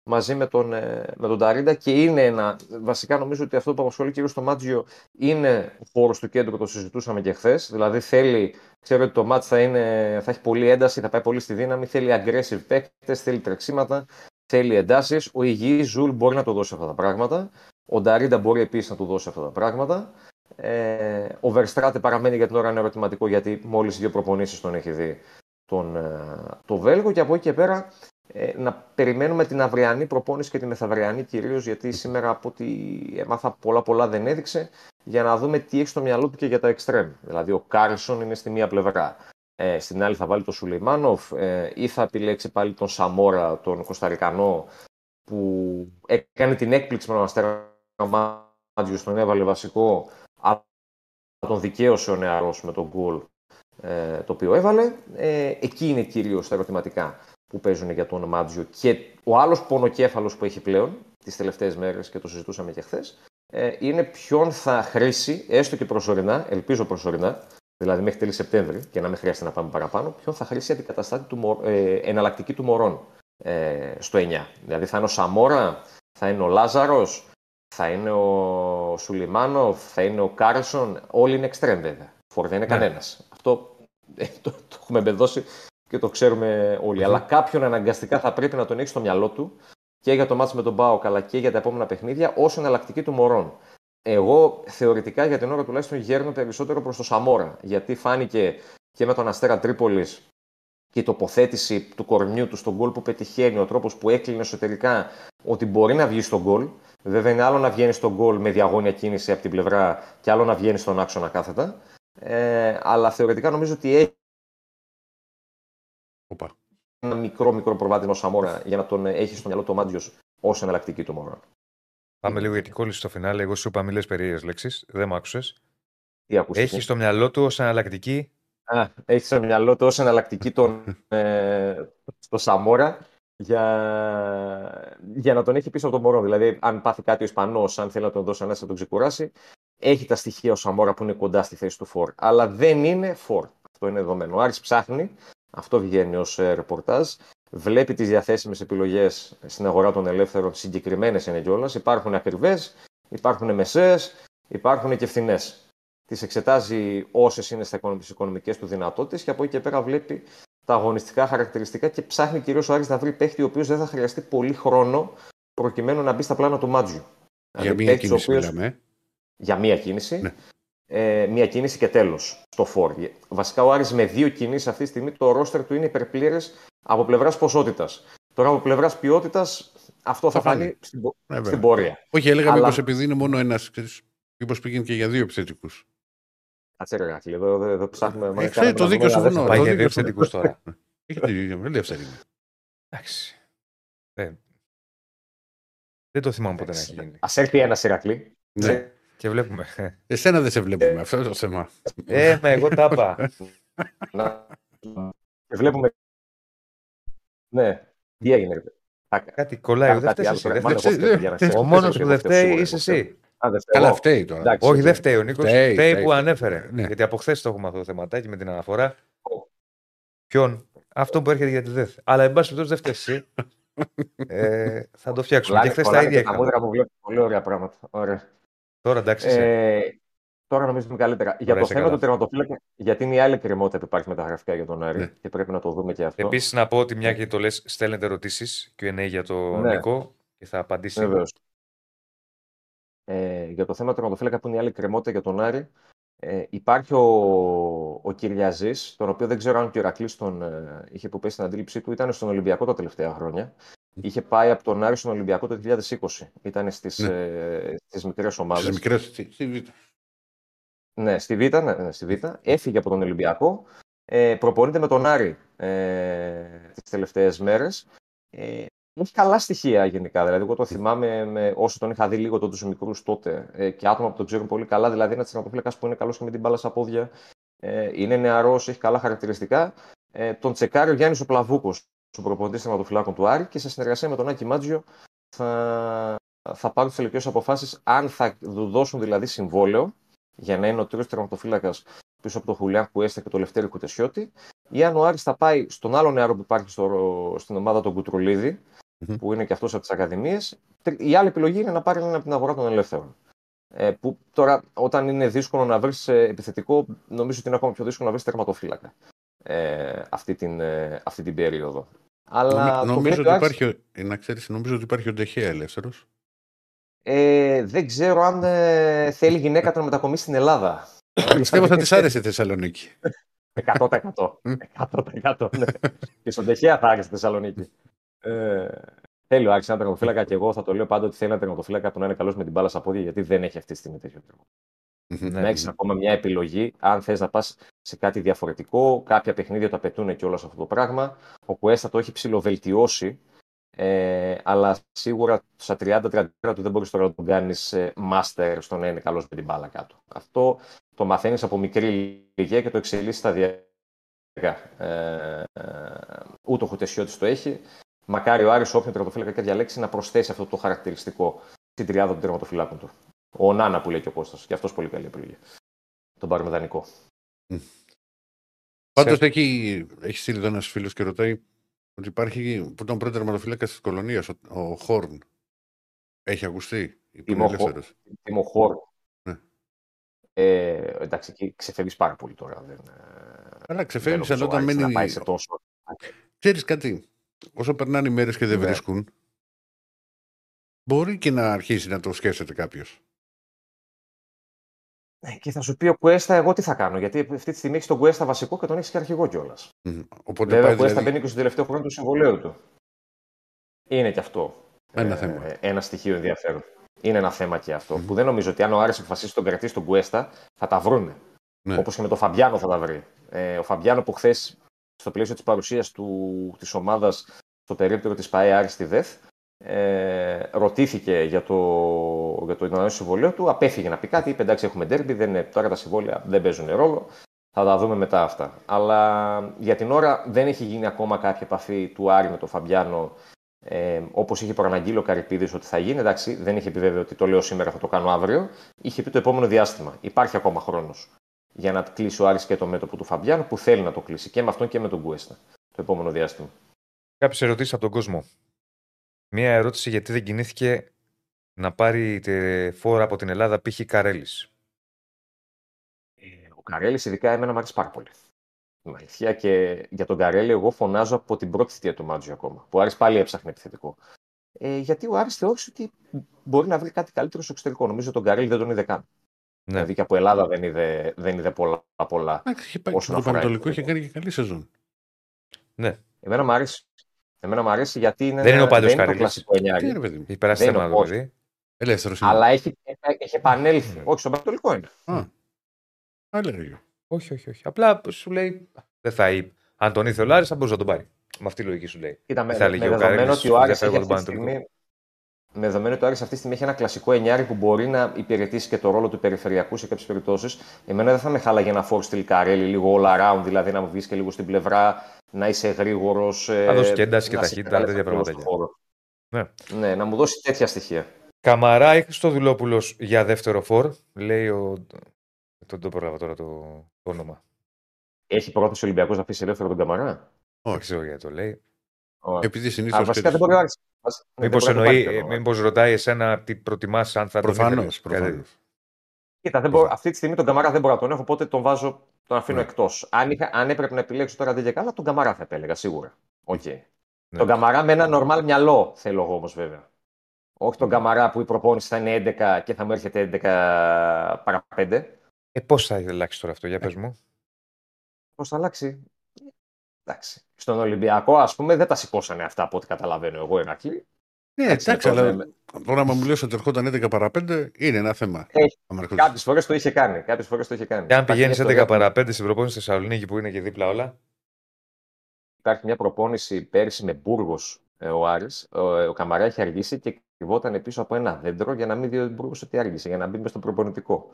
μαζί με τον, ε, με τον Ταρίντα και είναι ένα, βασικά νομίζω ότι αυτό που απασχολεί κυρίως το Μάτζιο είναι ο χώρος του κέντρου, το συζητούσαμε και χθες. Δηλαδή θέλει, ξέρω ότι το ματς θα, είναι, θα έχει πολλή ένταση, θα πάει πολύ στη δύναμη, θέλει aggressive παίκτες, θέλει τρεξίματα, θέλει εντάσεις. Ο υγιής Ζουλ μπορεί να του δώσει αυτά τα πράγματα. Ο Νταρίντα μπορεί επίσης να του δώσει αυτά τα πράγματα. Ε, ο Verstraete παραμένει για την ώρα ένα ερωτηματικό γιατί μόλις δύο προπονήσεις τον έχει δει τον, ε, το Βέλγο και από εκεί και πέρα ε, να περιμένουμε την αυριανή προπόνηση και τη μεθαυριανή κυρίως γιατί σήμερα από ό,τι έμαθα πολλά πολλά δεν έδειξε για να δούμε τι έχει στο μυαλό του και για τα εξτρέμ. Δηλαδή ο Κάρλσον είναι στη μία πλευρά. Ε, στην άλλη θα βάλει τον Σουλεϊμάνοφ ε, ή θα επιλέξει πάλι τον Σαμόρα, τον Κωνσταντινό που έκανε την έκπληξη με τον Αστέρα Μάτζιο, τον έβαλε βασικό, αλλά τον δικαίωσε ο νεαρός με τον γκολ ε, το οποίο έβαλε. Ε, εκεί είναι κυρίως τα ερωτηματικά που παίζουν για τον Μάτζιο. Και ο άλλος πονοκέφαλος που έχει πλέον τις τελευταίες μέρες και το συζητούσαμε και χθες, ε, είναι ποιον θα χρήσει, έστω και προσωρινά, ελπίζω προσωρινά, δηλαδή μέχρι τέλη Σεπτέμβρη και να μην χρειάζεται να πάμε παραπάνω, ποιον θα χρήσει αντικαταστάτη του, Μο- ε, εναλλακτική του Μωρών ε, στο 9. Δηλαδή θα είναι ο Σαμόρα, θα είναι ο Λάζαρος, θα είναι ο Σουλιμάνοφ, θα είναι ο Κάρλσον. Όλοι είναι εξτρέμ βέβαια. Φορ δεν είναι Ναι. κανένας. Αυτό ε, το, το έχουμε εμπεδώσει και το ξέρουμε όλοι. Αλλά κάποιον αναγκαστικά θα πρέπει να τον έχει στο μυαλό του και για το ματς με τον ΠΑΟΚ αλλά και για τα επόμενα παιχνίδια ως εναλλακτική του Μορόν. Εγώ θεωρητικά για την ώρα τουλάχιστον γέρνω περισσότερο προς το Σαμόρα. Γιατί φάνηκε και με τον Αστέρα Τρίπολης και η τοποθέτηση του κορμιού του στον γκολ που πετυχαίνει, ο τρόπος που έκλεινε εσωτερικά ότι μπορεί να βγει στον γκολ. Βέβαια είναι άλλο να βγαίνει στον γκολ με διαγώνια κίνηση από την πλευρά και άλλο να βγαίνει στον άξονα κάθετα. Ε, αλλά θεωρητικά νομίζω ότι έχει Οπα. ένα μικρό μικρό προβάδισμα ο Σαμόρα για να τον έχει στο μυαλό του ο Μάντζιος ως εναλλακτική του Μόρα. Πάμε λίγο γιατί κόλλησε στο φινάλε. Εγώ σου είπα μίλε περίεργες λέξεις. Δεν μ' άκουσες. Τι ακούστηκε. Έχει στο μυαλό του ως εναλλακτική. Α, έχει στο μυαλό του ως εναλλακτική τον, ε, το Σαμόρα για, για να τον έχει πίσω από τον Μωρό. Δηλαδή, αν πάθει κάτι ο Ισπανός, αν θέλει να τον δώσει ένα να τον ξεκουράσει, έχει τα στοιχεία ο Σαμόρα που είναι κοντά στη θέση του Φορ. Αλλά δεν είναι Φορ. Αυτό είναι δεδομένο. Ο Άρης ψάχνει, αυτό βγαίνει ως ε, ρεπορτάζ, βλέπει τις διαθέσιμες επιλογές στην αγορά των ελεύθερων, συγκεκριμένες είναι κιόλας. Υπάρχουν ακριβές, υπάρχουν μεσαίες, υπάρχουν και φθηνές τις εξετάζει όσες είναι στις οικονομικές του δυνατότητες και από εκεί και πέρα βλέπει τα αγωνιστικά χαρακτηριστικά και ψάχνει κυρίως ο Άρης να βρει παίχτη ο οποίος δεν θα χρειαστεί πολύ χρόνο προκειμένου να μπει στα πλάνα του Μάτζιου. Για Δηλαδή, μία παίκτης ο κίνηση οποίος- μιλάμε. ε. Για μία κίνηση. Ναι. Ε, μία κίνηση και τέλος στο φόρ. Βασικά ο Άρης με δύο κινήσεις αυτή τη στιγμή το ρόστερ του είναι υπερπλήρες από πλευράς ποσότητας. Τώρα από πλευράς ποιότητας αυτό θα, Θα φανεί φανεί. στην, πο- Ε, βέβαια. στην πορεία. Όχι, έλεγα Αλλά- μήπω επειδή είναι μόνο ένας. Μήπως πήγαινε και για δύο επιθετικούς. Κάτσε ρε Ρακλή, εδώ, εδώ, εδώ ψάχνουμε. Ε, μα ξέρει, κάνουμε το να δίκιο δούμε σου ένα βουνό. δεύτερο. Πάει το για δίκιο δύο σου. επιθετικούς τώρα. Έχει τη δεύτερη είναι. Εντάξει. Δεν, δεν το θυμάμαι ποτέ να έχει γίνει. Α έρθει ένας Ηρακλή. Ναι. Και βλέπουμε. Εσένα δεν σε βλέπουμε. Αυτό είναι το θέμα. Ε, μα εγώ τα είπα. Να... Και βλέπουμε. Ναι, τι έγινε. ρε. Θα- Κάτι κολλάει. κάνω Δεν κάτι φταίει άλλο εσύ. τώρα. δεν Μάλλον φταίει. εγώ φταίω για να Ο σε- μόνος σε- που δεν σε- φταίει σε- είσαι σε- εσύ. Α, δεν φταίω. Καλά, φταίει τώρα. Εντάξει. Όχι, δεν φταίει ο Νίκος. Φταίει, Φταίει φταίει. που ανέφερε. Ναι. Γιατί από χθες το έχουμε αυτό το θεματάκι με την αναφορά. Ποιον; Αυτό που έρχεται για τη ΔΕΘ. Αλλά εν πάση περιπτώσει δεν φταίεις εσύ. Ε, θα το φτιάξουμε. Και Κολλάνε- χθες τα κολλάνε ίδια και τα είχαμε. μούτρα μου βλέπω πολύ ωραία πράγματα. Ωραία. Τώρα εντάξει. είσαι. Ε, τώρα νομίζω ότι είναι καλύτερα. Για το είσαι θέμα καλά. του τερματοφύλακα, γιατί είναι η άλλη κρεμότητα που υπάρχει μεταγραφικά για τον Άρη Ναι. και πρέπει να το δούμε και αυτό. Επίσης να πω ότι μια και το λες, στέλνετε ερωτήσεις QA για τον Ναι. Νικό και θα απαντήσει. Βεβαίως. Ε, για το θέμα του τερματοφύλακα που είναι η άλλη κρεμότητα για τον Άρη, ε, υπάρχει ο, ο Κυριαζής, τον οποίο δεν ξέρω αν και ο Ηρακλής τον ε, είχε που πέσει στην αντίληψή του, ήταν στον Ολυμπιακό τα τελευταία χρόνια. Είχε πάει από τον Άρη στον Ολυμπιακό το 2020. Ήταν στις, Ναι. ε, στις μικρές Στις ομάδες. μικρές. Στη Β. Ναι, στη Β, ναι, ναι, στη Β. Έφυγε από τον Ολυμπιακό. Ε, προπονείται με τον Άρη ε, τις τελευταίες μέρες. Ε, έχει καλά στοιχεία γενικά. Δηλαδή, εγώ το θυμάμαι με, όσο τον είχα δει λίγο τότε του μικρούς τότε ε, και άτομα που τον ξέρουν πολύ καλά. Δηλαδή, ένας τερματοφύλακα που είναι καλός και με την μπάλα στα πόδια. Ε, είναι νεαρός, έχει καλά χαρακτηριστικά. Ε, τον τσεκάρει ο Γιάννης ο Πλαβούκο, ο προπονητή τερματοφυλάκων του Άρη και σε συνεργασία με τον Άκη Μάτζιο θα, θα πάρουν τις τελικές αποφάσεις αν θα του δώσουν δηλαδή συμβόλαιο για να είναι ο τρίτος τερματοφύλακας πίσω από τον Χουλιάν Κουέστα και τον Λευτέρη Κουτεσιώτη, ή αν ο Άρης θα πάει στον άλλο νεαρό που υπάρχει στο, στην ομάδα τον κουτρουλιδη Μμμ. που είναι και αυτός από τις Ακαδημίες. Η άλλη επιλογή είναι να πάρει έναν από την αγορά των ελεύθερων. Ε, που τώρα, όταν είναι δύσκολο να βρεις επιθετικό, νομίζω ότι είναι ακόμα πιο δύσκολο να βρεις τερματοφύλακα ε, αυτή, την, ε, αυτή την περίοδο. Αλλά Νομι- το Νομίζω βλέπει ότι ο Άρης- υπάρχει. ο- ε, Να ξέρεις, νομίζω ότι υπάρχει ο Ντεχέα ελεύθερος. Ε, δεν ξέρω αν ε, θέλει γυναίκα να μετακομίσει στην Ελλάδα. Πιστεύω θα της άρεσε η Θεσσαλονίκη. 100%. 100%. ναι. και στον Τεχέα θα άρεσε η Θεσσαλονίκη. Ε, θέλει ο Άρης ένα τερματοφύλακα και εγώ θα το λέω πάντα ότι θέλει ένα τερματοφύλακα που να είναι καλός με την μπάλα στα πόδια γιατί δεν έχει αυτή τη στιγμή τέτοιο τερματοφύλακα. Μμμ. Να έχεις ακόμα μια επιλογή αν θες να πας σε κάτι διαφορετικό. Κάποια παιχνίδια το απαιτούν και όλο αυτό το πράγμα. Ο Κουέστα το έχει ψηλοβελτιώσει. Ε, αλλά σίγουρα στα 30-30 του δεν μπορείς τώρα να τον κάνεις master στο να είναι καλός με την μπάλα κάτω. Αυτό το μαθαίνεις από μικρή ηλικία και το εξελίσσεις σταδιακά. Ε, ε, ούτε ο Χουτεσιώτη το έχει. Μακάρι ο Άρης όποιον τερματοφύλακα και διαλέξει να προσθέσει αυτό το χαρακτηριστικό στην τριάδα των τερματοφυλάκων του. Ο Νάνα που λέει και ο Κώστας. Και αυτός πολύ καλή επιλογή. Τον πάρουμε δανεικό. Πάντως έχει, έχει στείλει εδώ ένας φίλος και ρωτάει ότι υπάρχει που ήταν πρώτο τερματοφύλακας της κολονίας, ο, ο Χόρν. Έχει ακουστεί. Που είναι Είμαι ο Χο- ελεύθερος. Τίμο Χόρ. Ναι. Ε, εντάξει, εκεί ξεφεύγεις πάρα πολύ τώρα. Δεν, ε, Αλλά δεν ξεφεύγεις, νομίζω αλλά ο όταν Άρης να μένει. πάει σε τόσο. Ξέρεις κάτι. Όσο περνάνε οι μέρες και δεν Ναι. βρίσκουν, μπορεί και να αρχίσει να το σκέφτεται κάποιος. Ε, Και θα σου πει ο Κουέστα, εγώ τι θα κάνω. Γιατί αυτή τη στιγμή έχεις τον Κουέστα βασικό και τον έχεις και αρχηγό κιόλας. Οπότε Βέβαια, πάει ο Κουέστα δηλαδή. μπαίνει και στο τελευταίο χρόνο του συμβολέου του. Είναι και αυτό. Ένα ε, θέμα. Ένα στοιχείο ενδιαφέρον. Είναι ένα θέμα και αυτό. Μμμ. Που δεν νομίζω ότι αν ο Άρης αποφασίσει τον κρατήσει τον Κουέστα, θα τα βρούνε. Ναι. Όπως και με τον Φαμπιάνο θα τα βρει. Ε, ο Φαμπιάνο που χθες, στο πλαίσιο της παρουσίας της ομάδας στο περίπτερο της ΠαΕ Άρης στη ΔΕΘ, ε, ρωτήθηκε για το, για το ανανέωση συμβολέου του, απέφυγε να πει κάτι, είπε εντάξει έχουμε ντέρμπι, δεν είναι, τώρα τα συμβόλαια δεν παίζουν ρόλο, θα τα δούμε μετά αυτά. Αλλά για την ώρα δεν έχει γίνει ακόμα κάποια επαφή του Άρη με τον Φαμπιάνο ε, Όπως είχε προαναγγείλει ο Καρυπίδης ότι θα γίνει, εντάξει, δεν είχε πει βέβαια ότι το λέω σήμερα, θα το κάνω αύριο. Είχε πει το επόμενο διάστημα. Υπάρχει ακόμα χρόνος για να κλείσει ο Άρης και το μέτωπο του Φαμπιάνου που θέλει να το κλείσει και με αυτόν και με τον Κουέστα το επόμενο διάστημα. Κάποιες ερωτήσεις από τον κόσμο. Μία ερώτηση γιατί δεν κινήθηκε να πάρει τε φόρα από την Ελλάδα π.χ. Καρέλης. Ε, Ο Καρέλης, ειδικά εμένα μου αρέσει πάρα πολύ. Την αλήθεια και για τον Καρέλη, εγώ φωνάζω από την πρώτη θητεία του Μάτζιο ακόμα. Που ο Άρης πάλι έψαχνε επιθετικό. Ε, γιατί ο Άρης θεώρησε ότι μπορεί να βρει κάτι καλύτερο στο εξωτερικό. Νομίζω τον Καρέλη δεν τον είδε καν. Δηλαδή και από Ελλάδα δεν είδε, δεν είδε πολλά. πολλά. Εντάξει, είχε πάει Όσον το αφορά Πανατολικό, το- είχε κάνει και καλή σεζόν. Εμένα μου αρέσει. Εμένα μου αρέσει γιατί είναι, Δεν είναι ο Πάντος δεν είναι το Καρύλης. κλασικό Τι εννιάρι. είναι, παιδί μου. Έχει περάσει Δεν θέμα είναι το ο παιδί. Ελεύθερος είναι. Αλλά έχει, έχει επανέλθει. Ναι. Όχι, στον Πανατολικό είναι. Α, έλεγα εγώ. Όχι, όχι, όχι. Απλά σου λέει. Δεν θα είπε. Αν τον ήθελε ο Λάρης, θα μπορούσε να τον πάρει. Με αυτή τη λογική σου λέει. Κοίτα, με, θα με έλεγε ο δεδομένο Καρύλης, ότι ο Άρης δεν έχει φεύγω αυτή τη τον Πανατολικό. στιγμή. Με δεδομένο ότι ο Άρης αυτή τη στιγμή έχει ένα κλασικό εννιάρι που μπορεί να υπηρετήσει και το ρόλο του περιφερειακού σε κάποιες περιπτώσεις. Εμένα δεν θα με χάλαγε ένα φόρ στυλ Καρέλη, λίγο all around, δηλαδή να μου βγεις και λίγο στην πλευρά, να είσαι γρήγορος. Να δώσεις και ένταση και ταχύτητα, τέτοια πραγματάκια. Ναι. ναι, να μου δώσεις τέτοια στοιχεία. Καμαρά ή Χριστοδουλόπουλο για δεύτερο φορ, λέει ο. Δεν το πρόλαβα τώρα το, το όνομα. Έχει πρόθεση ο Ολυμπιακός να αφήσει ελεύθερο τον Καμαρά; Δεν Όχι. ξέρω γιατί το λέει. Όχι. Επειδή Α, συνήθω. βασικά δεν μπορεί να Άρης- βασικά δεν Μήπως μπορεί να το εννοεί, πάρει το Καμαρά. μήπως ρωτάει εσένα τι προτιμάς, αν θα τον Προφανώς. Ήθελες. Κάτι- Κοίτα, δεν μπορώ, αυτή τη στιγμή τον Καμαρά δεν μπορώ να τον έχω, οπότε τον βάζω, τον αφήνω Ναι. εκτός. Αν, είχα- αν έπρεπε να επιλέξω τώρα δεν και καλά, τον Καμαρά θα επέλεγα σίγουρα. Οκ. Ναι. Τον Καμαρά με ένα νορμάλ μυαλό θέλω εγώ όμως βέβαια. Όχι τον Καμαρά που η προπόνηση θα είναι 11 και θα μου έρχεται 11 παρά 5. Ε, πώς θα αλλάξει τώρα αυτό, για πες μου. Πώς θα αλλάξει; Εντάξει. Στον Ολυμπιακό, ας πούμε, δεν τα σηκώσανε αυτά από ό,τι καταλαβαίνω εγώ, Ηρακλή. Ναι, εντάξει, λοιπόν, αλλά ε, τώρα, άμα μου λες ότι ερχόταν 11 παρά 5, είναι ένα θέμα. Έχει. Άμα ερχόταν- Κάποιες φορές το είχε κάνει. Κάποιες φορές το είχε κάνει. Και αν Υπάρχει πηγαίνεις μια 11 ιστορία που- παρά 5 στην προπόνηση στη Θεσσαλονίκη που είναι και δίπλα όλα. Υπάρχει μια προπόνηση πέρυσι με Μπούργος ο Άρης. Ο, ο Καμαρά είχε αργήσει και κρυβόταν πίσω από ένα δέντρο για να μην δει ο Μπούργος ότι άργησε, για να μπει μέσα στο προπονητικό.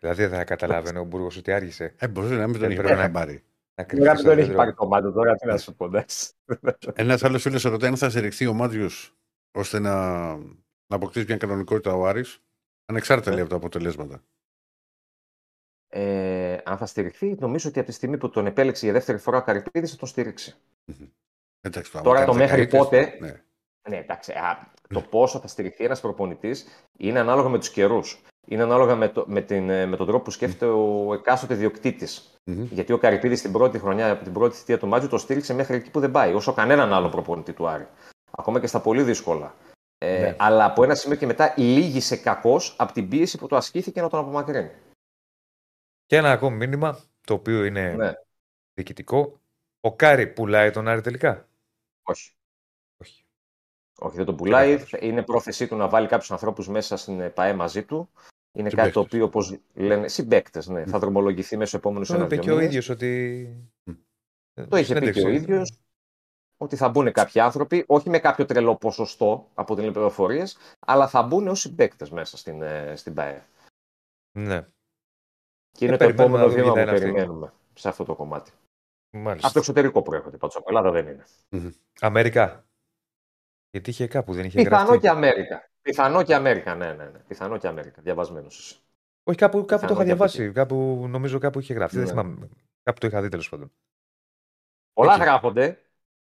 Δηλαδή δεν θα καταλάβαινε ο Μπούργος ότι άργησε. Ε, μπορεί να μην τον Ε, είχε πρέπει πάρει να- χαμπάρι. Να Τώρα κρυφτείς μην στο τον έχει δέντρο. πάρει το μάτι τώρα, τι να σου πω. εντάξει. Ένας άλλος φίλος σε ρωτάει αν θα στηριχθεί ο Μάτιο ώστε να, να αποκτήσει μια κανονικότητα ο Άρης, ανεξάρτητα λέει από τα αποτελέσματα. Ε, αν θα στηριχθεί, νομίζω ότι από τη στιγμή που τον επέλεξε για δεύτερη φορά ο Καρυπίδη θα τον στηρίξει. Εντάξει, το Τώρα άμα το κάνεις μέχρι δεκαετίες, πότε- Ναι. Ναι, εντάξει. Α, το πόσο θα στηριχθεί ένας προπονητής είναι ανάλογα με τους καιρούς. Είναι ανάλογα με, το, με, την, ε, με τον τρόπο που σκέφτεται ο εκάστοτε διοκτήτης. Μμμ. Γιατί ο Καρυπίδης την πρώτη χρονιά, από την πρώτη θητεία του Μάτζου, το στήριξε μέχρι εκεί που δεν πάει, όσο κανέναν άλλο προπονητή του Άρη. Ακόμα και στα πολύ δύσκολα. Ε, Ναι. Αλλά από ένα σημείο και μετά λύγισε κακό από την πίεση που το ασκήθηκε να τον απομακρύνει. Και ένα ακόμη μήνυμα, το οποίο είναι Ναι. διοικητικό. Ο Κάρι πουλάει τον Άρη τελικά; Όχι. Όχι. Όχι, δεν τον πουλάει. Τι να Είναι πρόθεσή του να βάλει κάποιους ανθρώπους μέσα στην ε, ΠΑΕ μαζί του. Είναι κάτι το οποίο, όπως λένε, συμπαίκτες, ναι, θα δρομολογηθεί μέσω επόμενου Το ένα είπε και ο ίδιος ότι. Το είχε πει και ο ίδιος ότι θα μπουν κάποιοι άνθρωποι, όχι με κάποιο τρελό ποσοστό από την πληροφορίες, αλλά θα μπουν ως συμπαίκτες μέσα στην, ε, στην ΠαΕ. Ναι, Και είναι Ε, το περιμένουμε επόμενο να δούμε βήμα τι που θα είναι αυτή. περιμένουμε σε αυτό το κομμάτι. μάλιστα. Από το εξωτερικό προέρχονται πάντως. Από Ελλάδα δεν είναι. Αμερικά. Γιατί είχε κάπου, δεν είχε Πιθανό γραφτεί. και Αμέρικα. Πιθανό και Αμέρικα, ναι, ναι. ναι. Πιθανό και Αμέρικα. Διαβασμένος είσαι. Όχι, κάπου, κάπου το Πιθανό είχα και από διαβάσει. Κάπου, νομίζω κάπου είχε γραφτεί. Δεν Ναι. θυμάμαι. Κάπου το είχα δει τέλος πάντων. Πολλά Εκεί. γράφονται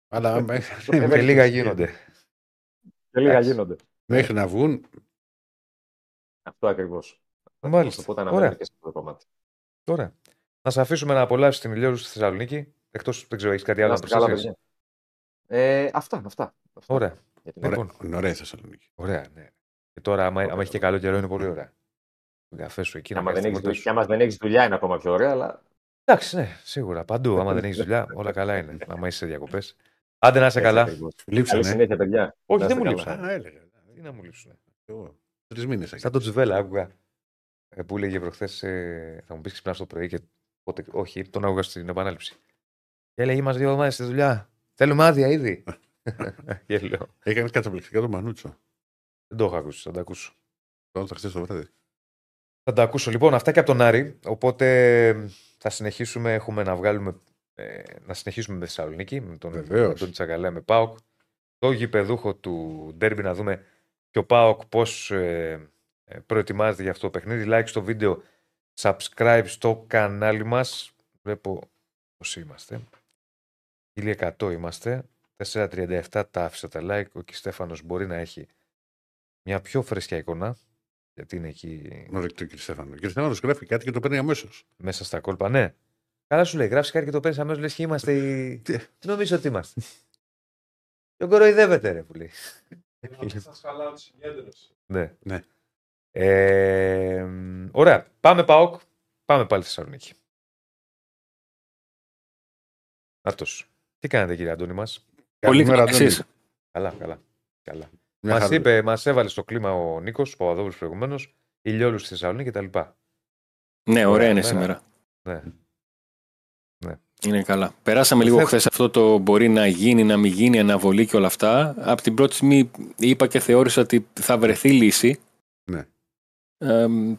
Αλλά Ε, μέχρι, Και λίγα γίνονται. και λίγα Εντάξει. γίνονται. μέχρι να βγουν, Αυτό ακριβώς. Μάλιστα. Οπότε Ωραία. αναμένουμε και σε αυτό το κομμάτι. Τώρα. Να σε αφήσουμε να απολαύσεις την ηλιόλου στη Θεσσαλονίκη. Εκτός δεν ξέρω, έχεις κάτι άλλο Να να είστε καλά, προσθέσεις; παιδιά. Ε, αυτά, αυτά. αυτά. Ωραία. Για την Ωραία. ώρα. Λοιπόν. είναι ωραία η Θεσσαλονίκη. Ωραία, ναι. Και τώρα, άμα, άμα έχει και καλό καιρό, είναι πολύ ωραία. Τον καφέ σου εκεί να Άμα δεν κάνεις έχεις τίποτα δουλειά- σου. και άμα δεν έχεις δουλειά είναι ακόμα πιο ωραία, αλλά Εντάξει, ναι, σίγουρα. Παντού. Άμα δεν έχεις δουλειά, όλα καλά είναι. Άμα είσαι σε διακοπές. Άντε να είσαι καλά. Έτσι ακριβώς. Καλή Λείψανε. συνέχεια, παιδιά. Όχι, Να δεν είστε μου καλά. λείψανε. Α, έλεγα. Τι να μου λείψουν. Τρεις μήνες. Σαν τον Τζουβέλα, άκουγα. ε, Που έλεγε προχθές, θα μου πεις ξυπνάς το πρωί και πότε. Όχι, τον άκουγα στην επανάληψη. Και έλεγε: Είμαστε δύο εβδομάδες στη δουλειά. Θέλουμε άδεια ήδη. Και λέω: Έκανες καταπληκτικά τον Μανούτσο. Δεν το έχω ακούσει, θα το ακούσω. Τον θα χθε το βράδυ. Θα τα ακούσω. Λοιπόν, αυτά και από τον Άρη. Οπότε ε, θα συνεχίσουμε. Έχουμε να βγάλουμε. ε, να συνεχίσουμε με Θεσσαλονίκη. Με τον, Βεβαίως. με τον Τσαγκαλέα με Πάοκ. Το γηπεδούχο του Ντέρμπι να δούμε και ο Πάοκ πώς ε, ε, προετοιμάζεται για αυτό το παιχνίδι. Like στο βίντεο. Subscribe στο κανάλι μας. Βλέπω πώ είμαστε. 1100 είμαστε. 437 τα άφησα τα like. Ο Κιστέφανος μπορεί να έχει μια πιο φρέσκια εικόνα. Γιατί είναι εκεί Ωραία, το κύριε Στέφανο. Ο κύριε Στέφανο γράφει κάτι και το παίρνει αμέσως. μέσα στα κόλπα, ναι. Καλά σου λέει, γράφει κάτι και το παίρνεις αμέσως λες και είμαστε. Οι... Τι; Τι νομίζω ότι είμαστε; Τον κοροϊδεύετε, ρε που λέει. Σα χαλάω τη συγκέντρωση. Ναι. Ε, ωραία. Πάμε ΠΑΟΚ. Πάμε πάλι στη Θεσσαλονίκη. Αυτός. Τι κάνετε κύριε Αντώνη μας; Πολύ Καλημέρα, καλά. Αντώνη. Εσείς. Καλά, καλά. καλά. Μια Μα χαρά. είπε, μας έβαλε στο κλίμα ο Νίκος Παπαδόπουλος προηγουμένως, ηλιόλους στη Θεσσαλονίκη κτλ. Ναι, ωραία είναι μέρα. σήμερα. Ναι. Είναι καλά. Περάσαμε λίγο Θε- χθες αυτό το μπορεί να γίνει, να μην γίνει, αναβολή και όλα αυτά. Από την πρώτη στιγμή είπα και θεώρησα ότι θα βρεθεί λύση. Ναι. Εμ,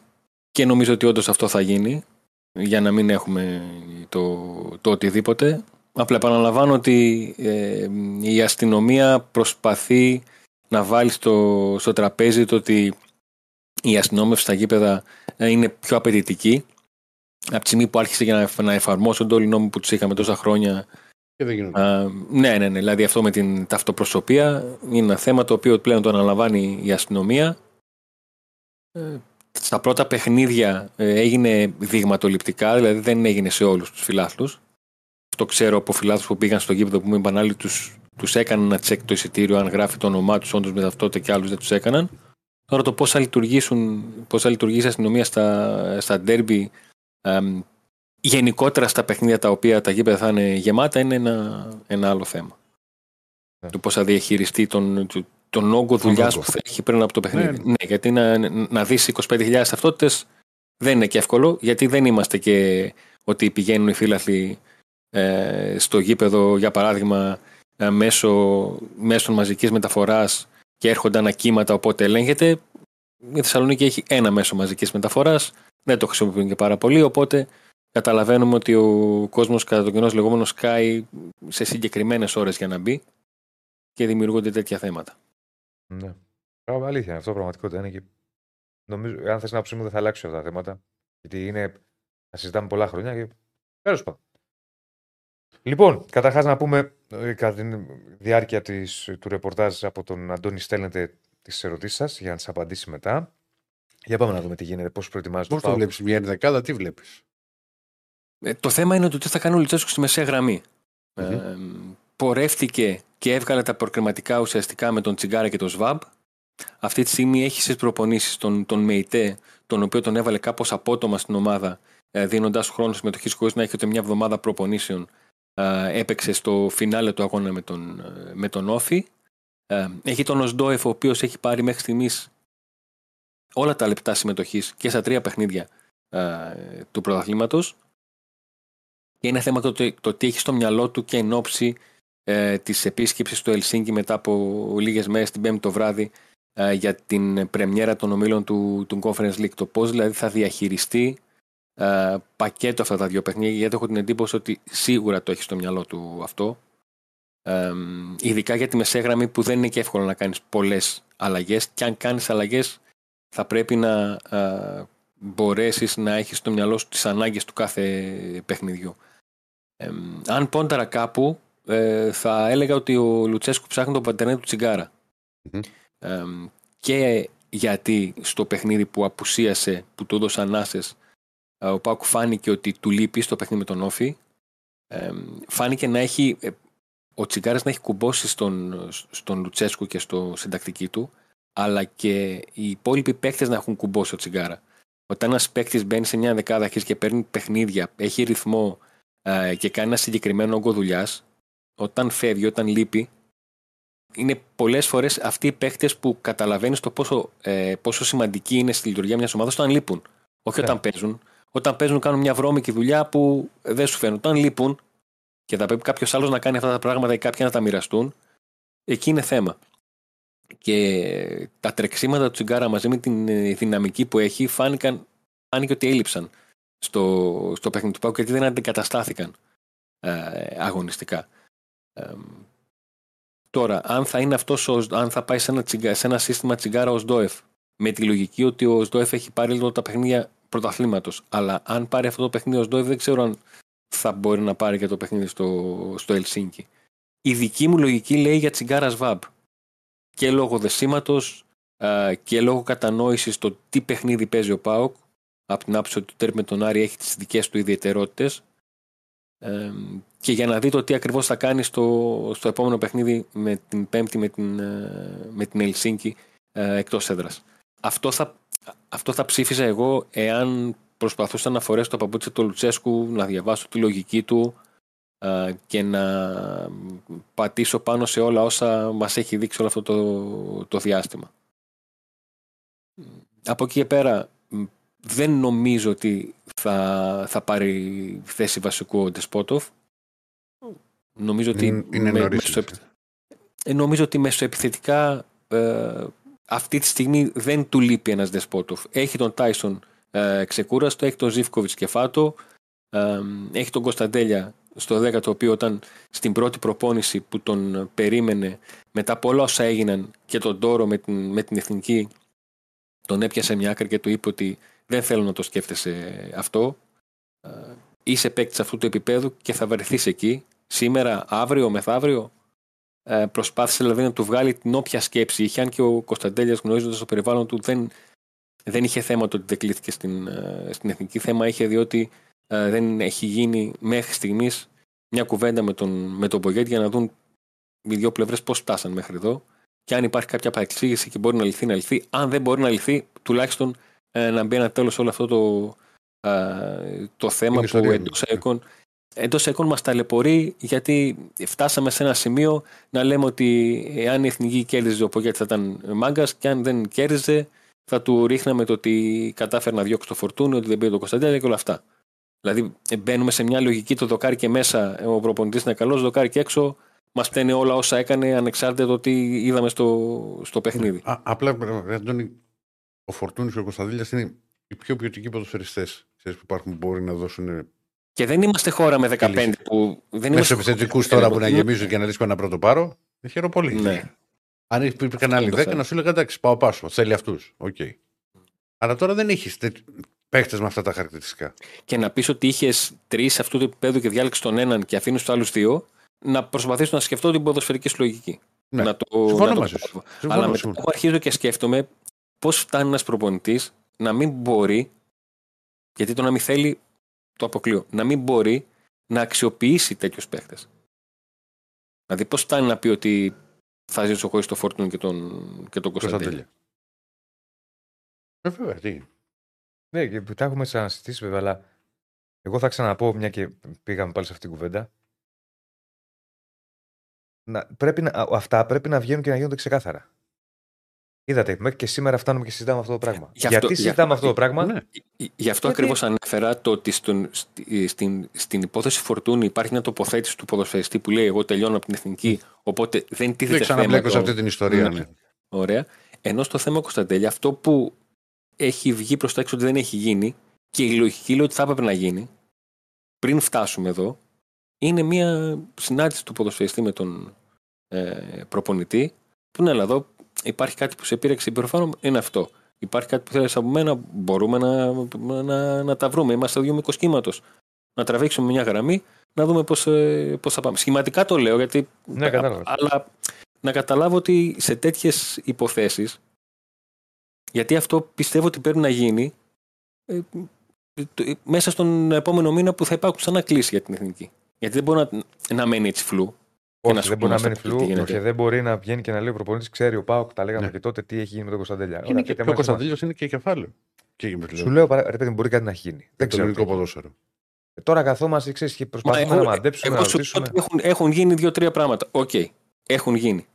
και νομίζω ότι όντως αυτό θα γίνει για να μην έχουμε το, το οτιδήποτε. Απλά επαναλαμβάνω ότι ε, η αστυνομία προσπαθεί να βάλει στο, στο τραπέζι το ότι η αστυνόμευση στα γήπεδα ε, είναι πιο απαιτητική. Από τη στιγμή που άρχισε για να, να εφαρμόσονται όλοι οι νόμοι που τους είχαμε τόσα χρόνια Και δεν γίνονται. Α, ναι, ναι, ναι. Δηλαδή αυτό με την ταυτοπροσωπία είναι ένα θέμα το οποίο πλέον το αναλαμβάνει η αστυνομία. Ε, στα πρώτα παιχνίδια ε, έγινε δειγματοληπτικά, δηλαδή δεν έγινε σε όλους τους φιλάθλους. Αυτό ξέρω από φιλάθλους που πήγαν στο γήπεδο που μου είπαν άλλοι τους, τους έκαναν να τσεκ το εισιτήριο αν γράφει το όνομά τους όντως με ταυτότητα και άλλους δεν τους έκαναν. Τώρα το πώς θα, λειτουργήσουν, πώς θα λειτουργήσει η αστυνομία στα, στα ντέρμπι εμ, γενικότερα στα παιχνίδια τα οποία τα γήπεδα θα είναι γεμάτα είναι ένα, ένα άλλο θέμα. Ναι. Το πώς θα διαχειριστεί τον, τον- τον όγκο δουλειάς όγκο. που θα έχει πριν από το παιχνίδι. Ναι, Ναι, ναι. γιατί να, να δεις 25.000 ταυτότητες δεν είναι και εύκολο, γιατί δεν είμαστε και ότι πηγαίνουν οι φίλαθλοι ε, στο γήπεδο, για παράδειγμα, ε, μέσω, μέσω μαζικής μεταφοράς και έρχονται ανακύματα, οπότε ελέγχεται. Η Θεσσαλονίκη έχει ένα μέσο μαζικής μεταφοράς, δεν το χρησιμοποιούν και πάρα πολύ, οπότε καταλαβαίνουμε ότι ο κόσμος κατά τον κοινό λεγόμενο σκάει σε συγκεκριμένες ώρες για να μπει και δημιουργούνται τέτοια θέματα. Ναι. Πράγμα, αλήθεια είναι αυτό πραγματικότητα είναι και νομίζω, αν θες να άποψή μου, δεν θα αλλάξει αυτά τα θέματα. Γιατί είναι. Τα συζητάμε πολλά χρόνια και. Τέλος πάντων. Λοιπόν, καταρχάς να πούμε ε, κατά τη διάρκεια της, του ρεπορτάζ από τον Αντώνη στέλνετε τις ερωτήσεις σας για να τις απαντήσει μετά. Για πάμε να δούμε τι γίνεται, πώς προετοιμάζει Πώς το ΠΑΟΚ. βλέπεις μια ενδεκάδα, τι βλέπεις; Ε, το θέμα είναι το τι θα κάνει ο Λιτσέσκου στη μεσαία γραμμή. Μμμ. Ε, πορεύτηκε και έβγαλε τα προκριματικά ουσιαστικά με τον Τσιγκάρα και τον Σβάμπ. Αυτή τη στιγμή έχει στις προπονήσεις τον, τον Μεϊτέ, τον οποίο τον έβαλε κάπως απότομα στην ομάδα, ε, δίνοντας χρόνο συμμετοχής χωρίς να έχει ούτε μια εβδομάδα προπονήσεων. Ε, έπαιξε στο φινάλε του αγώνα με τον, ε, με τον Όφη. Ε, έχει τον Οσντόεφ, ο οποίος έχει πάρει μέχρι στιγμής όλα τα λεπτά συμμετοχής και στα τρία παιχνίδια ε, του πρωταθλήματος. Και είναι θέμα το, ότι- το τι έχει στο μυαλό του και εν ώψη ε, της επίσκεψης στο Ελσίνκι μετά από λίγες μέρες την πέμπτη το βράδυ ε, για την πρεμιέρα των ομίλων του, του Conference League. Το πώς δηλαδή θα διαχειριστεί ε, πακέτο αυτά τα δύο παιχνίδια γιατί έχω την εντύπωση ότι σίγουρα το έχεις στο μυαλό του αυτό. Ε, ειδικά για τη μεσαία γραμμή που δεν είναι και εύκολο να κάνεις πολλές αλλαγές και αν κάνεις αλλαγές θα πρέπει να ε, μπορέσεις να έχεις στο μυαλό σου τις ανάγκες του κάθε παιχνιδιού. Ε, αν πόνταρα κάπου ε, θα έλεγα ότι ο Λουτσέσκου ψάχνει τον πατερνέ του τσιγκάρα. Μμμ. Ε, και γιατί στο παιχνίδι που απουσίασε, που του έδωσε ανάσες, ε, ο Πάκου φάνηκε ότι του λείπει στο παιχνίδι με τον Όφη. Ε, φάνηκε να έχει, ε, ο Τσιγκάρας να έχει κουμπώσει στον, στον Λουτσέσκου και στο συντακτική του, αλλά και οι υπόλοιποι παίκτες να έχουν κουμπώσει ο Τσιγκάρα. Όταν ένας παίκτης μπαίνει σε μια δεκάδα αρχής και παίρνει παιχνίδια, έχει ρυθμό ε, και κάνει ένα συγκεκριμένο όγκο δουλειάς, όταν φεύγει, όταν λείπει, είναι πολλές φορές αυτοί οι παίχτε που καταλαβαίνεις το πόσο, ε, πόσο σημαντική είναι στη λειτουργία μιας ομάδας όταν λείπουν. Όχι Ναι. όταν παίζουν. Όταν παίζουν, κάνουν μια βρώμικη δουλειά που δεν σου φαίνουν. Όταν λείπουν και θα πρέπει κάποιος άλλος να κάνει αυτά τα πράγματα ή κάποιοι να τα μοιραστούν, εκεί είναι θέμα. Και τα τρεξίματα του Τσιγκάρα μαζί με την ε, δυναμική που έχει φάνηκαν, φάνηκε ότι έλειψαν στο, στο παιχνίδι του Πάου γιατί δεν αντικαταστάθηκαν ε, αγωνιστικά. Ε, τώρα, αν θα είναι αυτός, ο- αν θα πάει σε ένα, τσιγκα- σε ένα σύστημα τσιγκάρα ω Ντόεφ, με τη λογική ότι ο Σντόεφ έχει πάρει λίγο τα παιχνίδια πρωταθλήματος. Αλλά αν πάρει αυτό το παιχνίδι ο Σντόεφ, δεν ξέρω αν θα μπορεί να πάρει και το παιχνίδι στο, στο Ελσίνκι. Η δική μου λογική λέει για τσιγκάρα Σβάμπ. Και λόγω δεσίματος και λόγω κατανόησης το τι παιχνίδι παίζει ο Πάοκ. Από την άποψη ότι το τέρμι με τον Άρη έχει τις δικές του ιδιαιτερότητες. και για να δει το τι ακριβώς θα κάνει στο, στο επόμενο παιχνίδι με την Πέμπτη με την, ε, με την Ελσίνκη ε, εκτός έδρας. Αυτό θα, αυτό θα ψήφιζα εγώ εάν προσπαθούσα να φορέσω το παπούτσι του Λουτσέσκου, να διαβάσω τη λογική του α, και να πατήσω πάνω σε όλα όσα μας έχει δείξει όλο αυτό το, το διάστημα. Από εκεί και πέρα δεν νομίζω ότι θα, θα πάρει θέση βασικού ο Ντεσπότοφ. Νομίζω ότι, Είναι- είναι νωρίς, μέσω, λες. ε, νομίζω ότι μεσοεπιθετικά ε, αυτή τη στιγμή δεν του λείπει ένας Δεσπότοφ. Έχει τον Τάισον ε, ξεκούραστο, έχει τον Ζήφκοβιτς κεφάτο, ε, έχει τον Κωνσταντέλια στο 10 το οποίο όταν στην πρώτη προπόνηση που τον περίμενε μετά από όλα όσα έγιναν και τον Τόρο με την, με την εθνική τον έπιασε μια άκρη και του είπε ότι δεν θέλω να το σκέφτεσαι αυτό. Ε, Είσαι παίκτης αυτού του επίπεδου και θα βρεθείς εκεί. Σήμερα, αύριο, μεθαύριο. Ε, προσπάθησε δηλαδή να του βγάλει την όποια σκέψη είχε. Αν και ο Κωνσταντέλιας γνωρίζοντας το περιβάλλον του δεν, δεν είχε θέμα το ότι δεν κλείθηκε στην, ε, στην εθνική. Θέμα είχε διότι ε, δεν έχει γίνει μέχρι στιγμής μια κουβέντα με τον, με τον Μπογκέτ για να δουν οι δύο πλευρές πώς φτάσαν μέχρι εδώ. Και αν υπάρχει κάποια παρεξήγηση και μπορεί να λυθεί, να λυθεί. Αν δεν μπορεί να λυθεί, τουλάχιστον ε, να μπει ένα τέλος σε όλο αυτό το, ε, το θέμα Είναι που ιστορία. εντός έκον, εντός έκον μας ταλαιπωρεί γιατί φτάσαμε σε ένα σημείο να λέμε ότι αν η εθνική κέρδιζε ο Πογέτ θα ήταν μάγκας και αν δεν κέρδιζε θα του ρίχναμε το ότι κατάφερε να διώξει το φορτούνι, ότι δεν πήρε το Κωνσταντέλια και όλα αυτά. Δηλαδή ε, μπαίνουμε σε μια λογική το δοκάρι και μέσα ο προπονητής είναι καλός, δοκάρι και έξω μας φταίνε όλα όσα έκανε ανεξάρτητα το τι είδαμε στο, στο παιχνίδι. Α, απλά, ρε, Αντώνη, ο Φορτούνης και ο Κωνσταντέλιας είναι οι πιο ποιοτικοί ποδοσφαιριστές που υπάρχουν που μπορεί να δώσουν Και δεν είμαστε χώρα με 15 λύση. που. Δεν μέσω είμαστε επιθετικούς χώρα- τώρα που να Ναι. γεμίζουν και να ρίσκω ένα πρώτο πάρο. Χαίρομαι πολύ. Ναι. Αν υπήρχαν άλλοι το 10, θέμα. να σου έλεγα εντάξει, πάω πάσο. Θέλει αυτούς. Οκ. Αλλά τώρα δεν έχεις παίχτες με αυτά τα χαρακτηριστικά. Και να πεις ότι είχες τρεις αυτού του επίπεδου και διάλεξες τον έναν και αφήνεις τους άλλους δύο, να προσπαθήσω να σκεφτώ την ποδοσφαιρική σου λογική. Ναι. Να το, Συμφωνώ να το μαζί σου. καταλάβω. Συμφωνώ, Αλλά μετά συμφωνώ. εγώ αρχίζω και σκέφτομαι πώς φτάνει ένας προπονητής να μην μπορεί, γιατί το να μην θέλει το αποκλείω, να μην μπορεί να αξιοποιήσει τέτοιους παίχτες. Δηλαδή, πώς φτάνει να πει ότι θα ζήσω χωρίς το Φόρτουν και τον, και τον Κωνσταντέλια. Κωνσταντέλια. Ε, βέβαια, τι. Ναι, και τα έχουμε ξανασυζητήσει βέβαια, αλλά εγώ θα ξαναπώ, μια και πήγαμε πάλι σε αυτήν την κουβέντα. Να, πρέπει να, α, αυτά πρέπει να βγαίνουν και να γίνονται ξεκάθαρα. Είδατε, μέχρι και σήμερα φτάνουμε και συζητάμε αυτό το πράγμα. Γι' αυτό- Γιατί γι' συζητάμε αυτό- αυτό το πράγμα, Ναι. Γι' αυτό Γιατί- ακριβώς ανέφερα το ότι στον, στη- στην, στην υπόθεση Φορτούνη υπάρχει μια τοποθέτηση του ποδοσφαιριστή που λέει: Εγώ τελειώνω από την εθνική, οπότε δεν Δεν τίθεται θέμα. ξαναμπλέκω σε το- αυτή την ιστορία. Ναι. Ναι. Ωραία. Ενώ στο θέμα Κωνσταντέλια, αυτό που έχει βγει προς τα έξω ότι δεν έχει γίνει και η λογική λέει ότι θα έπρεπε να γίνει πριν φτάσουμε εδώ, είναι μια συνάντηση του ποδοσφαιριστή με τον ε, προπονητή που ναι, αλλά εδώ υπάρχει κάτι που σε πήρε συμπεριφέρον, είναι αυτό. Υπάρχει κάτι που θέλεις από μένα, μπορούμε να, να, να τα βρούμε. Είμαστε δύο μήκο κύματος. Να τραβήξουμε μια γραμμή, να δούμε πώς πώς θα πάμε. Σχηματικά το λέω, γιατί. Ναι, κατάλαβα. Αλλά να καταλάβω ότι σε τέτοιες υποθέσεις, γιατί αυτό πιστεύω ότι πρέπει να γίνει ε, το- ε, μέσα στον επόμενο μήνα που θα υπάρχουν ξανά κλείσει για την εθνική. Γιατί δεν μπορεί να, να μένει έτσι φλου. Και να όχι, δεν μπορεί να ασχολούμαστε μένει τι φλου γίνεται. και δεν μπορεί να βγαίνει και να λέει ο προπονητής, ξέρει ο ΠΑΟΚ, τα λέγαμε Ναι. και τότε, τι έχει γίνει με τον Κωνσταντέλια. Και Ωραία, είναι και, πείτε και ο μας, Κωνσταντέλιος είναι και κεφάλαιο. Και με Σου λέω, παρα- ρε παιδί, μου, μπορεί κάτι να έχει γίνει. Δεν το ξέρω. ελληνικό τι έχει. ποδόσφαιρο. Ε, Τώρα καθόμαστε, ξέρεις, και προσπαθούμε εγώ- να μαντέψουμε, Εγώ να σου λέω ρωτήσουμε. ότι έχουν, έχουν γίνει δύο-τρία πράγματα. Οκ. Έχουν γίνει.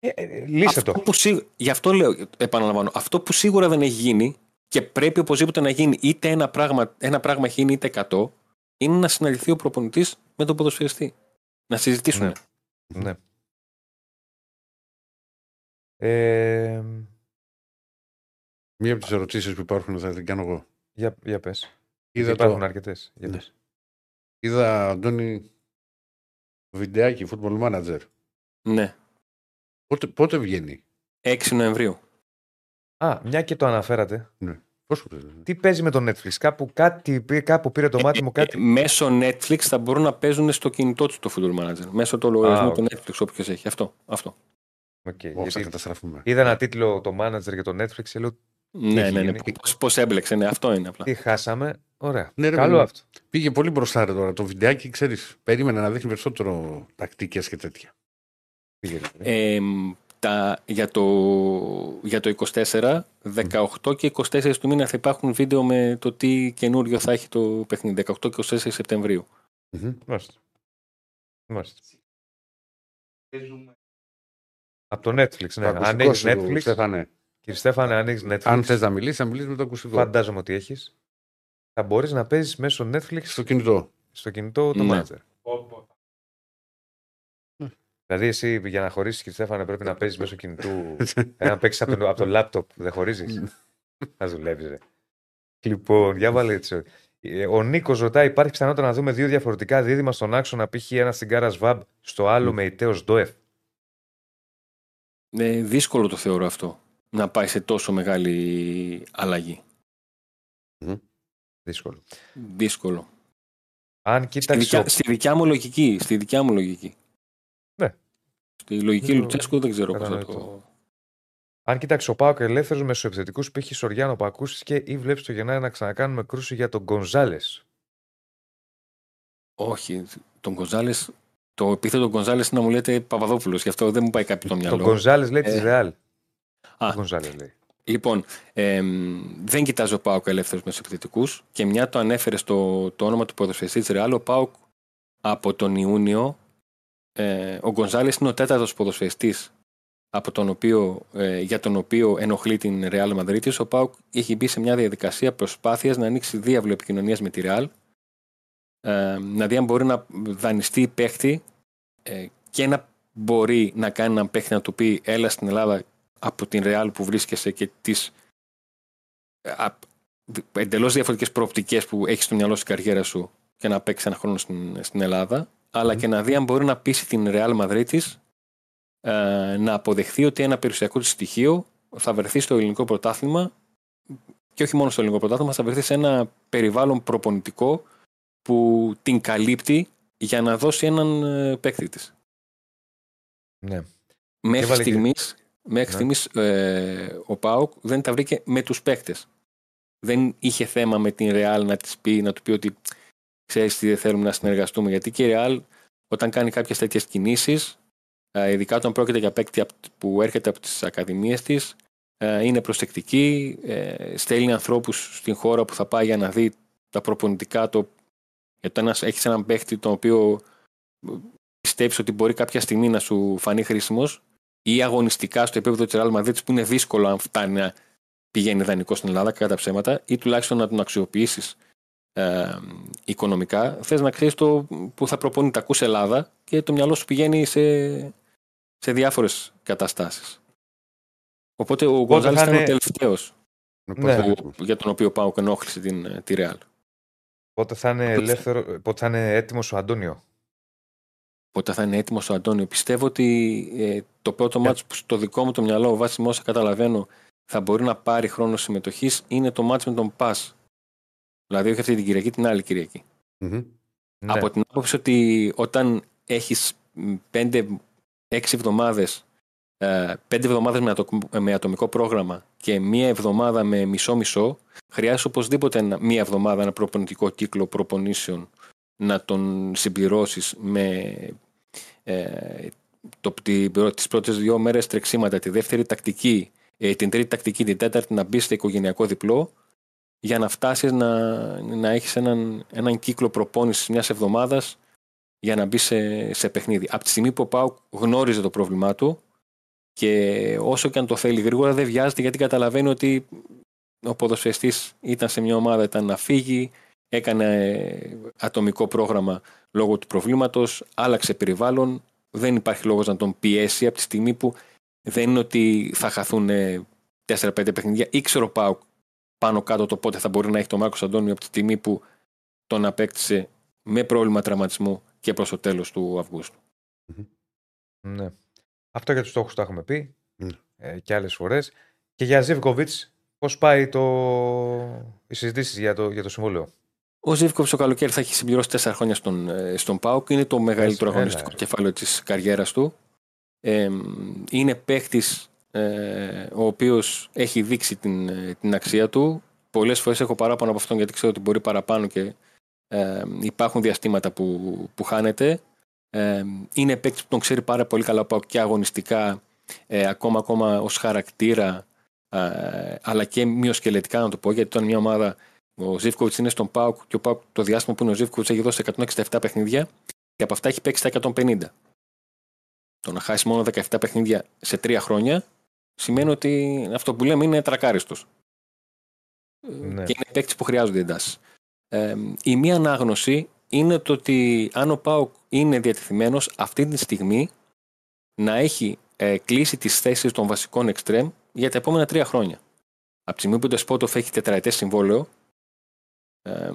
Ε, ε, λύσε αυτό το. Που, σίγου- γι' αυτό λέω, επαναλαμβάνω, αυτό που σίγουρα δεν έχει γίνει και πρέπει οπωσδήποτε να γίνει είτε ένα πράγμα, ένα πράγμα έχει γίνει είτε 100, είναι να συναντηθεί ο προπονητής με τον ποδοσφαιριστή. Να συζητήσουν. Ναι. Ναι. Ε, Μία από τις ερωτήσεις που υπάρχουν θα την κάνω εγώ. για, για πες. Είδα, Υπάρχουν το, αρκετές. Για Ναι. πες. είδα Αντώνη βιντεάκι football manager. Ναι. Πότε, πότε βγαίνει; 6 Νοεμβρίου. Α, μια και το αναφέρατε. Πώς, Τι παίζει με το Netflix. Κάπου, κάτι, πή- κάπου πήρε το μάτι μου Ε, κάτι. μέσω Netflix θα μπορούν να παίζουν στο κινητό τους το Football Manager. Μέσω του λογαριασμού Α, του Netflix, όποιος έχει. Αυτό. αυτό. Οκ, Όχι, θα γιατί καταστραφούμε. είδα ένα τίτλο το manager για το Netflix και λέω Ναι, έχει ναι, ναι. γίνει; Πώς, πώς έμπλεξε, ναι, αυτό είναι απλά. τι χάσαμε. Ωραία. Ναι, ρε, Καλό παιδί μου. αυτό. Πήγε πολύ μπροστά ρε, τώρα. Το βιντεάκι, ξέρεις, περίμενα να δείχνει περισσότερο τακτικές και τέτοια. Πήγε, δηλαδή. Ε, τα, για, το, για το 24, 18 και 24 του μήνα θα υπάρχουν βίντεο με το τι καινούριο θα έχει το παιχνίδι, 18 και 24 Σεπτεμβρίου. Μμμ. Μάλιστα. Μάλιστα. Από το Netflix, ναι. Το Αν ακουστικό έχει σου, Netflix, Στέφανε. κύριε Στέφανε, αν έχει Netflix, Αν θες να μιλήσεις, θα μιλήσεις με το ακουστικό. φαντάζομαι ότι έχεις, θα μπορείς να παίζεις μέσω Netflix Στο κινητό. στο κινητό το Ναι. Manager. Δηλαδή, εσύ για να χωρίσεις, κύριε Στέφανε, πρέπει να παίζεις μέσω κινητού. ε, να παίξεις από, το- από το λάπτοπ, δεν χωρίζεις; Θα δουλεύεις, ρε. Λοιπόν, για βάλε έτσι. Ε, Ο Νίκος ρωτάει: Υπάρχει πιθανότητα να δούμε δύο διαφορετικά δίδυμα στον άξονα, π.χ. ένα στην Κάρα Βαμπ, στο άλλο με ητέο Ντόεφ. Ε, δύσκολο το θεωρώ αυτό, να πάει σε τόσο μεγάλη αλλαγή. Δύσκολο. Δύσκολο. Αν Στη κοίταξε. δικιά, στη δικιά μου λογική. Στη δικιά μου λογική. Ναι. Στη λογική Δεν το- Λουτσέσκου δεν ξέρω πώς θα κατανοητό. το... Αν κοίταξε ο Πάοκ ελεύθερου μεσοεπιθετικού π.χ. Σοριάνο που ακούστηκες ή βλέπεις το Γενάρη να ξανακάνουμε κρούση για τον Γκονζάλες; Όχι, τον Γκονζάλες. Το επίθετο Γκονζάλες είναι να μου λέτε Παπαδόπουλος, γι' αυτό δεν μου πάει κάποιο το Τον μυαλό. Γκονζάλες λέει της Ε, Ρεάλ. α. Γκονζάλες λέει. Λοιπόν, εμ, δεν κοιτάζω Πάουκ ελεύθερου μεσοεπιθετικού και μια το ανέφερε στο το όνομα του ποδοσφαιριστή της Ρεάλ. Ο Πάουκ από τον Ιούνιο, ε, ο Γκονζάλες είναι ο τέταρτος ποδοσφαιριστής από τον οποίο, ε, για τον οποίο ενοχλεί την Ρεάλ Μαδρίτη. Ο Πάουκ έχει μπει σε μια διαδικασία προσπάθειας να ανοίξει διάβλο επικοινωνίας με τη Ρεάλ. Ε, να δει αν μπορεί να δανειστεί παίχτη ε, και να μπορεί να κάνει έναν παίχτη να του πει έλα στην Ελλάδα από την Real που βρίσκεσαι και τις εντελώς διαφορετικές προοπτικές που έχεις στο μυαλό στην καριέρα σου και να παίξεις ένα χρόνο στην, στην Ελλάδα, αλλά και να δει αν μπορεί να πείσει την Real Madrid ε, να αποδεχθεί ότι ένα περιουσιακό της στοιχείο θα βρεθεί στο ελληνικό πρωτάθλημα και όχι μόνο στο ελληνικό πρωτάθλημα, θα βρεθεί σε ένα περιβάλλον προπονητικό που την καλύπτει για να δώσει έναν ε, παίκτη της. Ναι. Μέχρι έβαλε και- στιγμής, μέχρι Ναι. στιγμής ε, ο ΠΑΟΚ δεν τα βρήκε με τους παίκτες. Δεν είχε θέμα με την Ρεάλ να της πει, να του πει ότι ξέρεις τι δεν θέλουμε να συνεργαστούμε. Γιατί και η Ρεάλ όταν κάνει κάποιες τέτοιες κινήσεις, ε, ειδικά όταν πρόκειται για παίκτη απ- που έρχεται από τις ακαδημίες της, ε, είναι προσεκτική, ε, στέλνει ανθρώπους στην χώρα που θα πάει για να δει τα προπονητικά το γιατί ένας, έχεις έναν παίκτη τον οποίο πιστεύει ότι μπορεί κάποια στιγμή να σου φανεί χρήσιμος ή αγωνιστικά στο επίπεδο της Real Madrid που είναι δύσκολο αν φτάνει να πηγαίνει δανεικό στην Ελλάδα κατά ψέματα ή τουλάχιστον να τον αξιοποιήσεις ε, οικονομικά, θες να ξέρεις το που θα προπονεί τα ακούς Ελλάδα και το μυαλό σου πηγαίνει σε, σε διάφορες καταστάσεις. Οπότε ο Γκονζάλης θα ήταν ο είναι- τελευταίος Ναι. για τον οποίο πάω και ενόχλησε την, τη Real. Πότε θα είναι, ελεύθερο, πότε θα είναι έτοιμος ο Αντώνιο; Πότε θα είναι έτοιμος ο Αντώνιο; Πιστεύω ότι ε, το πρώτο Ναι. μάτς που στο δικό μου το μυαλό, βάσει με όσα καταλαβαίνω, θα μπορεί να πάρει χρόνο συμμετοχής είναι το μάτς με τον Πας. Δηλαδή, όχι αυτή την Κυριακή, την άλλη Κυριακή. Μμμ. Ναι. Από την άποψη ότι όταν έχεις πέντε-έξι εβδομάδες, πέντε εβδομάδες με, ατο- με ατομικό πρόγραμμα και μία εβδομάδα με μισό-μισό, χρειάζεται οπωσδήποτε ένα- μία εβδομάδα ένα προπονητικό κύκλο προπονήσεων να τον συμπληρώσεις με ε, το, την, πρω- τις πρώτες δύο μέρες τρεξίματα, τη δεύτερη τακτική, ε, την τρίτη τακτική, την τέταρτη να μπεις στο οικογενειακό διπλό για να φτάσεις να, να έχεις έναν, έναν κύκλο προπόνησης μιας εβδομάδας για να μπει σε, σε παιχνίδι. Από τη στιγμή που ο Πάουκ γνώριζε το πρόβλημά του και όσο και αν το θέλει γρήγορα δεν βιάζεται γιατί καταλαβαίνει ότι ο ποδοσφαιριστής ήταν σε μια ομάδα, ήταν να φύγει, έκανε ε, ατομικό πρόγραμμα λόγω του προβλήματος, άλλαξε περιβάλλον, δεν υπάρχει λόγος να τον πιέσει από τη στιγμή που δεν είναι ότι θα χαθούν 4-5 παιχνίδια. Ήξερε ο Πάουκ πάνω κάτω το πότε θα μπορεί να έχει τον Μάρκος Αντώνιο από τη στιγμή που τον απέκτησε με πρόβλημα τραυματισμού και προς το τέλος του Αυγούστου. Ναι. Αυτό για τους στόχους τα έχουμε πει Ναι. ε, και άλλες φορές. Και για Ζήβκοβιτ, πώς πάει το... οι συζητήσεις για το, για το συμβόλαιο; Ο Ζήβκοβιτ το καλοκαίρι θα έχει συμπληρώσει 4 χρόνια στον, ε, στον ΠΑΟΚ. Είναι το μεγαλύτερο Έλα, αγωνιστικό ε. κεφάλαιο της καριέρας του. Ε, είναι παίχτη ε, ο οποίος έχει δείξει την, ε, την αξία του. Πολλές φορές έχω παράπονο από αυτόν γιατί ξέρω ότι μπορεί παραπάνω και ε, υπάρχουν διαστήματα που, που χάνεται. Ε, είναι παίκτης που τον ξέρει πάρα πολύ καλά ο ΠΑΟΚ και αγωνιστικά ε, ακόμα, ακόμα ως χαρακτήρα ε, αλλά και μειοσκελετικά να το πω γιατί ήταν μια ομάδα ο Ζήφκοβιτς είναι στον ΠΑΟΚ και ο ΠΑΟΚ το διάστημα που είναι ο Ζήφκοβιτς έχει δώσει 167 παιχνίδια και από αυτά έχει παίξει τα 150. Το να χάσει μόνο 17 παιχνίδια σε τρία χρόνια σημαίνει ότι αυτό που λέμε είναι τρακάριστος. Ναι. Και είναι παίκτη που χρειάζονται εντάσεις. Ε, η μία ανάγνωση είναι το ότι αν ο Πάουκ είναι διατεθειμένος αυτή τη στιγμή να έχει ε, κλείσει τις θέσεις των βασικών εξτρέμ για τα επόμενα τρία χρόνια. Από τη στιγμή που το Σπότοφ έχει τετραετές συμβόλαιο ε,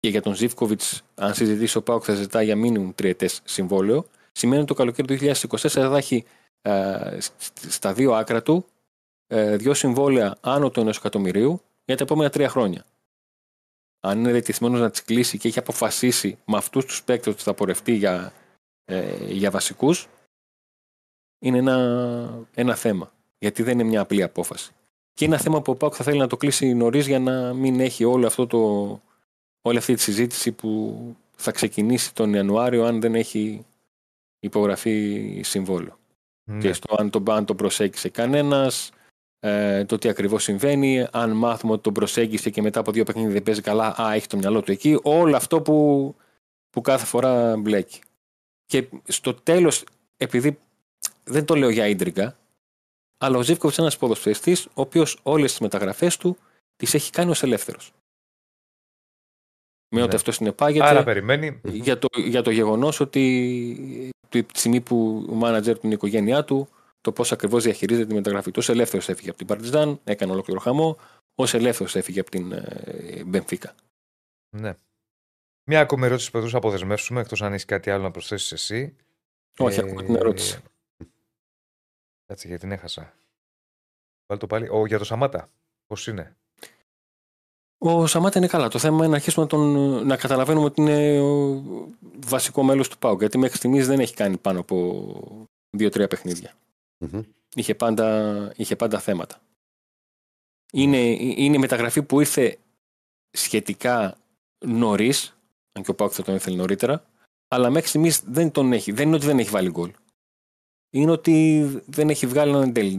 και για τον Ζήφκοβιτς, αν συζητήσει ο Πάουκ θα ζητά για μήνυμου τριετές συμβόλαιο, σημαίνει ότι το καλοκαίρι του 2024 θα έχει ε, στα δύο άκρα του ε, δύο συμβόλαια άνω του ενός εκατομμυρίου για τα επόμενα τρία χρόνια. Αν είναι διατεθειμένος να τις κλείσει και έχει αποφασίσει με αυτούς τους παίκτες ότι θα πορευτεί για, ε, για βασικούς, είναι ένα, ένα θέμα. Γιατί δεν είναι μια απλή απόφαση. Και είναι ένα θέμα που ο Πάουκ θα θέλει να το κλείσει νωρίς για να μην έχει όλο αυτό το, όλη αυτή τη συζήτηση που θα ξεκινήσει τον Ιανουάριο αν δεν έχει υπογραφεί συμβόλαιο. Ναι. Και στο αν τον, αν τον προσέγγισε κανένας, ε, το τι ακριβώς συμβαίνει, αν μάθουμε ότι τον προσέγγισε και μετά από δύο παιχνίδια δεν παίζει καλά, α, έχει το μυαλό του εκεί. Όλο αυτό που, που κάθε φορά μπλέκει. Και στο τέλος, επειδή δεν το λέω για ίντρικα, αλλά ο Ζήφκοβιτς είναι ένας ποδοσφαιριστής, ο οποίος όλες τις μεταγραφές του τις έχει κάνει ως ελεύθερος. Με ό,τι Ναι. αυτό συνεπάγεται Άρα περιμένει. για το, για το γεγονός ότι τη στιγμή που ο μάνατζερ του είναι η οικογένειά του, το πώς ακριβώς διαχειρίζεται τη μεταγραφή του. Ω ελεύθερος έφυγε από την Παρτιζάν, έκανε ολόκληρο χαμό. Ω ελεύθερος έφυγε από την ε, Μπενφίκα. Ναι. Μια ακόμη ερώτηση που θα τους αποδεσμεύσουμε, εκτός αν έχεις κάτι άλλο να προσθέσεις εσύ. Όχι, Ε, ακόμα την ερώτηση. Κάτσε γιατί την έχασα. Βάλ το πάλι. Ο, για το Σαμάτα. Πώς είναι; Ο Σαμάτα είναι καλά. Το θέμα είναι να αρχίσουμε να, τον, να καταλαβαίνουμε ότι είναι ο βασικό μέλος του ΠΑΟΚ. Γιατί μέχρι στιγμής δεν έχει κάνει πάνω από δύο-τρία παιχνίδια. Μμμ. είχε πάντα, είχε πάντα θέματα. Είναι, είναι η μεταγραφή που ήρθε σχετικά νωρίς, αν και ο Πάουκ θα τον ήθελε νωρίτερα, αλλά μέχρι στιγμής δεν τον έχει. Δεν είναι ότι δεν έχει βάλει γκολ. Είναι ότι δεν έχει βγάλει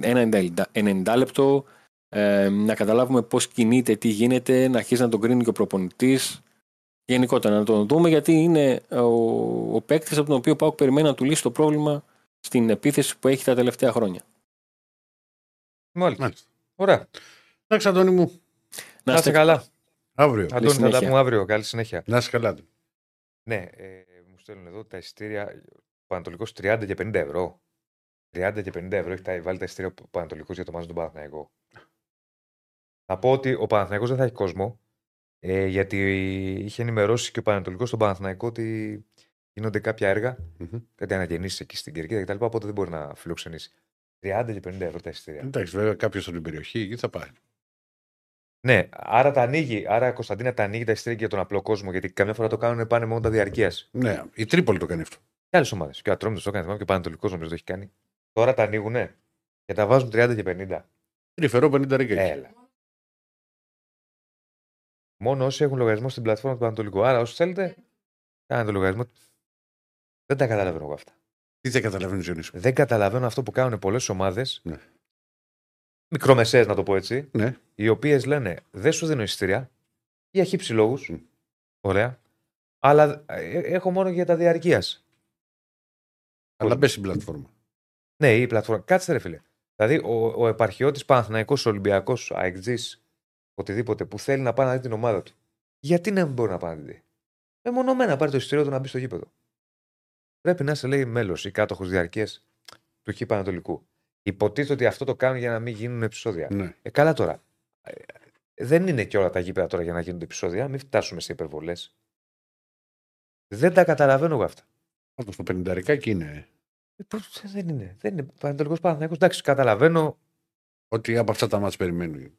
ένα 90 ένα 90 λεπτό, ε, να καταλάβουμε πώς κινείται, τι γίνεται, να αρχίσει να τον κρίνει και ο προπονητής. Γενικότερα να τον δούμε γιατί είναι ο, ο παίκτης από τον οποίο ο Πάουκ περιμένει να του λύσει το πρόβλημα στην επίθεση που έχει τα τελευταία χρόνια. Μάλιστα. Μάλιστα. Ωραία. Εντάξει, Αντώνη μου. Να είστε καλά. Αύριο. Αντώνη, θα τα συνέχεια. πούμε αύριο. Καλή συνέχεια. Να είσαι καλά. Ναι, ε, μου στέλνουν εδώ τα εισιτήρια. Ο Πανατολικός 30 και 50 ευρώ. 30 και 50 ευρώ έχει τα, βάλει τα εισιτήρια ο Πανατολικός για το μάζο του Παναθηναϊκό. Θα πω ότι ο Παναθηναϊκός δεν θα έχει κόσμο. Ε, γιατί είχε ενημερώσει και ο Πανατολικό στον Παναθηναϊκό ότι γίνονται κάποια έργα, Μμμ. κάτι αναγεννήσει εκεί στην Κερκίδα κτλ. Οπότε δεν μπορεί να φιλοξενήσει. 30 και 50 ευρώ τα εισιτήρια. Εντάξει, βέβαια κάποιος από την περιοχή εκεί θα πάει. Ναι, άρα τα ανοίγει. Άρα Κωνσταντίνα τα ανοίγει τα εισιτήρια για τον απλό κόσμο. Γιατί καμιά φορά το κάνουν πάνε μόνο τα διαρκείας. Ναι, η Τρίπολη το κάνει αυτό. Και άλλες ομάδες. Και ο Ατρόμητος το έκανε, θυμάμαι, και ο Πανατολικό νομίζω το έχει κάνει. Τώρα τα ανοίγουνε και τα βάζουν 30 και 50. Τρυφερό 50 ρίκα. εκεί. Έλα. Μόνο όσοι έχουν λογαριασμό στην πλατφόρμα του Πανατολικού. Άρα, όσοι θέλετε, κάνετε λογαριασμό. Δεν τα καταλαβαίνω εγώ αυτά. Τι θα καταλαβαίνεις, Ζωνίσου. Δεν καταλαβαίνω αυτό που κάνουν πολλές ομάδες. Ναι. Μικρομεσαίες, να το πω έτσι. Ναι. Οι οποίες λένε δεν σου δίνω εισιτήρια για χύψη λόγους. Μμ. Ωραία. Αλλά ε, έχω μόνο για τα διαρκείας. Αλλά μπες στην πλατφόρμα. Ναι, η πλατφόρμα. Κάτσε ρε φίλε. Δηλαδή, ο, ο επαρχιώτης Παναθηναϊκός, Ολυμπιακός, αεκτζή, οτιδήποτε που θέλει να πάει να δει την ομάδα του. Γιατί να μην μπορεί να πάει να τη δει; Μεμονωμένα να πάρει το εισιτήριο του να μπει στο γήπεδο. Πρέπει να είσαι, λέει, μέλος ή κάτοχος διαρκείας του Χ Πανατολικού. Υποτίθεται ότι αυτό το κάνουν για να μην γίνουν επεισόδια. Ναι. Ε, καλά τώρα. Ε, δεν είναι και όλα τα γήπεδα τώρα για να γίνονται επεισόδια. Μην φτάσουμε σε υπερβολές. Δεν τα καταλαβαίνω εγώ αυτά. Πάντως το 50 ρίκα εκεί είναι. Ε, πώς, ε, δεν είναι. Δεν είναι. Πανατολικός Παναθηναϊκός. Εντάξει, καταλαβαίνω. Ότι από αυτά τα μάτια περιμένουν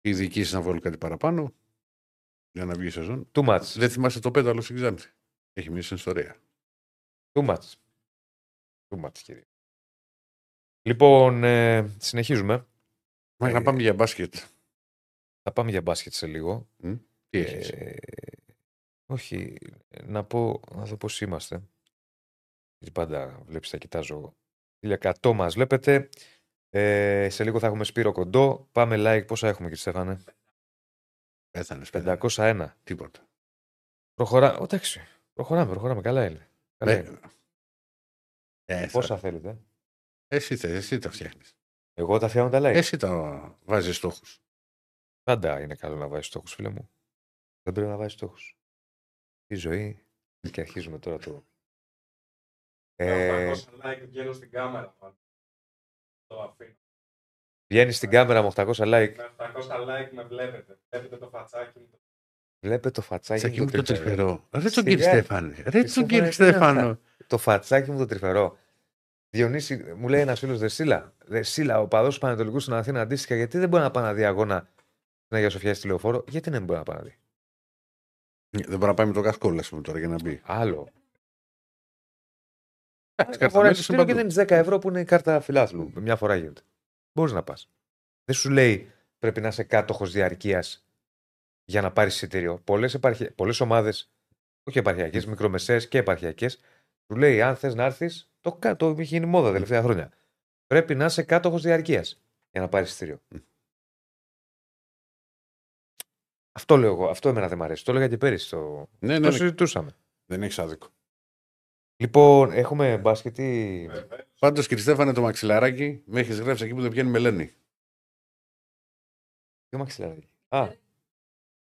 οι διοικήσει να βάλουν κάτι παραπάνω για να βγει η σεζόν. Too much. Δεν θυμάσαι το πέταλο στην Ξάνθη. Έχει μια ιστορία. Too much. Too much, κύριε. Λοιπόν, ε, συνεχίζουμε. Μα Ε, να πάμε για μπάσκετ. Θα πάμε για μπάσκετ σε λίγο. Τι έχεις; Ε, όχι, να πω, να δω πώς είμαστε. Γιατί πάντα βλέπεις, τα κοιτάζω 1100 μας βλέπετε. Ε, σε λίγο θα έχουμε Σπύρο Κοντό. Πάμε like. Πόσα έχουμε κύριε Στέφανε; Πέθανε. 501. Τίποτα. Προχωρά... Ω, εντάξει. Προχωράμε, προχωράμε. Καλά είναι. Καλά Ε, είναι. ε, θα- Πόσα θέλετε; Εσύ, θε- εσύ τα φτιάχνεις. Εγώ τα φτιάχνω τα like. Εσύ τα βάζεις στόχους. Πάντα είναι καλό να βάζεις στόχους, φίλε μου. Δεν πρέπει να βάζεις στόχους. Η ζωή. Και αρχίζουμε τώρα το. Ε, 800 like βγαίνω στην κάμερα. Πάντα. Το αφήνω. βγαίνεις στην κάμερα με 800 like. Με 800 like με βλέπετε. Βλέπετε το φατσάκι μου. Βλέπε το φατσάκι Τσάκι μου μου το το τρυφερό. τρυφερό. Ρε τον Σιγά. κύριο Στέφανε. Ρε τον Στέφανε, κύριο τι είναι Στέφανο. Το φατσάκι μου το τρυφερό. Διονύση, μου λέει ένας φίλος Δεσίλα. Δεσίλα, ο παδός του Πανετολικού στην Αθήνα αντίστοιχα, γιατί δεν μπορεί να πάει να δει αγώνα στην Αγία Σοφιά στη λεωφόρο, γιατί δεν μπορεί να πάει να δει; Δεν μπορεί να πάει με το κασκόλα πούμε τώρα για να μπει. Άλλο. Εντάξει, Αγοράζει καρταμένες εισιτήριο και είναι δίνει 10 ευρώ που είναι η κάρτα φιλάθλου. Μια φορά γίνεται. Μπορείς να πας. Δεν σου λέει πρέπει να είσαι κάτοχος διαρκείας για να πάρεις εισιτήριο. Πολλές πολλές ομάδες, όχι επαρχιακές, μικρομεσαίες και επαρχιακές, σου λέει αν θες να έρθεις, το, κα- το έχει γίνει μόδα τα τελευταία χρόνια. Πρέπει να είσαι κάτοχος διαρκείας για να πάρεις εισιτήριο. Μμ. Αυτό λέω εγώ. Αυτό εμένα δεν μου αρέσει. Το έλεγα και πέρυσι. Το, Ναι, το ναι, ναι. συζητούσαμε. Δεν έχεις άδικο. Λοιπόν, έχουμε μπάσκετι. Πάντως, κύριε Στέφανε, το μαξιλαράκι με έχεις γράψει εκεί που δεν πιάνει μελένη. Τι μαξιλάρι. Α,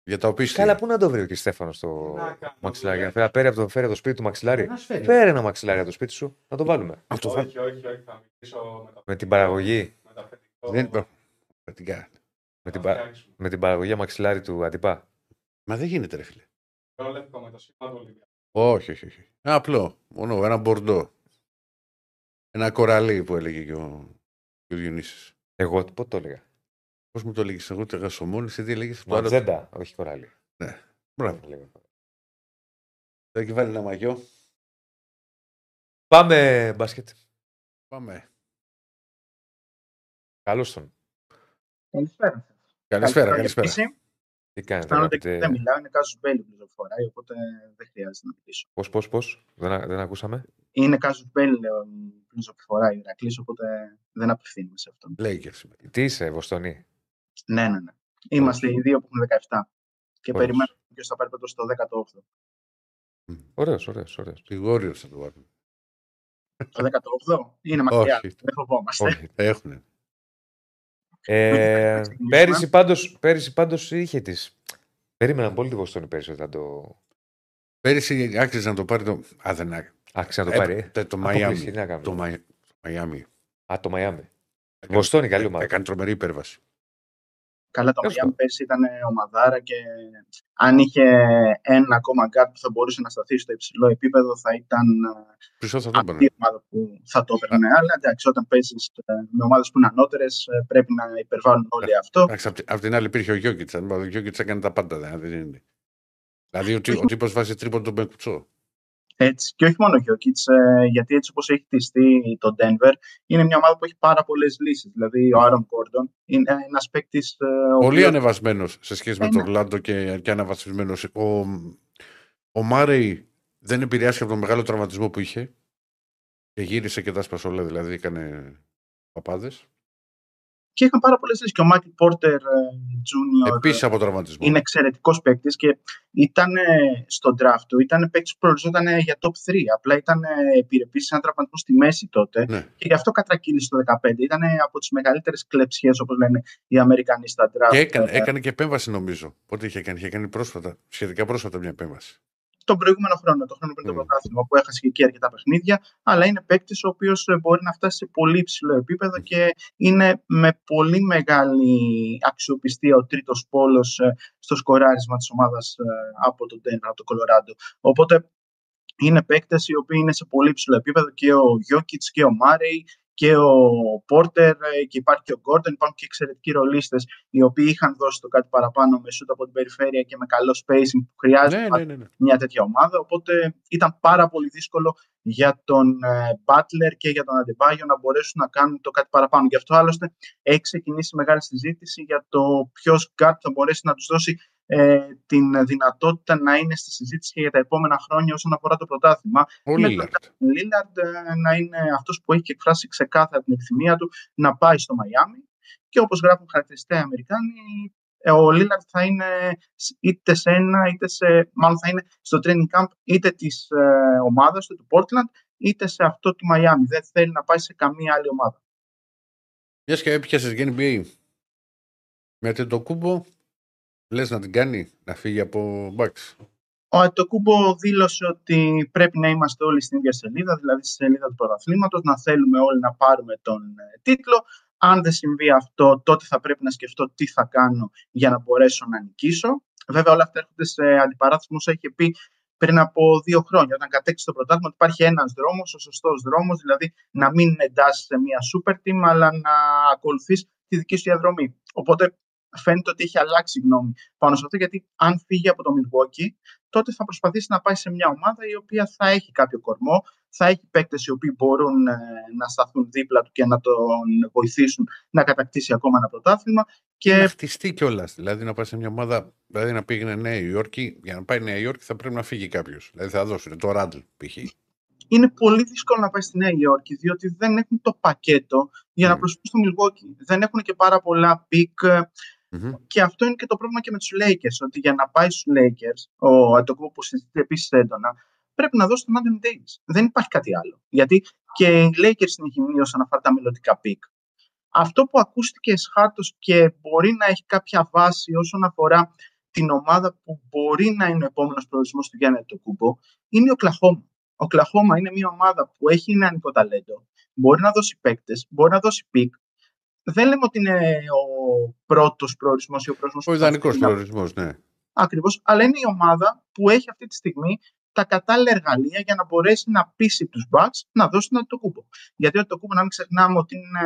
Για τα οποία καλά, πού να το βρει ο κ. Στέφανο το Να κάνω, μαξιλάρι; δουλειά. Να φέρει, πέρε από το, φέρει από το σπίτι του μαξιλάρι. Φέρε ένα μαξιλάρι από το σπίτι σου, να το βάλουμε. Αυτό θα. Όχι, όχι, όχι. Θα μιλήσω με το Με την παραγωγή, μεταφετικό. Δεν υπάρχει. Πραγματικά. με την, Θα πα- φτιάξουμε. με την παραγωγή μαξιλάρι του αντιπά. Μα δεν γίνεται, ρε φίλε. Ρόλευκο με το σήμα του Ολυμπιακού. Όχι, όχι, όχι. Ένα απλό. Μόνο ένα μπορντό. Ένα κοραλί που έλεγε και ο, και ο Διονύσης. Εγώ πότε το έλεγα; Πώς μου το έλεγες, εγώ το έλεγα σωμόνι, εσύ τι έλεγες. Το άλλο. Ματζέντα, όχι κοράλι. Μπράβο. Λέγω. Θα έχει βάλει ένα μαγιό. Πάμε μπάσκετ. Πάμε. Καλώς τον. Καλησπέρα. Καλησπέρα, καλησπέρα. Τι κάνετε, Αισθάνονται και δεν αγαπητέ; μιλάω, είναι κάζους μπέλη που πληροφορά, οπότε δεν χρειάζεται να μιλήσω. Πώς, πώς, πώς; Δεν, α- δεν ακούσαμε; Είναι κάζους μπέλη, λέω, πλούζο που φοράει ο Ηρακλής, οπότε δεν απευθύνουμε σε αυτόν. Λέει και σήμερα. Τι είσαι, Βοστονή. Ναι, ναι, ναι. Είμαστε οι δύο που έχουν 17. Και Ωραίος. περιμένουμε ποιος θα πάρει πρώτο στο 18ο. Ωραίος, ωραίος, ωραίος. Σιγόριος θα το βάλουμε. Το 18ο είναι μακριά. Όχι. Δεν φοβόμαστε. Όχι. Έχουν. Ε, ξεκινήσουμε. πέρυσι πάντως, πέρυσι πάντως είχε τις. Περίμεναν πολύ τη Βοστόνη πέρυσι όταν το. Πέρυσι άξιζε να το πάρει το. Α, δεν άξιζε. Άξιζε να το Ε, πάρει. ε. το- Το Αποκλείσει, Μαϊάμι. τι να κάνουμε. Το Μαϊ- το Μαϊάμι. Α, το Μαϊάμι. Βοστόνη, καλή ομάδα. Έκανε τρομερή υπέρβαση. Καλά, το Τέλος Μαϊάμι πέρσι ήταν ομαδάρα και αν είχε ένα ακόμα γκαρντ που θα μπορούσε να σταθεί στο υψηλό επίπεδο θα ήταν ε, Πίσω θα το αυτή η έπαιρνε. ομάδα που θα το έπαιρνε. Αλλά εντάξει, όταν παίζεις με ομάδες που είναι ανώτερες, πρέπει να υπερβάλλουν όλοι αυτό. Εντάξει, απ' τη- Απ' την άλλη υπήρχε ο Γιόκιτς. Ο Γιόκιτς έκανε τα πάντα. δε, Δεν είναι. Δηλαδή ο, τύ- ο τύπος βάζει τρίπον τον Μπεκουτσό. Έτσι. Και όχι μόνο ο Γιώκητ, γιατί έτσι όπως έχει χτιστεί το Denver, είναι μια ομάδα που έχει πάρα πολλές λύσεις. Δηλαδή, ο Άρον Κόρντον είναι ένας παίκτης. Πολύ ανεβασμένος σε σχέση με Ε, τον ναι. Ρολάντο και, και αναβασισμένο. Ο, ο Μάρεϊ δεν επηρεάστηκε από τον μεγάλο τραυματισμό που είχε. Και γύρισε και τα σπασόλα, δηλαδή έκανε παπάδες. Και είχαν πάρα πολλές λύσει. Και ο Μάικλ Πόρτερ Jr. Επίσης από τραυματισμό. είναι εξαιρετικός παίκτης και ήταν ε, στο draft του. Ήταν παίκτης που προοριζόταν ε, για top 3. Απλά ήταν επιρρεπής σε έναν τραυματισμό στη μέση τότε. Ναι. Και γι' αυτό κατρακύλησε το 2015. Ήταν ε, από τις μεγαλύτερες κλεψιέ, όπως λένε οι Αμερικανοί στα draft. Και έκανε, Ε, έκανε και επέμβαση νομίζω. Πότε είχε κάνει, είχε κάνει πρόσφατα, σχετικά πρόσφατα μια επέμβαση. Τον προηγούμενο χρόνο, τον χρόνο πριν το Mm. πρωτάθλημα, που έχασε και εκεί αρκετά παιχνίδια. Αλλά είναι παίκτης ο οποίος μπορεί να φτάσει σε πολύ υψηλό επίπεδο και είναι με πολύ μεγάλη αξιοπιστία ο τρίτος πόλος στο σκοράρισμα της ομάδας από τον Denver, από το Κολοράντο. Οπότε είναι παίκτες οι οποίοι είναι σε πολύ υψηλό επίπεδο και ο Γιώκητς και ο Μάρεϊ και ο Πόρτερ ε, και υπάρχει και ο Γκόρντον. Υπάρχουν και εξαιρετικοί ρολίστες οι οποίοι είχαν δώσει το κάτι παραπάνω με σούτ από την περιφέρεια και με καλό spacing που χρειάζεται Ναι, ναι, ναι. ναι. μια τέτοια ομάδα. Οπότε ήταν πάρα πολύ δύσκολο για τον ε, Butler και για τον Αντιμπάγιο να μπορέσουν να κάνουν το κάτι παραπάνω. Γι' αυτό άλλωστε έχει ξεκινήσει μεγάλη συζήτηση για το ποιος guard θα μπορέσει να τους δώσει ε, την δυνατότητα να είναι στη συζήτηση και για τα επόμενα χρόνια όσον αφορά το πρωτάθλημα. Ο Με Λίλαρτ. τον Λίλαρντ ε, να είναι αυτός που έχει και εκφράσει ξεκάθαρα την επιθυμία του να πάει στο Μαϊάμι και όπως γράφουν χαρακτηριστικά οι Αμερικάνοι ε, ο Λίλαρντ θα είναι σ- είτε σε ένα, είτε σε, μάλλον θα είναι στο training camp είτε της ε, ομάδας του, του Portland, είτε σε αυτό του Μαϊάμι. Δεν θέλει να πάει σε καμία άλλη ομάδα. Μιας και έπιασες για NBA. Με το κούμπο, λες να την κάνει να φύγει από Bucks. Ο Ατοκούμπο δήλωσε ότι πρέπει να είμαστε όλοι στην ίδια σελίδα, δηλαδή στη σελίδα του πρωταθλήματος, να θέλουμε όλοι να πάρουμε τον ε, τίτλο. Αν δεν συμβεί αυτό, τότε θα πρέπει να σκεφτώ τι θα κάνω για να μπορέσω να νικήσω. Βέβαια, όλα αυτά έρχονται σε αντιπαράθεση με όσα είχε πει πριν από δύο χρόνια, όταν κατέκτησε το πρωτάθλημα, ότι υπάρχει ένας δρόμος, ο σωστός δρόμος, δηλαδή να μην εντάσσει σε μια super team, αλλά να ακολουθείς τη δική σου διαδρομή. Οπότε φαίνεται ότι έχει αλλάξει γνώμη πάνω σε αυτό, γιατί αν φύγει από το Milwaukee, τότε θα προσπαθήσει να πάει σε μια ομάδα η οποία θα έχει κάποιο κορμό, θα έχει παίκτες οι οποίοι μπορούν ε, να σταθούν δίπλα του και να τον βοηθήσουν να κατακτήσει ακόμα ένα πρωτάθλημα. Και Και να χτιστεί κιόλας. Δηλαδή να πάει σε μια ομάδα, δηλαδή να πήγαινε Νέα Υόρκη. Για να πάει Νέα Υόρκη θα πρέπει να φύγει κάποιος. Δηλαδή θα δώσουν το Ράντλ π.χ. είναι πολύ δύσκολο να πάει στη Νέα Υόρκη, διότι δεν έχουν το πακέτο για να Μμμ. προσφύγουν στο Milwaukee. Δεν έχουν και πάρα πολλά pick. Ε, Μμμ. Και αυτό είναι και το πρόβλημα και με τους Lakers, ότι για να πάει στους Lakers, ο Αντετοκούνμπο που συζητείται επίσης έντονα, πρέπει να δώσει τον Anthony Davis. Δεν υπάρχει κάτι άλλο. Γιατί και οι Lakers είναι γυμνοί όσον αφορά τα μελλοντικά pick. Αυτό που ακούστηκε εσχάτως και μπορεί να έχει κάποια βάση όσον αφορά την ομάδα που μπορεί να είναι ο επόμενος προορισμός του Γιάννη Αντετοκούνμπο, είναι η Οκλαχόμα. Η Οκλαχόμα είναι μια ομάδα που έχει νεανικό ταλέντο, μπορεί να δώσει παίκτες, μπορεί να δώσει pick, δεν λέμε ότι είναι ο πρώτος προορισμός ή ο προορισμός Ο που θα ιδανικός θέλει να- προορισμός, ναι. Ακριβώς, αλλά είναι η ομάδα που έχει αυτή τη στιγμή τα κατάλληλα εργαλεία για να μπορέσει να πείσει τους Bucks να δώσουν τον Αντετοκούνμπο. Γιατί ο Αντετοκούνμπο, να μην ξεχνάμε ότι είναι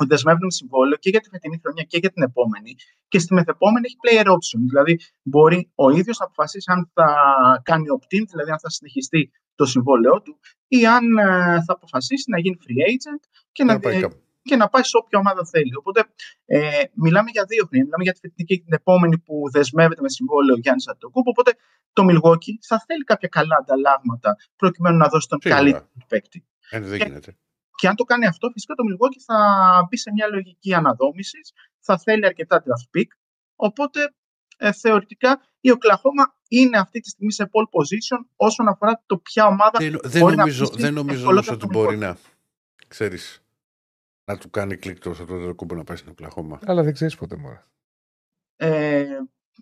ότι δεσμεύουν συμβόλαιο και για τη φετινή χρονιά και για την επόμενη και στη μεθεπόμενη έχει player option. Δηλαδή μπορεί ο ίδιος να αποφασίσει αν θα κάνει opt-in, δηλαδή αν θα συνεχιστεί το συμβόλαιό του ή αν ε, θα αποφασίσει να γίνει free agent και να, Να πάει δι- κάπου. Και να πάει σε όποια ομάδα θέλει. Οπότε ε, μιλάμε για δύο χρόνια. Μιλάμε για τη φετινή και την επόμενη που δεσμεύεται με συμβόλαιο ο Γιάννης Αντοκούπο. Οπότε το Milwaukee θα θέλει κάποια καλά ανταλλάγματα προκειμένου να δώσει τον Σίγουρα. καλύτερο του παίκτη. Ε, δεν Και- γίνεται. Και αν το κάνει αυτό, φυσικά το Milwaukee θα μπει σε μια λογική αναδόμησης, θα θέλει αρκετά draft pick. Οπότε ε, θεωρητικά η Οκλαχόμα είναι αυτή τη στιγμή σε pole position όσον αφορά το ποια ομάδα Δεν, δεν μπορεί να νομίζω, πείσει δεν νομίζω ευκολότερα όμως ότι το μπορεί Milwaukee. να ξέρεις να του κάνει κλικ στον Αντετοκούνμπο να πάει στην Οκλαχόμα. Αλλά δεν ξέρεις ποτέ μόνο. Ε,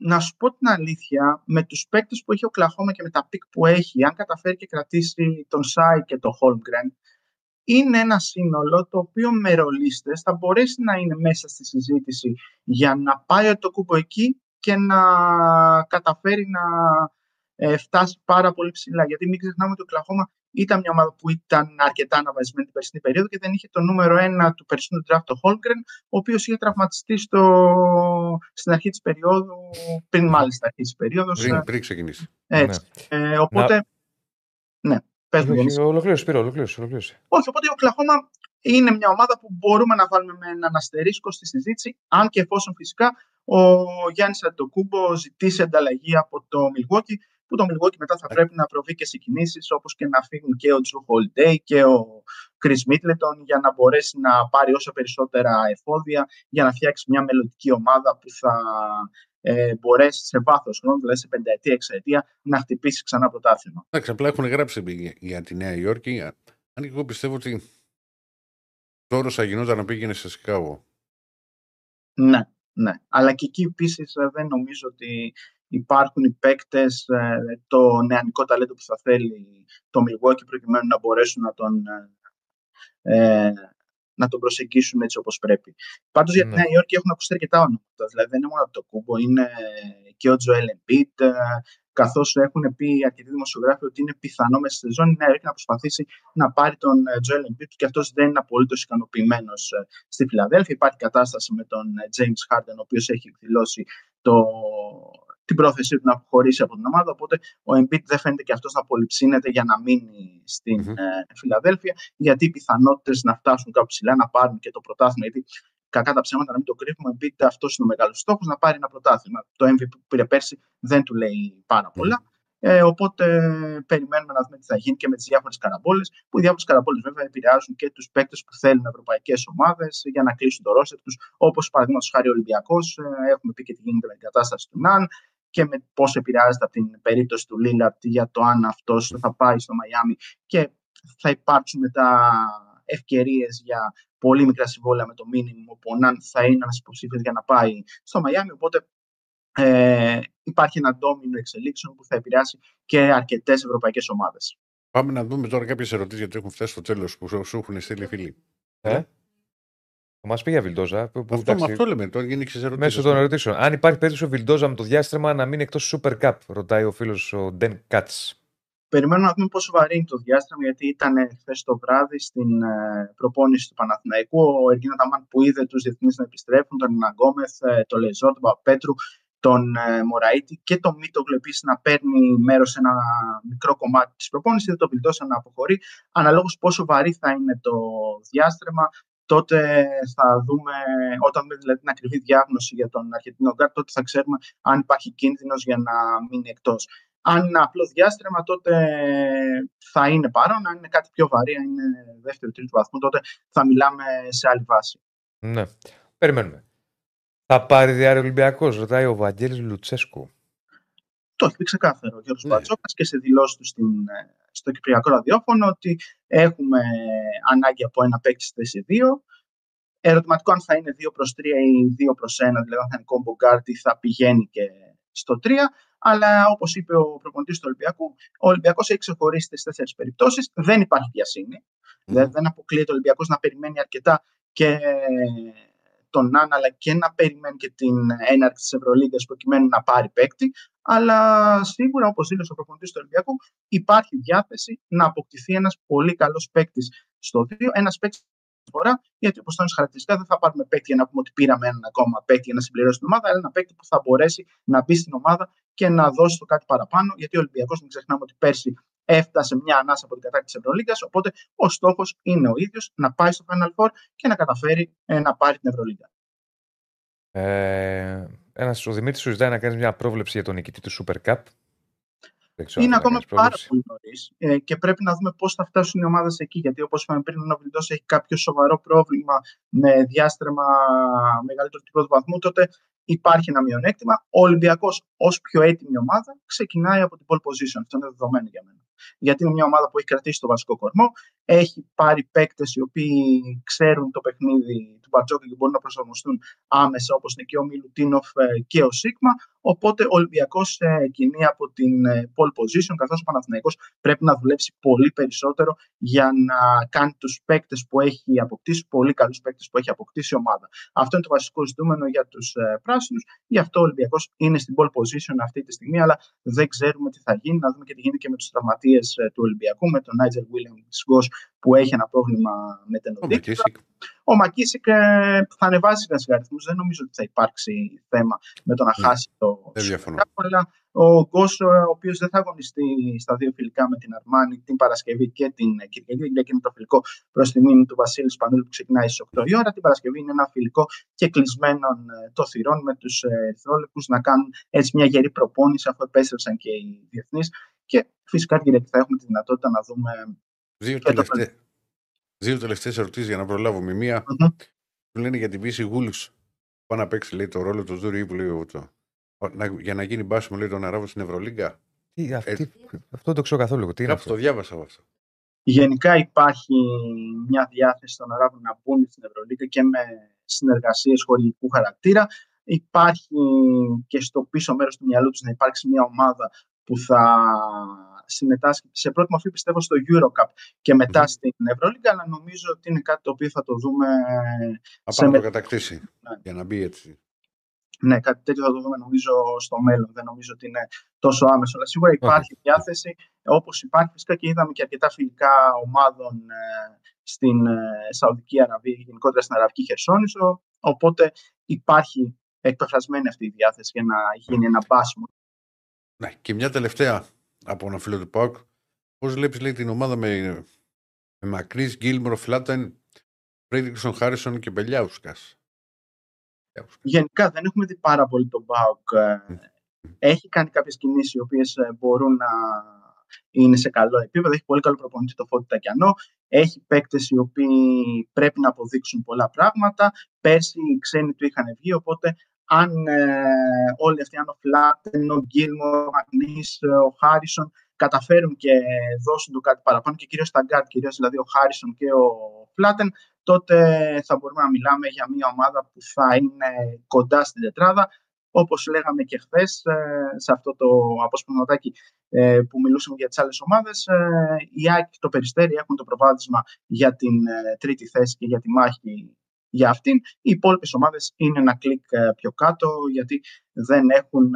να σου πω την αλήθεια, με τους παίκτες που έχει η Οκλαχόμα και με τα pick που έχει, αν καταφέρει και κρατήσει τον Σάι και τον Holmgren, είναι ένα σύνολο το οποίο με ρολίστες θα μπορέσει να είναι μέσα στη συζήτηση για να πάει το κούμπο εκεί και να καταφέρει να ε, φτάσει πάρα πολύ ψηλά. Γιατί μην ξεχνάμε ότι ο Κλαχώμα ήταν μια ομάδα που ήταν αρκετά αναβασμένη την περσινή περίοδο και δεν είχε το νούμερο ένα του περσινού draft, το Holmgren, ο οποίος είχε τραυματιστεί στο... στην αρχή της περίοδου, πριν μάλιστα αρχή της περίοδου. Πριν, πριν ξεκινήσει. Έτσι. Ε, οπότε, ναι, πες μου, Γιάννη. Ολοκλήρωσε, Σπύρο, ολοκλήρωσε. ολοκλήρωσε. Όχι, οπότε η Οκλαχώμα είναι μια ομάδα που μπορούμε να βάλουμε με έναν αστερίσκο στη συζήτηση, αν και εφόσον φυσικά ο Γιάννης Αντοκούμπο ζητήσει ανταλλαγή από το Milwaukee, που το Milwaukee μετά θα πρέπει να προβεί και σε κινήσεις όπως και να φύγουν και ο Drew Holiday και ο Chris Middleton για να μπορέσει να πάρει όσο περισσότερα εφόδια για να φτιάξει μια μελλοντική ομάδα που θα ε, μπορέσει σε βάθος χρόνου, δηλαδή σε πενταετία, εξαετία, να χτυπήσει ξανά πρωτάθλημα. Εντάξει, απλά έχουν γράψει για, για τη Νέα Υόρκη. Αν και εγώ πιστεύω ότι τώρα θα γινόταν να πήγαινε σε Σικάγο. Ναι, ναι. Αλλά και εκεί επίσης δεν νομίζω ότι υπάρχουν οι παίκτες, το νεανικό ταλέντο που θα θέλει το Milwaukee προκειμένου να μπορέσουν να τον, ε, να τον προσεγγίσουν έτσι όπως πρέπει. Πάντως για τη Ναι. Νέα Υόρκη έχουν ακουστεί αρκετά ονόματα. Δηλαδή δεν είναι μόνο το Κούμπο, είναι και ο Τζοέλ Embiid, ε, καθώς έχουν πει αρκετοί δημοσιογράφοι ότι είναι πιθανό μέσα στη σεζόν η Νέα Υόρκη να προσπαθήσει να πάρει τον ε, Τζοέλ Embiid και αυτός δεν είναι απολύτως ικανοποιημένος ε, στη Φιλαδέλφια. Υπάρχει κατάσταση με τον ε, James Harden, ο οποίος έχει εκδηλώσει το, την πρόθεσή του να αποχωρήσει από την ομάδα. Οπότε ο Embiid δεν φαίνεται και αυτός να πολυψύνεται για να μείνει στην Μμμ. ε, Φιλαδέλφια, γιατί οι πιθανότητες να φτάσουν κάπου ψηλά, να πάρουν και το πρωτάθλημα. Γιατί κακά τα ψέματα, να μην το κρύβουμε. Μπείτε, αυτός είναι ο μεγάλος στόχος, να πάρει ένα πρωτάθλημα. Το MVP που πήρε πέρσι δεν του λέει πάρα πολλά. Ε, οπότε περιμένουμε να δούμε τι θα γίνει και με τις διάφορες καραμπόλες. Που οι διάφορες καραμπόλες βέβαια επηρεάζουν και τους παίκτες που θέλουν ευρωπαϊκές ομάδες για να κλείσουν το ρόστερ τους. Όπως παραδείγματος χάρη ο Ολυμπιακός, ε, έχουμε πει και τι γίνεται με την κατάσταση του Ναν και με πώς επηρεάζεται από την περίπτωση του Λίλαρτ για το αν αυτός θα πάει στο Μαϊάμι και θα υπάρξουν μετά ευκαιρίες για πολύ μικρά συμβόλαια με το μήνυμο που ο Ναν θα είναι ένας υποψήφιος για να πάει στο Μαϊάμι. Οπότε ε, υπάρχει ένα ντόμινο εξελίξεων που θα επηρεάσει και αρκετές ευρωπαϊκές ομάδες. Πάμε να δούμε τώρα κάποιες ερωτήσεις γιατί έχουν φτάσει στο τέλος που σου έχουν στείλει φίλοι. Ε; Μας πει για Βιλντόζα. Που, αυτό, εντάξει, αυτό λέμε τώρα, γίνει ερωτήσεις. Μέσω των ερωτήσεων. Αν υπάρχει περίπτωση ο Βιλντόζα με το διάστημα να μείνει εκτός Super Cup, ρωτάει ο φίλος ο Ντεν Κάτς. Περιμένουμε να δούμε πόσο βαρύ είναι το διάστημα, γιατί ήταν χθες το βράδυ στην ε, προπόνηση του Παναθηναϊκού. Ο Εργίνα Ταμάν που είδε τους διεθνείς να επιστρέφουν, τον Ναγκόμεθ, ε, τον Λεζόρ, τον Παπέτρου, τον ε, Μωραήτη και τον Μίτογλου επίση να παίρνει μέρος σε ένα μικρό κομμάτι της προπόνησης, δεν το βιλτώσαν να αποχωρεί. Αναλόγως πόσο βαρύ θα είναι το διάστημα, τότε θα δούμε, όταν δούμε δηλαδή την ακριβή διάγνωση για τον Αρχεντινό Γκάρ, τότε θα ξέρουμε αν υπάρχει κίνδυνος για να μείνει εκτός. Αν είναι απλό διάστρεμα, τότε θα είναι παρόν. Αν είναι κάτι πιο βαρύ, αν είναι δεύτερο τρίτο βαθμό, τότε θα μιλάμε σε άλλη βάση. Ναι. Περιμένουμε. Θα πάρει διάρκεια Ολυμπιακός, ρωτάει ο Βαγγέλης Λουτσέσκου. Το έχει πει ξεκάθαρο ο Γιώργος ναι. και σε δηλώσει του στην, στο Κυπριακό Ραδιόφωνο ότι έχουμε ανάγκη από ένα παίκτη στη θέση 2. Ερωτηματικό αν θα είναι 2 προς 3 ή 2 προς 1, δηλαδή αν θα είναι κόμπο θα πηγαίνει και στο 3. Αλλά όπως είπε ο προπονητής του Ολυμπιακού, ο Ολυμπιακός έχει ξεχωρίσει τις τέσσερις περιπτώσεις. Δεν υπάρχει βιασύνη. Mm. Δεν, δεν αποκλείεται ο Ολυμπιακός να περιμένει αρκετά και τον Ναν, αλλά και να περιμένει και την έναρξη της Ευρωλίγα προκειμένου να πάρει παίκτη. Αλλά σίγουρα, όπως δήλωσε ο προπονητής του Ολυμπιακού, υπάρχει διάθεση να αποκτηθεί ένας πολύ καλός παίκτης στο 2. Ένας παίκτης φορά, γιατί όπως ήταν χαρακτηριστικά δεν θα πάρουμε παίκτη για να πούμε ότι πήραμε έναν ακόμα παίκτη για να συμπληρώσει την ομάδα, αλλά ένα παίκτη που θα μπορέσει να μπει στην ομάδα και να δώσει το κάτι παραπάνω. Γιατί ο Ολυμπιακός, μην ξεχνάμε ότι πέρσι έφτασε μια ανάσα από την κατάκτηση της Ευρωλίγα. Οπότε ο στόχος είναι ο ίδιος να πάει στο Final Four και να καταφέρει ε, να πάρει την Ευρωλίγα. Ε, ένας, ο Δημήτρης σου ζητάει να κάνεις μια πρόβλεψη για τον νικητή του Super Cup είναι ακόμα πάρα πολύ νωρίς ε, και πρέπει να δούμε πώς θα φτάσουν οι ομάδες εκεί. Γιατί όπως είπαμε πριν, ο Ναυλιτό έχει κάποιο σοβαρό πρόβλημα με διάστρεμα μεγαλύτερο του πρώτου βαθμού. Τότε υπάρχει ένα μειονέκτημα. Ο Ολυμπιακός, ως πιο έτοιμη ομάδα, ξεκινάει από την pole position. Αυτό είναι δεδομένο για μένα. Γιατί είναι μια ομάδα που έχει κρατήσει το βασικό κορμό, έχει πάρει παίκτες οι οποίοι ξέρουν το παιχνίδι του Μπαρτζόκα και μπορούν να προσαρμοστούν άμεσα, όπως είναι και ο Μιλουτίνοφ ε, και ο Σίγμα. Οπότε ο Ολυμπιακός ε, κινεί από την ε, pole position, καθώς ο Παναθηναϊκός πρέπει να δουλέψει πολύ περισσότερο για να κάνει τους παίκτες που έχει αποκτήσει, πολύ καλούς παίκτες που έχει αποκτήσει η ομάδα. Αυτό είναι το βασικό ζητούμενο για τους πράσινους. Γι' αυτό ο Ολυμπιακός είναι στην pole position αυτή τη στιγμή, αλλά δεν ξέρουμε τι θα γίνει. Να δούμε και τι γίνεται και με τους τραυματίες του Ολυμπιακού, με τον Νάιτζερ Βίλιαμ που έχει ένα πρόβλημα με την οδήγηση. Ο Μακίσικ ε, θα ανεβάσει σιγά αριθμούς. Δεν νομίζω ότι θα υπάρξει θέμα με το να ναι. χάσει το δεν Αλλά ο Γκόσο, ο οποίος δεν θα αγωνιστεί στα δύο φιλικά με την Αρμάνη την Παρασκευή και την Κυριακή, γιατί είναι το φιλικό προς τη μήνυ του Βασίλη Σπανούλη που ξεκινάει στις 8 η ώρα. Την Παρασκευή είναι ένα φιλικό και κεκλεισμένων ε, των θυρών με τους ε, ερυθρόλευκους να κάνουν έτσι μια γερή προπόνηση αφού επέστρεψαν και οι διεθνείς. Και φυσικά την Κυριακή θα έχουμε τη δυνατότητα να δούμε Δύο, τελευταίε δύο τελευταίες ερωτήσεις για να προλάβουμε. Μία mm-hmm. που λένε για την BC Wolves. Πάει να παίξει λέει, το ρόλο του Δούρειου Ίππου λέει το, να, για να γίνει μου λέει των Αράβων στην Ευρωλίγκα. Τι, αυτή, αυτό το ξέρω καθόλου. Τι είναι αυτό; Το διάβασα αυτό. Γενικά υπάρχει μια διάθεση των Αράβων να μπουν στην Ευρωλίγκα και με συνεργασίες χορηγικού χαρακτήρα. Υπάρχει και στο πίσω μέρος του μυαλού τους να υπάρξει μια ομάδα που θα συμμετάσχει σε πρώτη μορφή πιστεύω στο Eurocup και μετά mm. στην Ευρωλίγκα, αλλά νομίζω ότι είναι κάτι το οποίο θα το δούμε. Θα να το κατακτήσει ναι. για να μπει έτσι. Ναι, κάτι τέτοιο θα το δούμε νομίζω στο μέλλον. Δεν νομίζω ότι είναι τόσο άμεσο. Αλλά σίγουρα υπάρχει okay. διάθεση, όπως υπάρχει φυσικά και είδαμε και αρκετά φιλικά ομάδων ε, στην ε, Σαουδική Αραβία, γενικότερα στην Αραβική Χερσόνησο. Οπότε υπάρχει εκπεφρασμένη αυτή η διάθεση για να γίνει ένα μπάσιμο. Ναι, και μια τελευταία από ένα φίλο του ΠΑΟΚ. Πώς βλέπεις λέει, την ομάδα με, με Μακρύς, Γκίλμορο, Φλάταν, Φρέντριξον, Χάρισον και Μπελιάουσκας; γενικά δεν έχουμε δει πάρα πολύ τον Μπάουκ. Έχει κάνει κάποιες κινήσεις οι οποίες ε, μπορούν να είναι σε καλό επίπεδο. Έχει πολύ καλό προπονητή το Φώτη Τακιανό. Έχει παίκτες οι οποίοι πρέπει να αποδείξουν πολλά πράγματα. Πέρσι οι ξένοι του είχαν βγει, οπότε αν ε, όλοι αυτοί, αν ο Φλάτεν, ο Γκίλμορ, ο Μαγνής, ο Χάρισον καταφέρουν και δώσουν του κάτι παραπάνω και κυρίως τα γκαρντ, κυρίως δηλαδή ο Χάρισον και ο Φλάτεν, τότε θα μπορούμε να μιλάμε για μια ομάδα που θα είναι κοντά στην τετράδα. Όπως λέγαμε και χθες σε αυτό το αποσπασματάκι ε, που μιλούσαμε για τις άλλες ομάδες, ε, η ΑΕΚ και το Περιστέρι έχουν το προβάδισμα για την ε, τρίτη θέση και για τη μάχη για αυτήν. Οι υπόλοιπες ομάδες είναι ένα κλικ πιο κάτω, γιατί δεν έχουν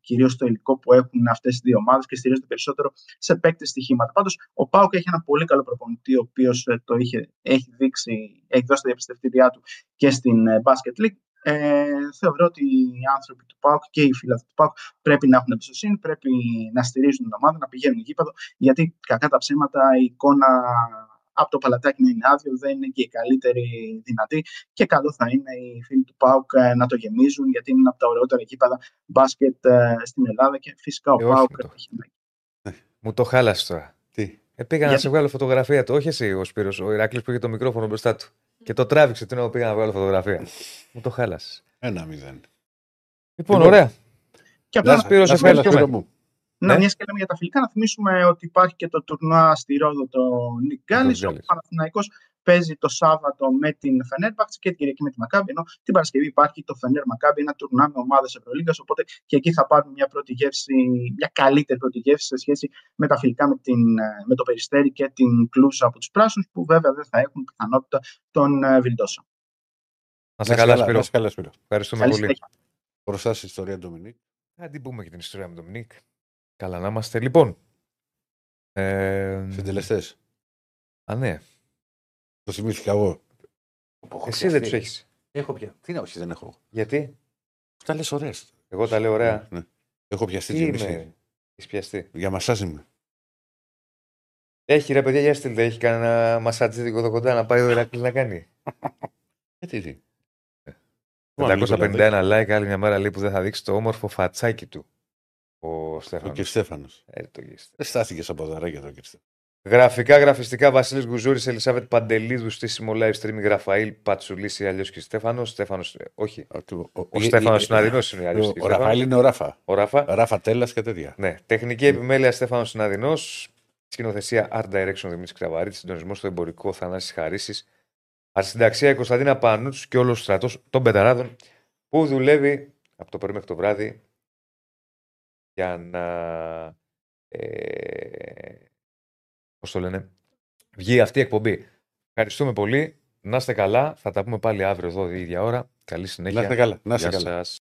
κυρίως το υλικό που έχουν αυτές οι δύο ομάδες και στηρίζονται περισσότερο σε παίκτες στοιχήματα. Πάντως, ο Πάουκ έχει ένα πολύ καλό προπονητή, ο οποίος το είχε, έχει, δείξει, έχει δώσει τα διαπιστευτήριά του και στην Basket League. Ε, θεωρώ ότι οι άνθρωποι του ΠΑΟΚ και οι φίλοι του ΠΑΟΚ πρέπει να έχουν εμπιστοσύνη, πρέπει να στηρίζουν την ομάδα, να πηγαίνουν γήπεδο, γιατί κακά τα ψέματα η εικόνα από το παλατάκι να είναι άδειο, δεν είναι και η καλύτερη δυνατή. Και καλό θα είναι οι φίλοι του ΠΑΟΚ ε, να το γεμίζουν, γιατί είναι από τα ωραιότερα γήπεδα μπάσκετ ε, στην Ελλάδα και φυσικά ο ε, ΠΑΟΚ έχει Μου το χάλασες τώρα. Τι; Ε, πήγα να σε βγάλω φωτογραφία του. Όχι εσύ ο Σπύρος, ο Ηράκλειο που είχε το μικρόφωνο μπροστά του. Και το τράβηξε την ώρα πήγα να βγάλω φωτογραφία. Μου το χάλασες. Ένα μηδέν. Λοιπόν, ωραία. Και απλά Σπύρος, σε ευχαριστούμε. Να, ναι. μιας και λέμε για τα φιλικά, να θυμίσουμε ότι υπάρχει και το τουρνουά στη Ρόδο το Νικ Γκάλης. Ο Παναθηναϊκός παίζει το Σάββατο με την Φενέρμπαξ και την Κυριακή με τη Μακάμπη. Ενώ την Παρασκευή υπάρχει το Φενέρ Μακάμπη, ένα τουρνουά με ομάδες Ευρωλίγκας. Οπότε και εκεί θα πάρουν μια πρώτη γεύση, μια καλύτερη πρώτη γεύση σε σχέση με τα φιλικά με, την, με το Περιστέρι και την Κλούζα από τους Πράσινους, που βέβαια δεν θα έχουν πιθανότητα τον ε, Βιλντόσα. Να σε καλά, Σπύρο. καλά, Σπύρο. Ευχαριστούμε Καλή πολύ. Μπροστά στην ιστορία Ντομινίκ. Να την πούμε και την ιστορία με τον Ντομινίκ. Καλά να είμαστε. Λοιπόν. Ε... Συντελεστέ. Α, ναι. Το θυμήθηκα εγώ. Εσύ δεν τους έχεις. Έχω πια. Τι να όχι, δεν έχω. Γιατί; Τα λες ωραίες. Εγώ τα λέω ωραία. Ναι, ναι. Έχω πιαστεί Τι είμαι; Έχεις πιαστεί; Για μασάζ είμαι. Έχει ρε παιδιά, για στείλτε. Έχει κανένα μασάτζιδικο εδώ κοντά να πάει ο Ηρακλής να κάνει. Γιατί τι. 551 like, άλλη μια μέρα λέει που δεν θα δείξει το όμορφο φατσάκι του. Ο Στέφανος. Ο κ. Στέφανος. Ε, δεν στάθηκε από δωράκια το κ. Γραφικά, γραφιστικά, Βασίλης Γκουζούρη, Ελισάβετ Παντελίδου, στήσιμο live stream, Γραφαήλ Πατσουλίση, αλλιώς και Στέφανος. Στέφανος, ε, όχι. Ο, ο, ο, ο Στέφανος Συναδεινό είναι αλλιώς. Ο, ο Ραφαήλ είναι ο Ράφα. Ο Ράφα. Ράφα Τέλας και τέτοια. Ναι. Τεχνική επιμέλεια Στέφανος Συναδεινό. Σκηνοθεσία Art Direction Δημήτρης Κραβαρίτη. Συντονισμός στο εμπορικό Θανάσης Χαρίσης. Ασυνταξία Κωνσταντίνα Πανούτσου και όλος ο στρατός των Πεταράδων που δουλεύει από το πρωί μέχρι το βράδυ για να. Ε, πώς το λένε, βγει αυτή η εκπομπή. Ευχαριστούμε πολύ. Να είστε καλά. Θα τα πούμε πάλι αύριο εδώ η ίδια ώρα. Καλή συνέχεια. Να είστε καλά. Να είστε καλά.